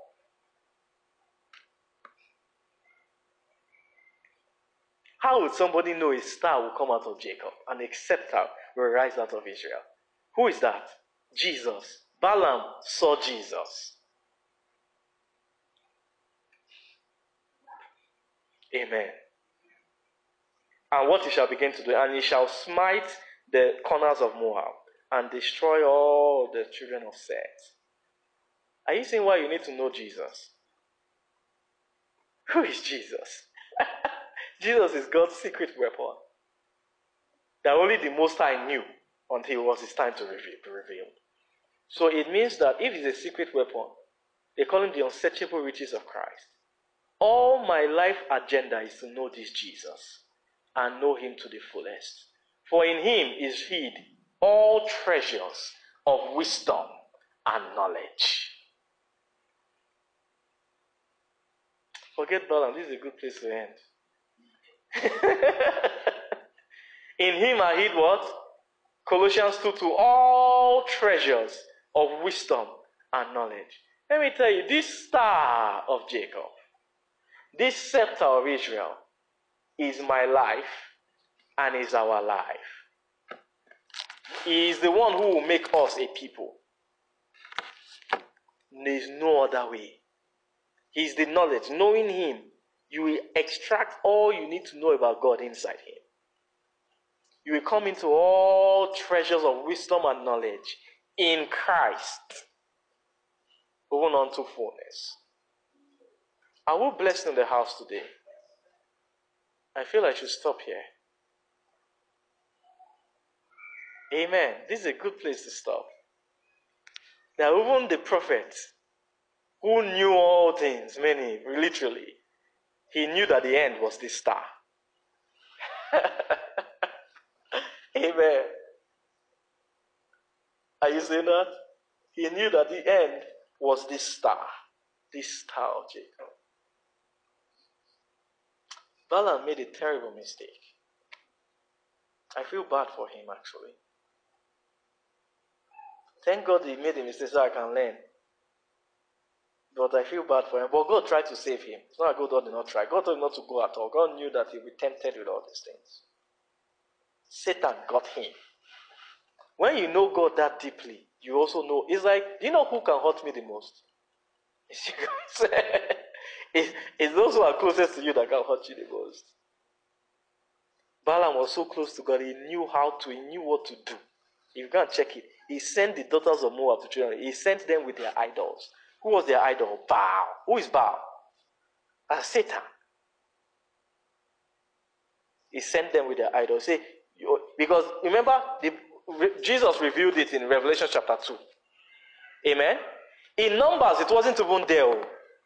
How would somebody know a star will come out of Jacob and a scepter will rise out of Israel? Who is that? Jesus. Balaam saw Jesus. Amen. And what he shall begin to do, and he shall smite the corners of Moab and destroy all the children of Seth. Are you seeing why you need to know Jesus? Who is Jesus? Jesus is God's secret weapon that only the Most High knew until it was his time to reveal, be revealed. So it means that if it's a secret weapon, they call him the unsearchable riches of Christ. All my life agenda is to know this Jesus and know him to the fullest. For in him is hid all treasures of wisdom and knowledge. Forget Balaam. This is a good place to end. In him I hid what? Colossians 2 2. All treasures of wisdom and knowledge. Let me tell you, this star of Jacob, this scepter of Israel, is my life and is our life. He is the one who will make us a people. There is no other way. He is the knowledge. Knowing Him, you will extract all you need to know about God inside Him. You will come into all treasures of wisdom and knowledge in Christ, even unto fullness. Are we blessed in the house today? I feel I should stop here. Amen. This is a good place to stop. Now, even the prophets who knew all things, many, literally, he knew that the end was this star. Amen. Are you saying that? He knew that the end was this star, this star of Jacob. Balaam made a terrible mistake. I feel bad for him actually. Thank God he made a mistake so I can learn. But I feel bad for him. But God tried to save him. It's not like God did not try. God told him not to go at all. God knew that he'd be tempted with all these things. Satan got him. When you know God that deeply, you also know. It's like, you know who can hurt me the most? It's, it's, those who are closest to you that can hurt you the most. Balaam was so close to God, he knew how to, he knew what to do. If you can check it. He sent the daughters of Moab to children. He sent them with their idols. Who was their idol? Baal. Who is Baal? Uh, Satan. He sent them with their idols. Say, because remember, the, Jesus revealed it in Revelation chapter 2. Amen. In Numbers, it wasn't even there. oh.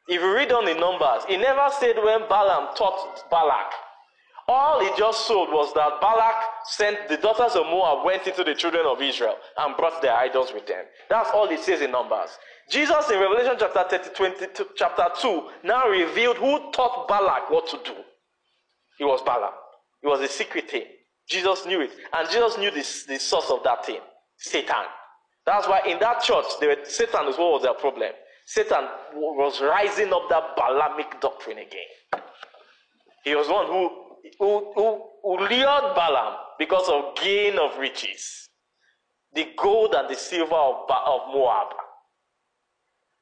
If you read on in Numbers, it never said when Balaam taught Balak. All he just showed was that Balak sent the daughters of Moab went into the children of Israel and brought their idols with them. That's all it says in Numbers. Jesus in Revelation chapter 30, 22, chapter 2 now revealed who taught Balak what to do. It was Balaam. It was a secret thing. Jesus knew it. And Jesus knew this, the source of that thing Satan. That's why in that church, were, Satan is what was their problem. Satan was rising up that Balaamic doctrine again. He was one who, who, who, who lured Balaam because of gain of riches. The gold and the silver of, of Moab.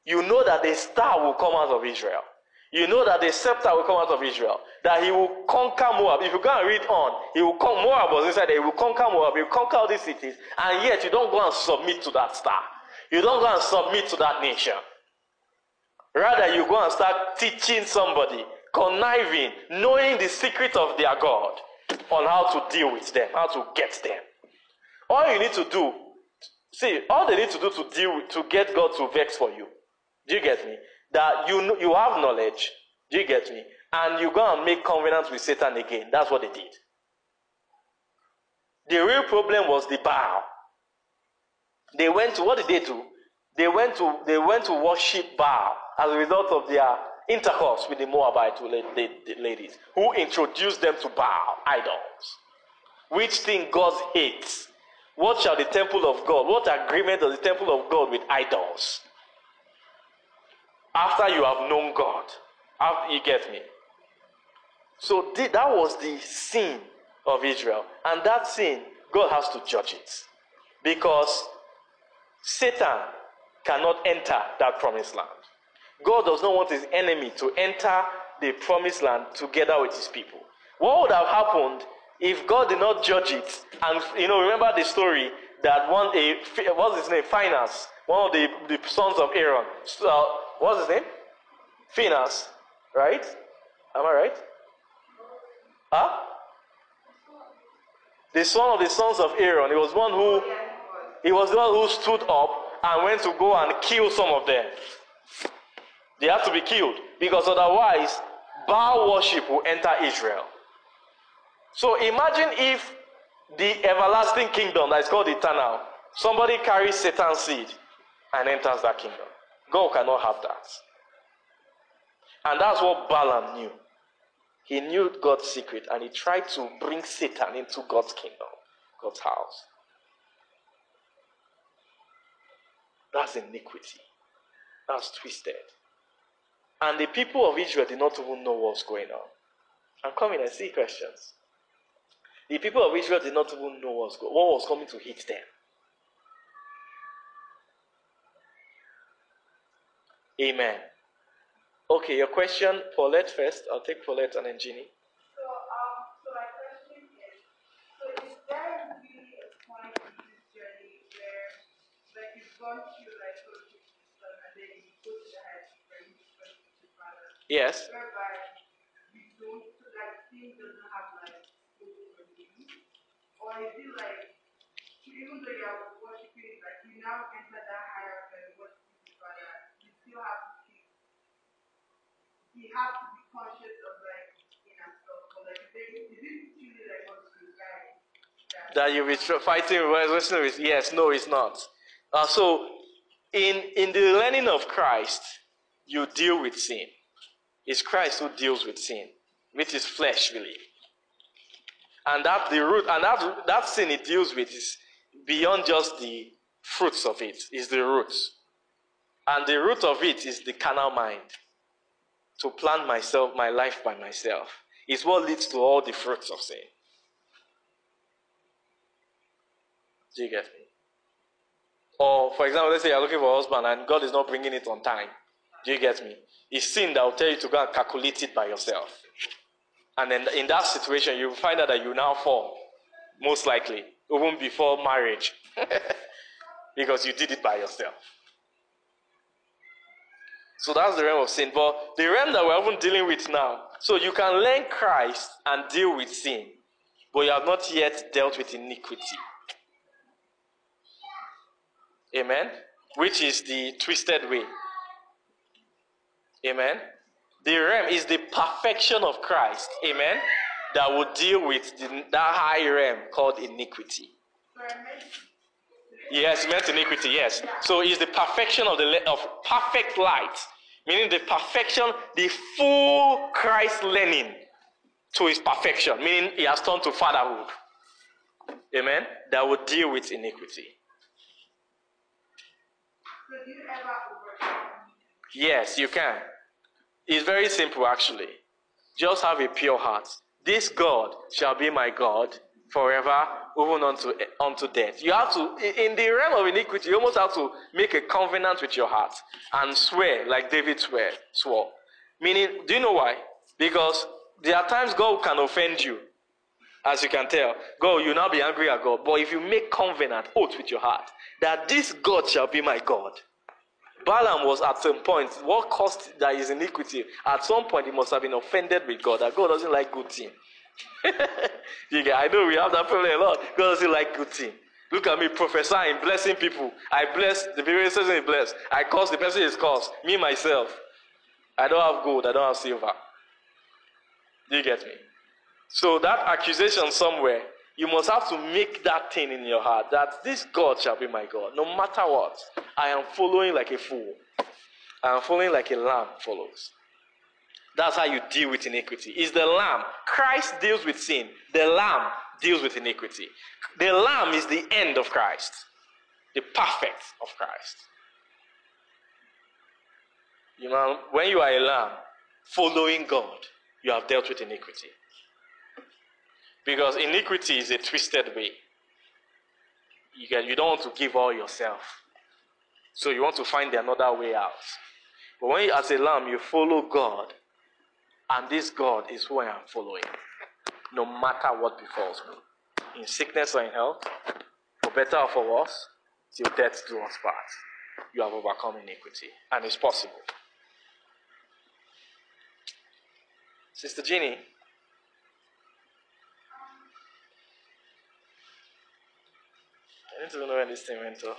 You know that the star will come out of Israel. You know that the scepter will come out of Israel. That he will conquer Moab. If you go and read on, he will come. Moab was inside there. He will conquer Moab. He will conquer all these cities. And yet you don't go and submit to that star. You don't go and submit to that nation. Rather, you go and start teaching somebody, conniving, knowing the secret of their God on how to deal with them, how to get them. All you need to do, see, all they need to do to deal with, to get God to vex for you. Do you get me? That you you have knowledge. Do you get me? And you go and make covenants with Satan again. That's what they did. The real problem was the Baal. They went to what did they do? They went to they went to worship Baal as a result of their intercourse with the Moabite ladies, who introduced them to Baal idols. Which thing God hates? What shall the temple of God? What agreement does the temple of God with idols? After you have known God, after you get me. So that was the sin of Israel, and that sin God has to judge it because Satan cannot enter that promised land. God does not want his enemy to enter the promised land together with his people. What would have happened if God did not judge it? And you know, remember the story that one a what's his name? Phineas, one of the, the sons of Aaron. Uh, what's his name? Phineas, right? Am I right? Huh? The son of the sons of Aaron. He was one who he was the one who stood up and went to go and kill some of them. They have to be killed because otherwise Baal worship will enter Israel. So imagine if the everlasting kingdom that is called eternal, somebody carries Satan's seed and enters that kingdom. God cannot have that. And that's what Balaam knew. He knew God's secret and he tried to bring Satan into God's kingdom, God's house. That's iniquity. That's twisted. And the people of Israel did not even know what's going on. I'm coming and see questions. The people of Israel did not even know what was, what was coming to hit them. Amen. Okay, your question, Paulette first. I'll take Paulette and then Ginny. So, um, so my question is, so is there a point in this journey where, like, you've gone through, like, social system and then you go to the high school where you first to father, Yes. whereby you don't, like, sin doesn't have, like, scope for you? Or is it like, even though you're worshiping, like, you now enter that higher level, worshiping the father, you have to to be conscious of like like, it? That you'll be fighting with, wrestling with. Yes, no, it's not. Uh, so, in, in the learning of Christ, you deal with sin. It's Christ who deals with sin, which is flesh, really. And that the root, and that, that sin it deals with is beyond just the fruits of it, is the roots. And the root of it is the carnal mind. To plan myself, my life by myself, is what leads to all the fruits of sin. Do you get me? Or, for example, let's say you're looking for a husband and God is not bringing it on time. Do you get me? It's sin that will tell you to go and calculate it by yourself. And then in that situation, you find out that you now fall, most likely, even before marriage, because you did it by yourself. So that's the realm of sin. But the realm that we're even dealing with now, so you can learn Christ and deal with sin, but you have not yet dealt with iniquity. Amen? Which is the twisted way. Amen? The realm is the perfection of Christ. Amen? That will deal with the, that high realm called iniquity. Meant Yes, meant iniquity, yes. So it's the perfection of the of perfect light, meaning the perfection, the full Christ learning to his perfection, meaning he has turned to fatherhood. Amen. That will deal with iniquity. Yes, you can. It's very simple, actually. Just have a pure heart. This God shall be my God forever, even unto, unto death. You have to, in the realm of iniquity, you almost have to make a covenant with your heart and swear, like David swear, swore. Meaning, do you know why? Because there are times God can offend you, as you can tell. God, you now be angry at God. But if you make covenant, oath with your heart, that this God shall be my God, Balaam was at some point, what caused that is iniquity? At some point, he must have been offended with God, that God doesn't like good thing. you get, I know we have that problem a lot. God doesn't like good thing. Look at me prophesying, blessing people. I bless, the says he blessed. I curse, the person is cursed. Me, myself. I don't have gold, I don't have silver. Do you get me? So that accusation somewhere, you must have to make that thing in your heart that this God shall be my God. No matter what, I am following like a fool. I am following like a lamb follows. That's how you deal with iniquity. Is the lamb. Christ deals with sin. The lamb deals with iniquity. The lamb is the end of Christ. The perfect of Christ. You know, when you are a lamb following God, you have dealt with iniquity. Because iniquity is a twisted way. You, get, you don't want to give all yourself. So you want to find another way out. But when you, as a lamb, you follow God, and this God is who I am following, no matter what befalls me, in sickness or in health, for better or for worse, till death do us part. You have overcome iniquity, and it's possible. Sister Jeannie, I need to know when this thing went off.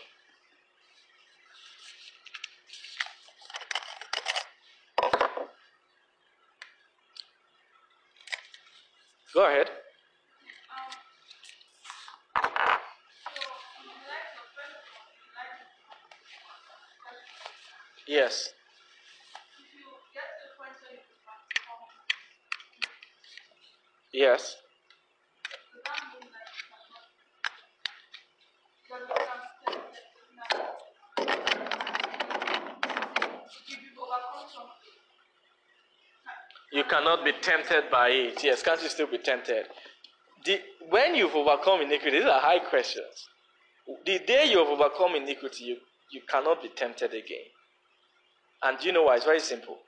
Go ahead. Yes. Yes. Cannot be tempted by it. Yes, can't you still be tempted? The, when you've overcome iniquity, these are high questions. The day you have overcome iniquity, you, you cannot be tempted again. And you know why? It's very simple.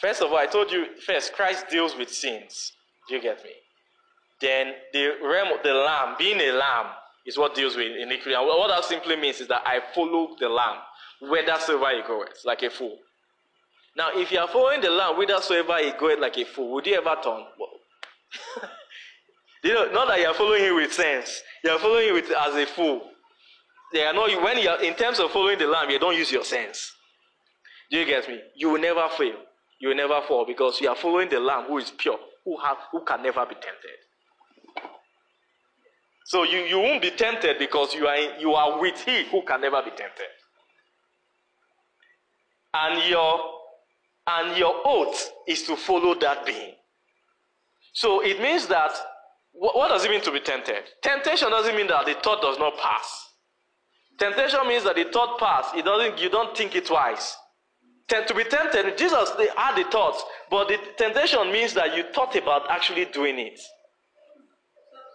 First of all, I told you first, Christ deals with sins. Do you get me? Then the realm of the lamb, being a lamb, is what deals with iniquity. And what that simply means is that I follow the lamb, whithersoever he goes, like a fool. Now, if you are following the lamb, whithersoever he goeth like a fool, would you ever turn? You know, not that you are following him with sense, you are following him with as a fool. They are not when you are in terms of following the lamb, you don't use your sense. Do you get me? You will never fail. You will never fall because you are following the lamb who is pure, who have who can never be tempted. So you, you won't be tempted because you are you are with he who can never be tempted. And your and your oath is to follow that being. So it means that what, does it mean to be tempted? Temptation doesn't mean that the thought does not pass. Temptation means that the thought pass. It doesn't. You don't think it twice. Tem- to be tempted, Jesus they had the thoughts, but the temptation means that you thought about actually doing it. so,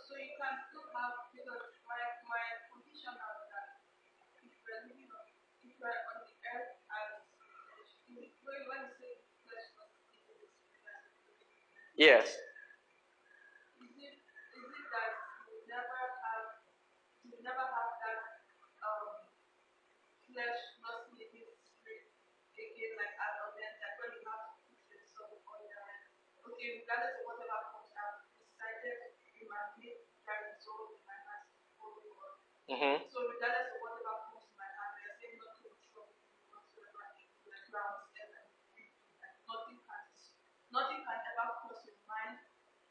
so you can still have, because my, my condition now is that if we're living on, if we're on the earth as, when when you say flesh was eating the spirit, Yes. Is it, is it that you never have, you never have that um, flesh spirit again, like when you have to put on okay, regardless of whatever comes decided you result in my to follow God. hmm So regardless of whatever comes in my hand, we are saying not to trouble you whatsoever, like ground, and like nothing can, nothing can ever cross your mind.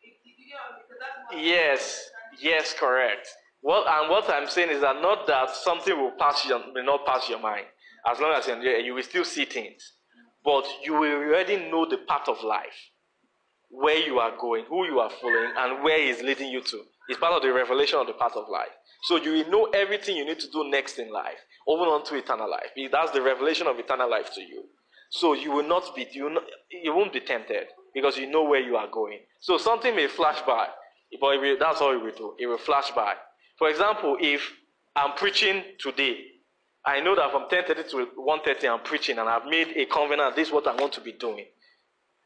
It, did you get what I mean? Because that's what Yes. Yes, correct. What and what I'm saying is that not that something will pass your will not pass your mind. As long as you're you will still see things. But you will already know the path of life. Where you are going, who you are following, and where is leading you to. It's part of the revelation of the path of life. So you will know everything you need to do next in life, even unto eternal life. That's the revelation of eternal life to you. So you will not be you, you won't be tempted because you know where you are going. So something may flash by, but will, that's all it will do. It will flash by. For example, if I'm preaching today, I know that from 10:30 to 1:30 I'm preaching, and I've made a covenant. This is what I want to be doing.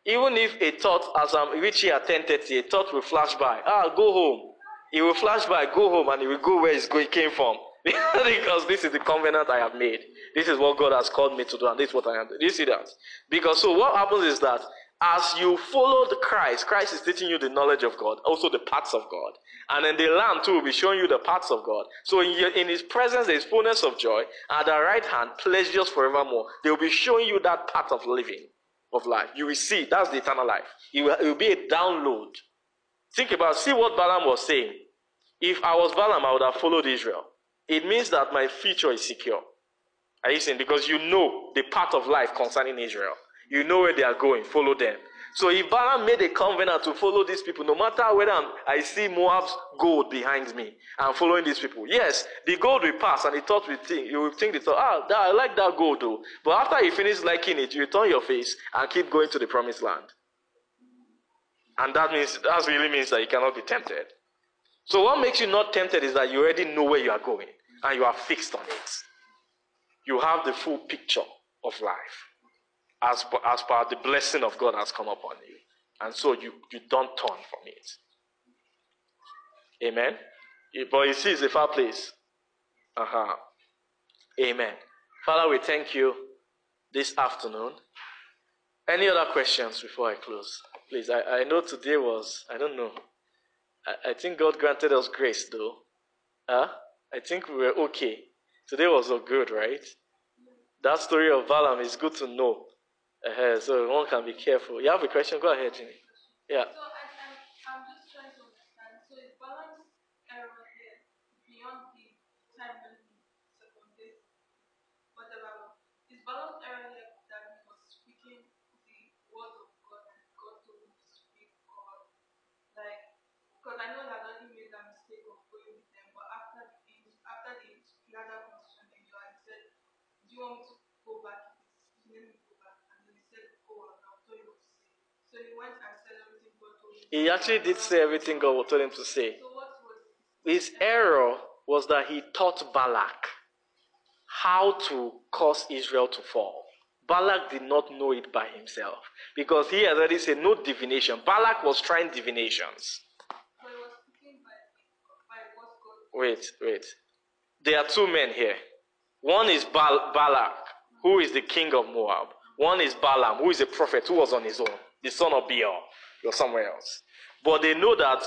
Even if a thought, as I'm reaching at 10:30, a thought will flash by. Ah, go home. It will flash by, go home, and it will go where it came from. because this is the covenant I have made. This is what God has called me to do, and this is what I am. doing. Do you see that? Because so what happens is that as you follow the Christ, Christ is teaching you the knowledge of God, also the paths of God. And then the Lamb too will be showing you the paths of God. So in, your, in His presence there is fullness of joy. At the right hand, pleasures forevermore. They will be showing you that path of living, of life. You will see. That's the eternal life. It will, it will be a download. Think about, see what Balaam was saying. If I was Balaam, I would have followed Israel. It means that my future is secure. Are you saying? Because you know the path of life concerning Israel. You know where they are going. Follow them. So if Balaam made a covenant to follow these people, no matter whether I see Moab's gold behind me, I'm following these people. Yes, the gold will pass, and the thought will think. You will think the thought, ah, I like that gold though. But after you finish liking it, you turn your face and keep going to the promised land. And that means that really means that you cannot be tempted. So what makes you not tempted is that you already know where you are going and you are fixed on it. You have the full picture of life as as per the blessing of God has come upon you. And so you, you don't turn from it. Amen. But you see, it's a far place. Uh-huh. Amen. Father, we thank you this afternoon. Any other questions before I close? Please, I, I know today was, I don't know. I, I think God granted us grace though. Huh? I think we were okay. Today was all good, right? That story of Balaam is good to know. Uh, so one can be careful. You have a question? Go ahead, Jimmy. Yeah. So I, I'm, I'm just trying to understand. So is Balaam's error here beyond the time when he seconded whatever? Is Balaam's error here that he was speaking the word of God and God told him to speak, or like you want me to go back? He made me go back. And then he said, Go and I'll tell you what to say. So he went and said everything God told him. He actually did say everything God told him to say. His error was that he taught Balak how to cause Israel to fall. Balak did not know it by himself because he already said no divination. Balak was trying divinations. Wait, wait. There are two men here. One is Bal- Balak, who is the king of Moab. One is Balaam, who is a prophet who was on his own, the son of Beor, or somewhere else. But they know that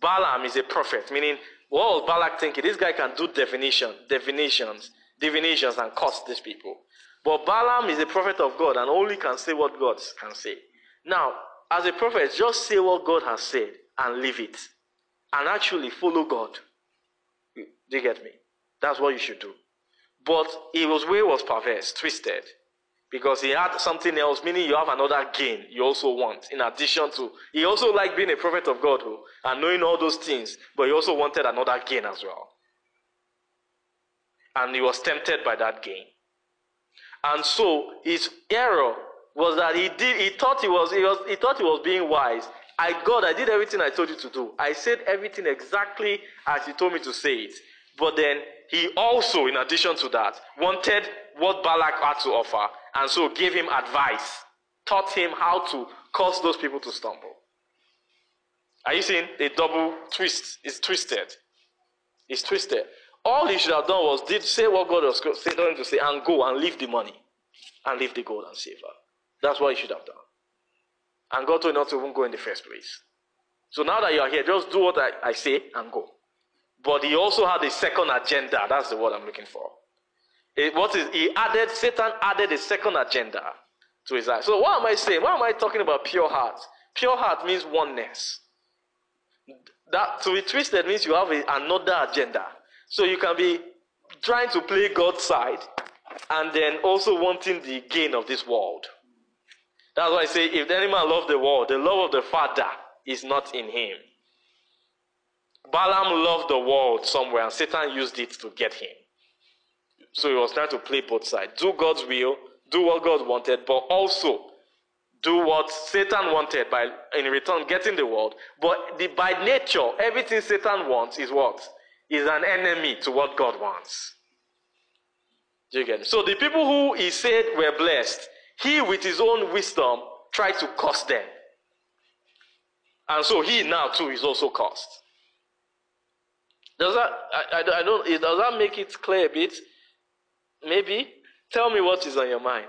Balaam is a prophet, meaning what was Balak thinking? This guy can do divination, divinations, divinations, and curse these people. But Balaam is a prophet of God and only can say what God can say. Now, as a prophet, just say what God has said and leave it, and actually follow God. Do you get me? That's what you should do. But was way was perverse, twisted, because he had something else, meaning you have another gain you also want. In addition to, he also liked being a prophet of God and knowing all those things, but he also wanted another gain as well. And he was tempted by that gain. And so his error was that he did he thought he was he was he thought he was being wise. I God, I did everything I told you to do. I said everything exactly as you told me to say it. But then he also, in addition to that, wanted what Balak had to offer, and so gave him advice, taught him how to cause those people to stumble. Are you seeing a double twist? It's twisted. It's twisted. All he should have done was did say what God was telling him to say and go and leave the money and leave the gold and silver. That's what he should have done. And God told him not to even go in the first place. So now that you are here, just do what I, I say and go. But he also had a second agenda. That's the word I'm looking for. It- what is he added? Satan added a second agenda to his life. So what am I saying? Why am I talking about pure heart? Pure heart means oneness. That to be twisted means you have a, another agenda. So you can be trying to play God's side and then also wanting the gain of this world. That's why I say, if any man love the world, the love of the Father is not in him. Balaam loved the world somewhere, and Satan used it to get him. So he was trying to play both sides. Do God's will, do what God wanted, but also do what Satan wanted by, in return, getting the world. But the, by nature, everything Satan wants is what? Is an enemy to what God wants. Do you get it? So the people who he said were blessed, he with his own wisdom tried to curse them. And so he now too is also cursed. Does that, I, I, I don't, does that make it clear a bit? Maybe? Tell me what is on your mind.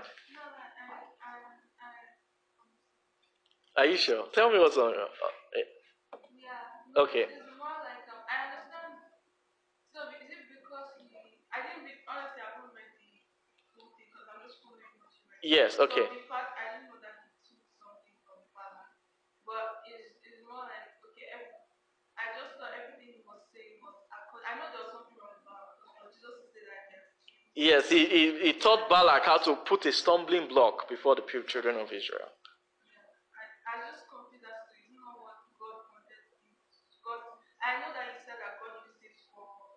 Are you sure? Tell me what's on your uh, yeah. Okay. Yes, okay. like um, I understand. So is it because he? I didn't read. Honestly, I haven't read the whole thing because I'm just following what you read. Yes, okay. So the part I didn't know that he took something from Father, but it's, it's more like okay. Every, I just thought everything he was saying was. acco- I know there was something wrong with Father because Jesus said that. there are two. Yes, he, he, he taught Balak how to put a stumbling block before the children of Israel. I, I just confused as to you know what God wanted God I know that he said that God used it for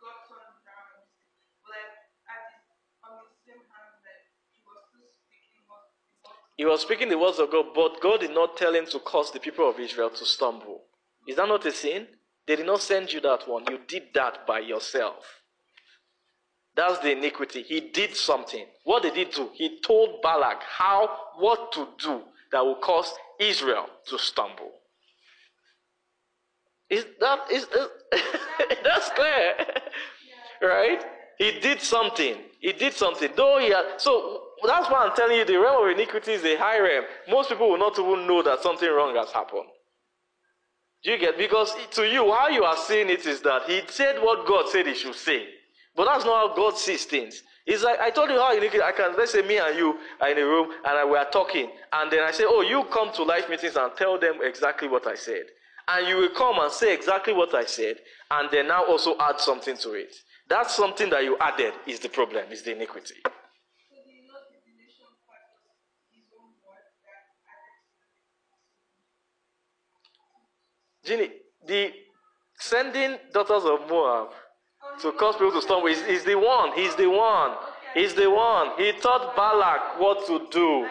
God turned it around and used it. But like at the, on the same hand like he was still speaking what what He was speaking the words of God, but God did not tell him to cause the people of Israel to stumble. Is that not a sin? They did not send you that one. You did that by yourself. That's the iniquity. He did something. What did he do? He told Balak how, what to do that will cause Israel to stumble. Is that is that's clear, right? He did something. He did something. Though he had, so that's why I'm telling you, the realm of iniquity is a high realm. Most people will not even know that something wrong has happened. Do you get? Because to you, how you are seeing it is that he said what God said he should say, but that's not how God sees things. It's like I told you how iniquity. I can let's say me and you are in a room and I, we are talking, and then I say, "Oh, you come to life meetings and tell them exactly what I said," and you will come and say exactly what I said, and then now also add something to it. That's something that you added is the problem, is the iniquity. so the not divination part was his own word that added to Ginny, the sending daughters of Moab to cause people to stumble He's, is the one. He's the one. He's the one. He taught Balak what to do.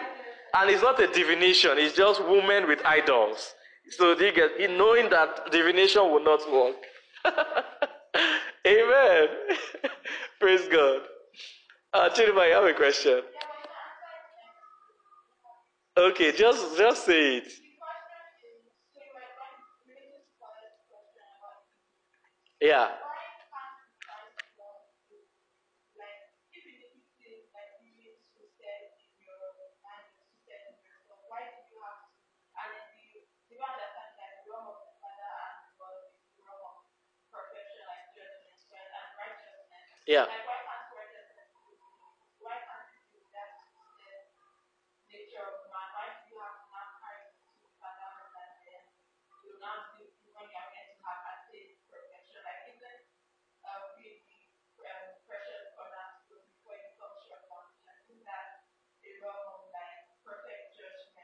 And it's not a divination, it's just women with idols. So they get knowing that divination will not work. Amen. Praise God. Uh, Chidima, you have a question? Okay, just just say it. Yeah. Yeah.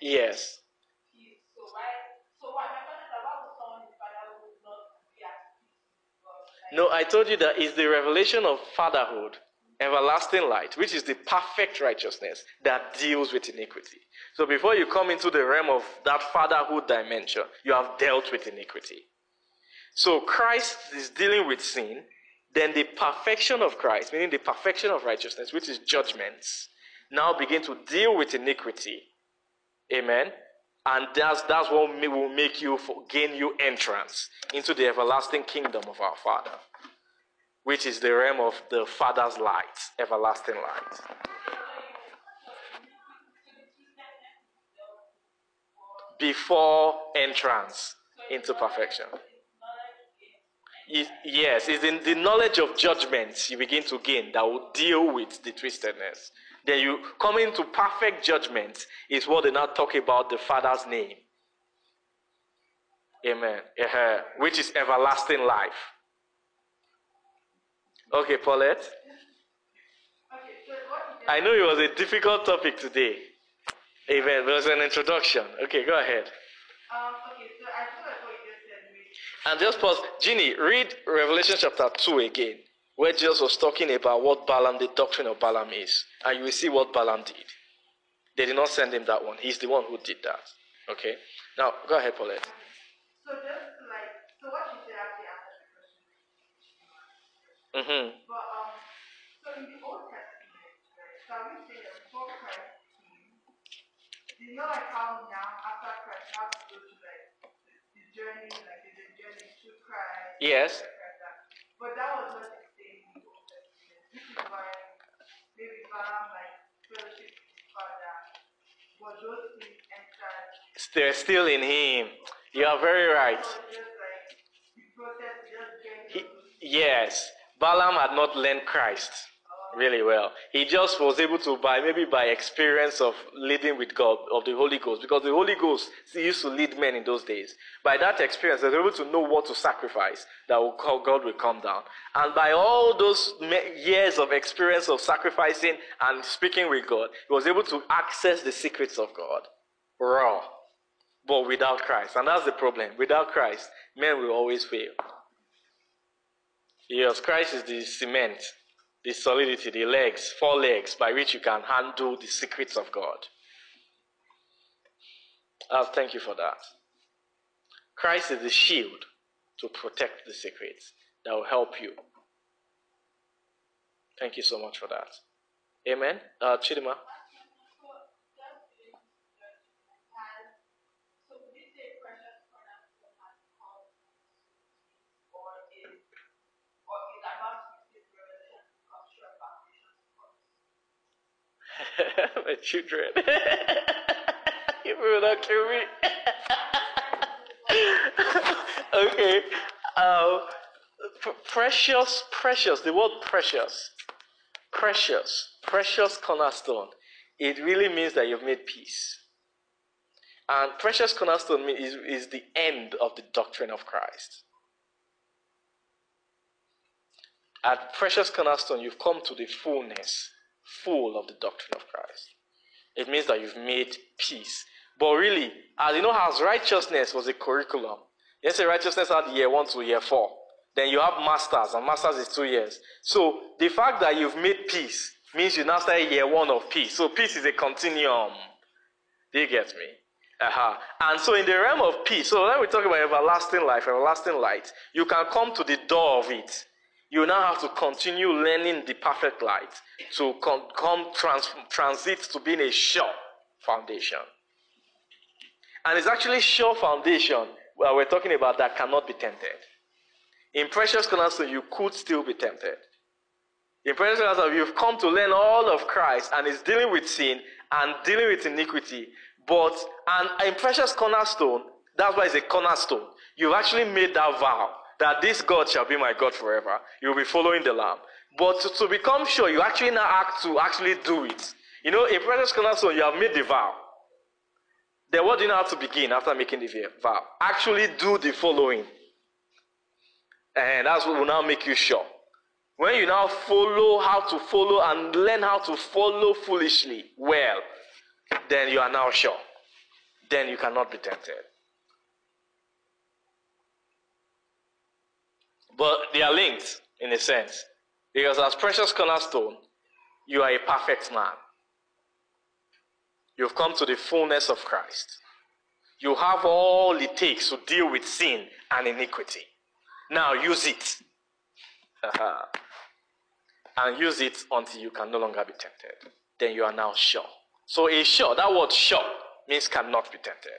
Yes. So why? So why? My question is about someone his father would not be at peace. with God, like- No, I told you that is the revelation of fatherhood, everlasting light, which is the perfect righteousness that deals with iniquity. So before you come into the realm of that fatherhood dimension, you have dealt with iniquity. So Christ is dealing with sin, then the perfection of Christ, meaning the perfection of righteousness, which is judgments, now begin to deal with iniquity. Amen. And that's, that's what will make you for, gain you entrance into the everlasting kingdom of our Father, which is the realm of the Father's light, everlasting light. Before entrance into perfection. Is- Yes, it's in the knowledge of judgments you begin to gain that will deal with the twistedness. Then you come into perfect judgment, is what they now talk about the Father's name. Amen. Uh-huh. Which is everlasting life. Okay, Paulette. Okay, so what you just I know it was a difficult topic today. Amen. It was an introduction. Okay, go ahead. um okay, so I feel like what you just said And just pause. Ginny, read Revelation chapter 2 again, where Jesus was talking about what Balaam, the doctrine of Balaam is. And you will see what Balaam did. They did not send him that one. He's the one who did that. Okay? Now, go ahead, Paulette. so just like so what you said actually answers the question. Mm-hmm. But um so in the Old Testament, right, so are we saying that before Christ came, you know like how now after Christ you have to go through like the, journey, like the, journey to Christ. Yes. like that. But that was not the same in the Old They're still in him. You are very right. He, yes, Balaam had not learned Christ really well. He just was able to, by maybe by experience of leading with God, of the Holy Ghost, because the Holy Ghost used to lead men in those days. By that experience, they were able to know what to sacrifice that will call God will come down. And by all those years of experience of sacrificing and speaking with God, he was able to access the secrets of God raw, but without Christ. And that's the problem. Without Christ, men will always fail. Yes, Christ is the cement, the solidity, the legs, four legs by which you can handle the secrets of God. Uh, thank you for that. Christ is the shield to protect the secrets that will help you. Thank you so much for that. Amen. Uh, Chidima. My children. you will not kill me. okay. Uh, pr- precious, precious. The word precious. Precious. Precious cornerstone. It really means that you've made peace. And precious cornerstone is, is the end of the doctrine of Christ. At precious cornerstone, you've come to the fullness, full of the doctrine of Christ. It means that you've made peace. But really, as you know, as righteousness was a curriculum. Let's say righteousness had year one to year four. Then you have masters, and masters is two years. So the fact that you've made peace means you now start year one of peace. So peace is a continuum. Do you get me? Uh-huh. And so in the realm of peace, so when we talk about everlasting life, everlasting light, you can come to the door of it. You now have to continue learning the perfect light to come, come trans, transit to being a sure foundation. And it's actually sure foundation well, we're talking about that cannot be tempted. In precious cornerstone, you could still be tempted. In precious cornerstone, you've come to learn all of Christ and is dealing with sin and dealing with iniquity. But and in precious cornerstone, that's why it's a cornerstone. You've actually made that vow that this God shall be my God forever. You'll be following the Lamb. But to, to become sure, you actually now act to actually do it. You know, in precious cornerstone, you have made the vow. Then what do you know how to begin after making the vow? Actually do the following. And that's what will now make you sure. When you now follow how to follow and learn how to follow foolishly well, then you are now sure. Then you cannot be tempted. But they are linked in a sense. Because as precious cornerstone, you are a perfect man. You've come to the fullness of Christ. You have all it takes to deal with sin and iniquity. Now use it. and use it until you can no longer be tempted. Then you are now sure. So a sure, that word sure means cannot be tempted.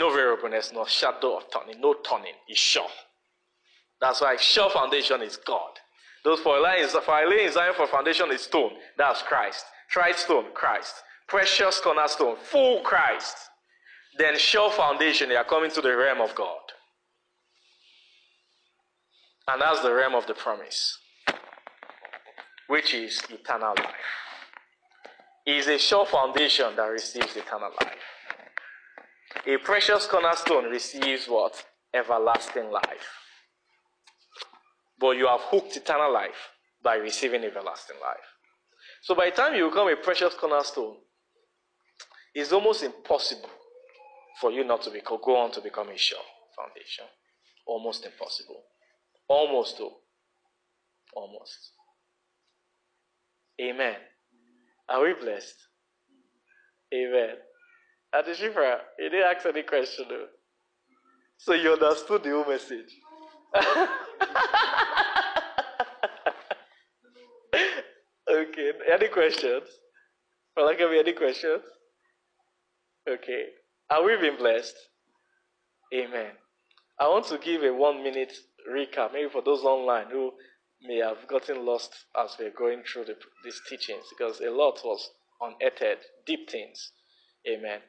No variableness, no shadow of turning, no turning is sure. That's why sure foundation is God. Those for laying Zion for foundation is stone. That's Christ. Tried stone, Christ. Precious cornerstone, full Christ. Then sure foundation, they are coming to the realm of God. And that's the realm of the promise, which is eternal life. It is a sure foundation that receives eternal life. A precious cornerstone receives what? Everlasting life. But you have hooked eternal life by receiving everlasting life. So by the time you become a precious cornerstone, it's almost impossible for you not to be, go on to become a sure foundation. Almost impossible. Almost though. Almost. Amen. Are we blessed? Amen. Ah, Adishifra, he didn't ask any question though. So you understood the whole message. okay. Any questions? Well, give me any questions? Okay. Are we being blessed? Amen. I want to give a one minute recap, maybe for those online who may have gotten lost as we're going through the, these teachings, because a lot was unearthed, deep things. Amen.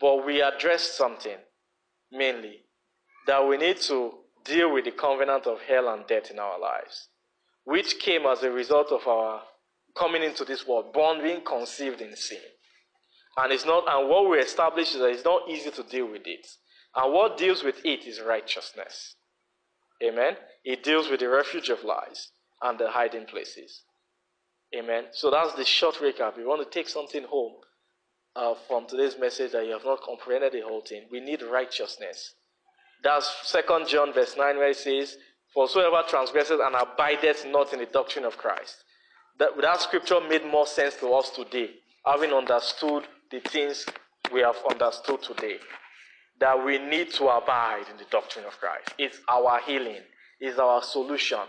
But we addressed something mainly that we need to deal with the covenant of hell and death in our lives, which came as a result of our coming into this world, born, being conceived in sin. And it's not, and what we establish is that it's not easy to deal with it. And what deals with it is righteousness. Amen. It deals with the refuge of lies and the hiding places. Amen. So that's the short recap. We want to take something home uh, from today's message that you have not comprehended the whole thing. We need righteousness. That's Second John verse 9 where it says, For whosoever transgresses and abideth not in the doctrine of Christ. That, that scripture made more sense to us today, having understood the things we have understood today. That we need to abide in the doctrine of Christ. It's our healing, it's our solution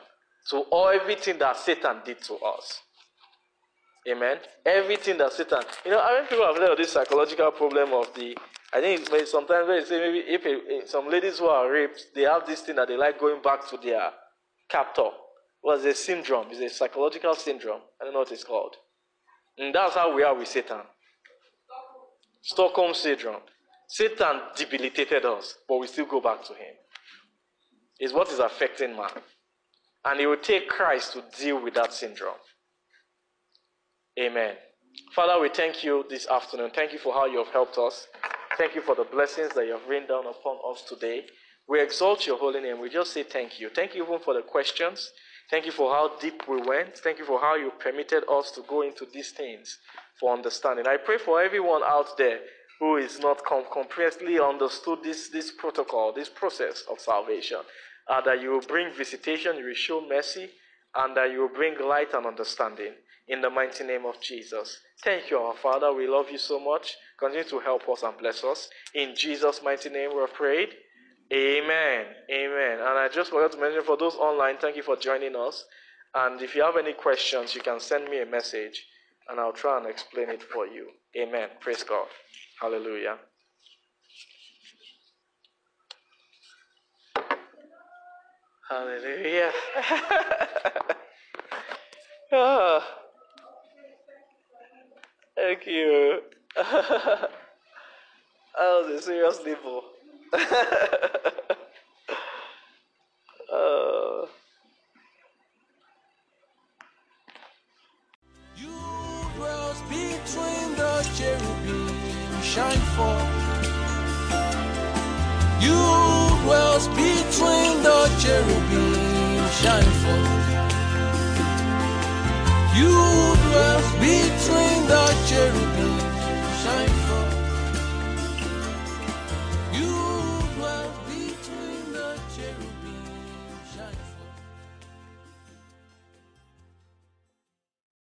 to all everything that Satan did to us. Amen. Everything that Satan, you know, I mean, people have heard of this psychological problem of the. I think maybe sometimes they say maybe if some ladies who are raped, they have this thing that they like going back to their captor. Was a syndrome? It's a psychological syndrome. I don't know what it's called. And that's how we are with Satan. Stockholm syndrome. Satan debilitated us, but we still go back to him. Is what is affecting man. And it will take Christ to deal with that syndrome. Amen. Father, we thank you this afternoon. Thank you for how you have helped us. Thank you for the blessings that you have rained down upon us today. We exalt your holy name. We just say thank you. Thank you even for the questions. Thank you for how deep we went. Thank you for how you permitted us to go into these things for understanding. I pray for everyone out there who is not com- understood this, this protocol, this process of salvation, uh, that you will bring visitation, you will show mercy, and that you will bring light and understanding in the mighty name of Jesus. Thank you, our Father. We love you so much. Continue to help us and bless us. In Jesus' mighty name, we have prayed. Amen. Amen. And I just forgot to mention for those online, thank you for joining us. And if you have any questions, you can send me a message and I'll try and explain it for you. Amen. Praise God. Hallelujah. Hallelujah. Ah, thank you. that was a serious nipple. uh, You between the cherubim, shine forth. You between the cherubim, shine forth. You between cherubim.